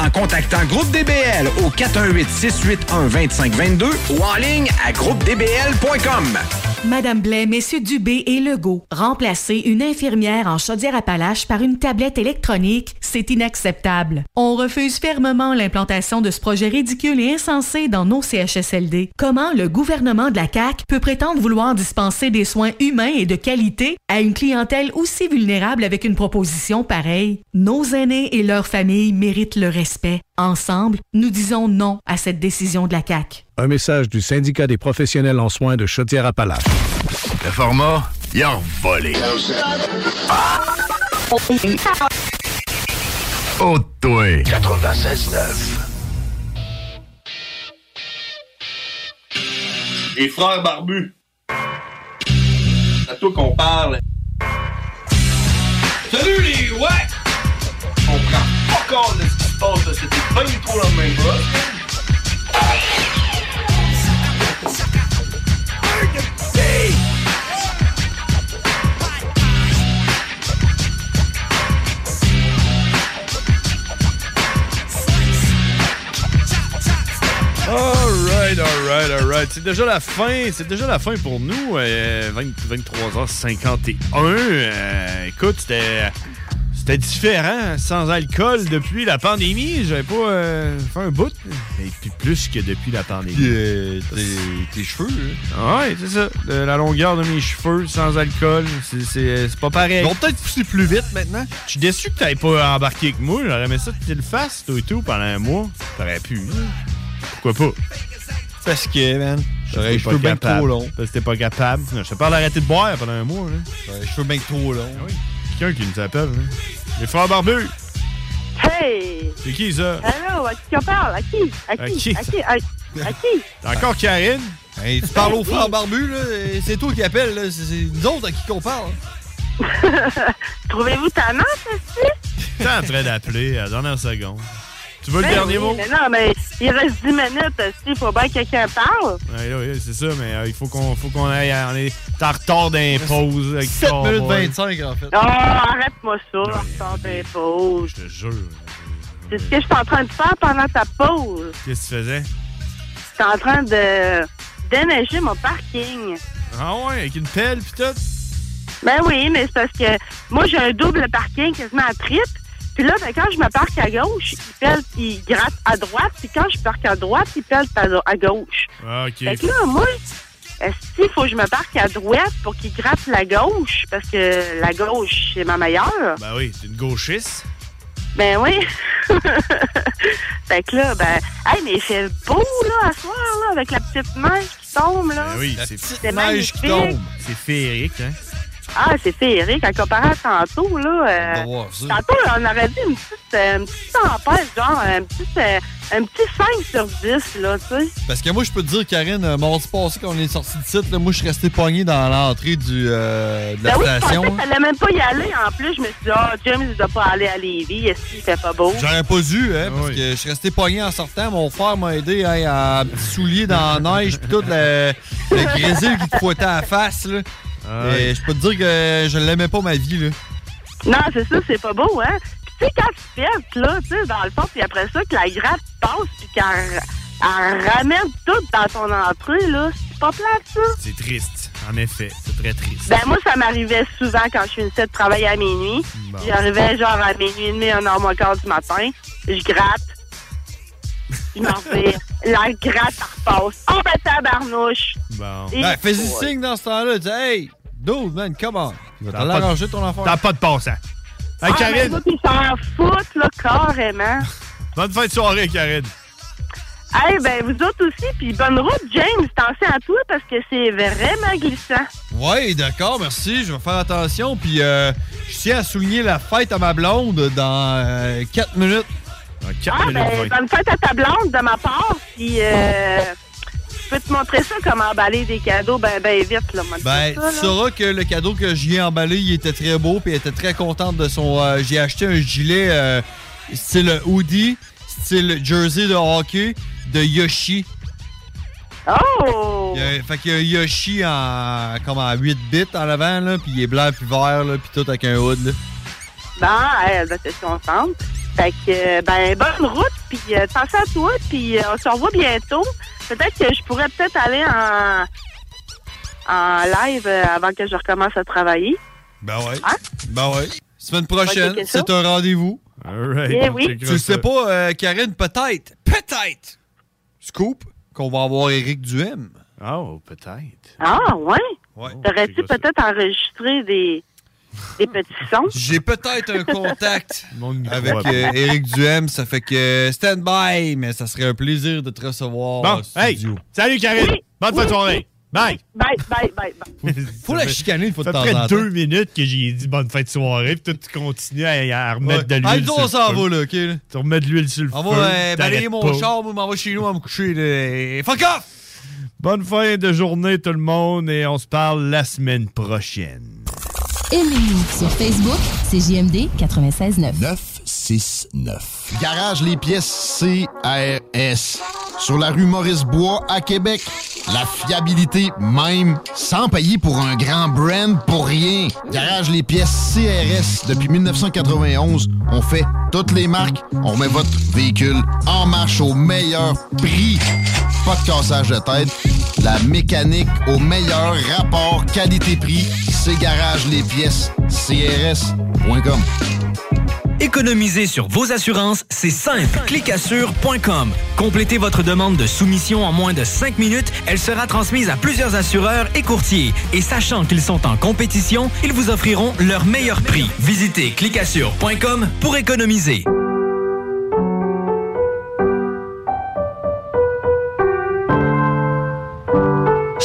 en contactant Groupe DBL au 418-681-2522 ou en ligne à groupedbl.com. Madame Blais, Messieurs Dubé et Legault, remplacer une infirmière en Chaudière-Appalaches par une tablette électronique, c'est inacceptable. On refuse fermement l'implantation de ce projet ridicule et insensé dans nos CHSLD. Comment le gouvernement de la CAQ peut prétendre vouloir dispenser des soins humains et de qualité à une clientèle aussi vulnérable avec une proposition pareille? Nos aînés et leurs familles méritent le respect. Ensemble, nous disons non à cette décision de la CAQ. Un message du syndicat des professionnels en soins de Chaudière-Appalaches. Le format, il a volé. Oh, toi. 96.9. Les frères barbus. C'est à toi qu'on parle. Salut les ouais! On prend pas compte de passe, là. c'était pas du tout la même chose. Alright, alright, alright. C'est déjà la fin. C'est déjà la fin pour nous. Euh, 20 23h51. Euh, écoute, c'était. C'était différent, sans alcool depuis la pandémie. J'avais pas euh, fait un bout. Et puis plus que depuis la pandémie. euh, tes cheveux, Ah ouais, c'est ça. La longueur de mes cheveux sans alcool, c'est- c'est c'est pas pareil. Ils vont peut-être pousser plus vite maintenant. Je suis déçu que t'aies pas embarqué avec moi. J'aurais aimé ça que tu le fasses, toi et tout, pendant un mois. T'aurais pu. hein. Pourquoi pas? Parce que, man, j'aurais les cheveux bien trop longs. Parce que t'es pas capable. Je te parle d'arrêter de boire pendant un mois. Là. J'aurais les cheveux bien trop longs. Quelqu'un qui nous appelle. Là. Les frères barbus. Hey! C'est qui ça? Allô, à qui on parle? À qui? À À qui? qui? À qui? À, à qui? T'es encore Karine? Hey, tu parles aux frères barbus, là. C'est toi qui appelles, là. C'est c'est nous autres à qui qu'on parle. Trouvez-vous ta main, ceci? T'es en train d'appeler à la dernière seconde. Tu veux le Ben dernier oui, mot? Mais non, mais il reste 10 minutes. Il faut bien que quelqu'un parle. Là, oui, c'est ça, mais euh, il faut qu'on faut qu'on aille. On est en retard d'un pause. avec 7 Cowboy. minutes 25, en fait. Oh, arrête-moi ça, en retard pauses. Je te jure. C'est ce que je suis en train de faire pendant ta pause. Qu'est-ce que tu faisais? Je suis en train de déneiger mon parking. Ah ouais, avec une pelle pis tout? Ben oui, mais c'est parce que moi, j'ai un double parking quasiment à triple. Puis là, ben, quand je me parque à gauche, il pèle, il gratte à droite. Puis quand je parque à droite, il pèle à, à gauche. Ah, ok. Fait que là, moi, est-ce qu'il faut que je me parque à droite pour qu'il gratte la gauche? Parce que la gauche, c'est ma meilleure. Ben oui, t'es une gauchiste. Ben oui. fait que là, ben, hey, mais il fait beau, là, à soir, là, avec la petite neige qui tombe, là. Ben oui, c'est petite C'est neige qui magnifique. tombe. C'est féerique, hein? Ah, c'est féerique, en comparant à tantôt, là. euh, tantôt, on aurait dit une petite, euh, une petite tempête, genre, un petit, euh, un petit 5 sur 10, là, tu sais. Parce que moi, je peux te dire, Karine, euh, mardi passé, quand on est sorti de site, là, moi, je suis resté pogné dans l'entrée du, euh, de la Ben oui, je station. pensais que t'allais même pas y aller, en plus. Je me suis dit, ah, James, il doit pas aller à Lévis, est-ce qu'il fait pas beau? J'aurais pas dû, hein, parce que je suis resté pogné en sortant. Mon frère m'a aidé hein, à petit soulier dans la neige, puis tout le, le grésil qui te fouettait à la face. Là. Et je peux te dire que je l'aimais pas ma vie. Là. Non, c'est ça, c'est pas beau, hein? Puis tu sais, quand tu fais, là, tu sais, dans le fond, puis après ça, que la gratte passe, puis qu'elle elle ramène tout dans ton entrée, là, c'est pas plate, ça? C'est triste, en effet. C'est très triste. Ben, moi, ça m'arrivait souvent quand je finissais de travailler à minuit. Bon. J'arrivais genre à minuit et demi, un heure moins quart du matin. Je gratte. La gratte, repasse. Oh, ben, tabarnouche. Bon. Ben, fais-y Ouais. signe dans ce temps-là. Dis, hey, dude, man, come on. Tu vas T'as te pas de- l'arranger ton enfant. T'as pas de passant. Hey, Ah, ben, Karine, écoute, ils s'en foutent, là, carrément. bonne fin de soirée, Karine. Hey, ben, vous autres aussi, puis bonne route, James. Attention à toi parce que c'est vraiment glissant. Ouais, d'accord, merci. Je vais faire attention. Puis, euh, je tiens à souligner la fête à ma blonde dans 4 minutes. Ah, ben, bonne fête à ta blonde de ma part, puis euh, je peux te montrer ça, comment emballer des cadeaux ben, ben vite, là. Ben, ça, tu là. sauras que le cadeau que j'y ai emballé, il était très beau, puis elle était très contente de son. euh, J'ai acheté un gilet euh, style hoodie, style jersey de hockey de Yoshi. Oh! Il y a- fait qu'il y a un Yoshi en comme en 8 bits en avant, là, puis il est blanc puis vert, là, puis tout avec un hood. Là. Bon, hey, elle va se ensemble. Fait que, ben, bonne route, puis euh, attention à toi, puis euh, on se revoit bientôt. Peut-être que je pourrais peut-être aller en, en live euh, avant que je recommence à travailler. Ben ouais. Hein? Ben ouais. Semaine prochaine, c'est un rendez-vous. Alright. Eh oui. Tu sais pas, euh, Karine, peut-être, peut-être, scoop, qu'on va avoir Éric Duhem. Oh, peut-être. Ah, ouais? Ouais. T'aurais-tu peut-être enregistré des, des petits sons? J'ai peut-être un contact avec pas. euh, Duhem. Ça fait que stand by, mais ça serait un plaisir de te recevoir Bon, hey, studio. salut, Karine. Bonne fin de soirée. Bye. Bye, bye, bye, bye. Faut la chicaner une fois de temps fait en temps. deux minutes que j'ai dit bonne fin de soirée, puis toi, tu continues à, à remettre Ouais. de l'huile sur on le s'en feu. va, là, OK? là. Tu remets de l'huile sur le On feu. va euh, balayer mon pas. char, moi, m'en va chez nous, à me coucher. là. Fuck off! Bonne fin de journée, tout le monde, et on se parle la semaine prochaine. Aimez-nous sur Facebook, c'est JMD 96.9. 969. Garage les pièces CRS. Sur la rue Maurice-Bois à Québec. La fiabilité même, sans payer pour un grand brand pour rien. Garage les pièces CRS. Depuis 1991, on fait toutes les marques. On met votre véhicule en marche au meilleur prix. Pas de cassage de tête. La mécanique au meilleur rapport qualité-prix. C'est Garage les pièces CRS.com. Économiser sur vos assurances, c'est simple. Clicassure.com. Complétez votre demande de soumission en moins de 5 minutes. Elle sera transmise à plusieurs assureurs et courtiers. Et sachant qu'ils sont en compétition, ils vous offriront leur meilleur prix. Visitez clicassure.com pour économiser.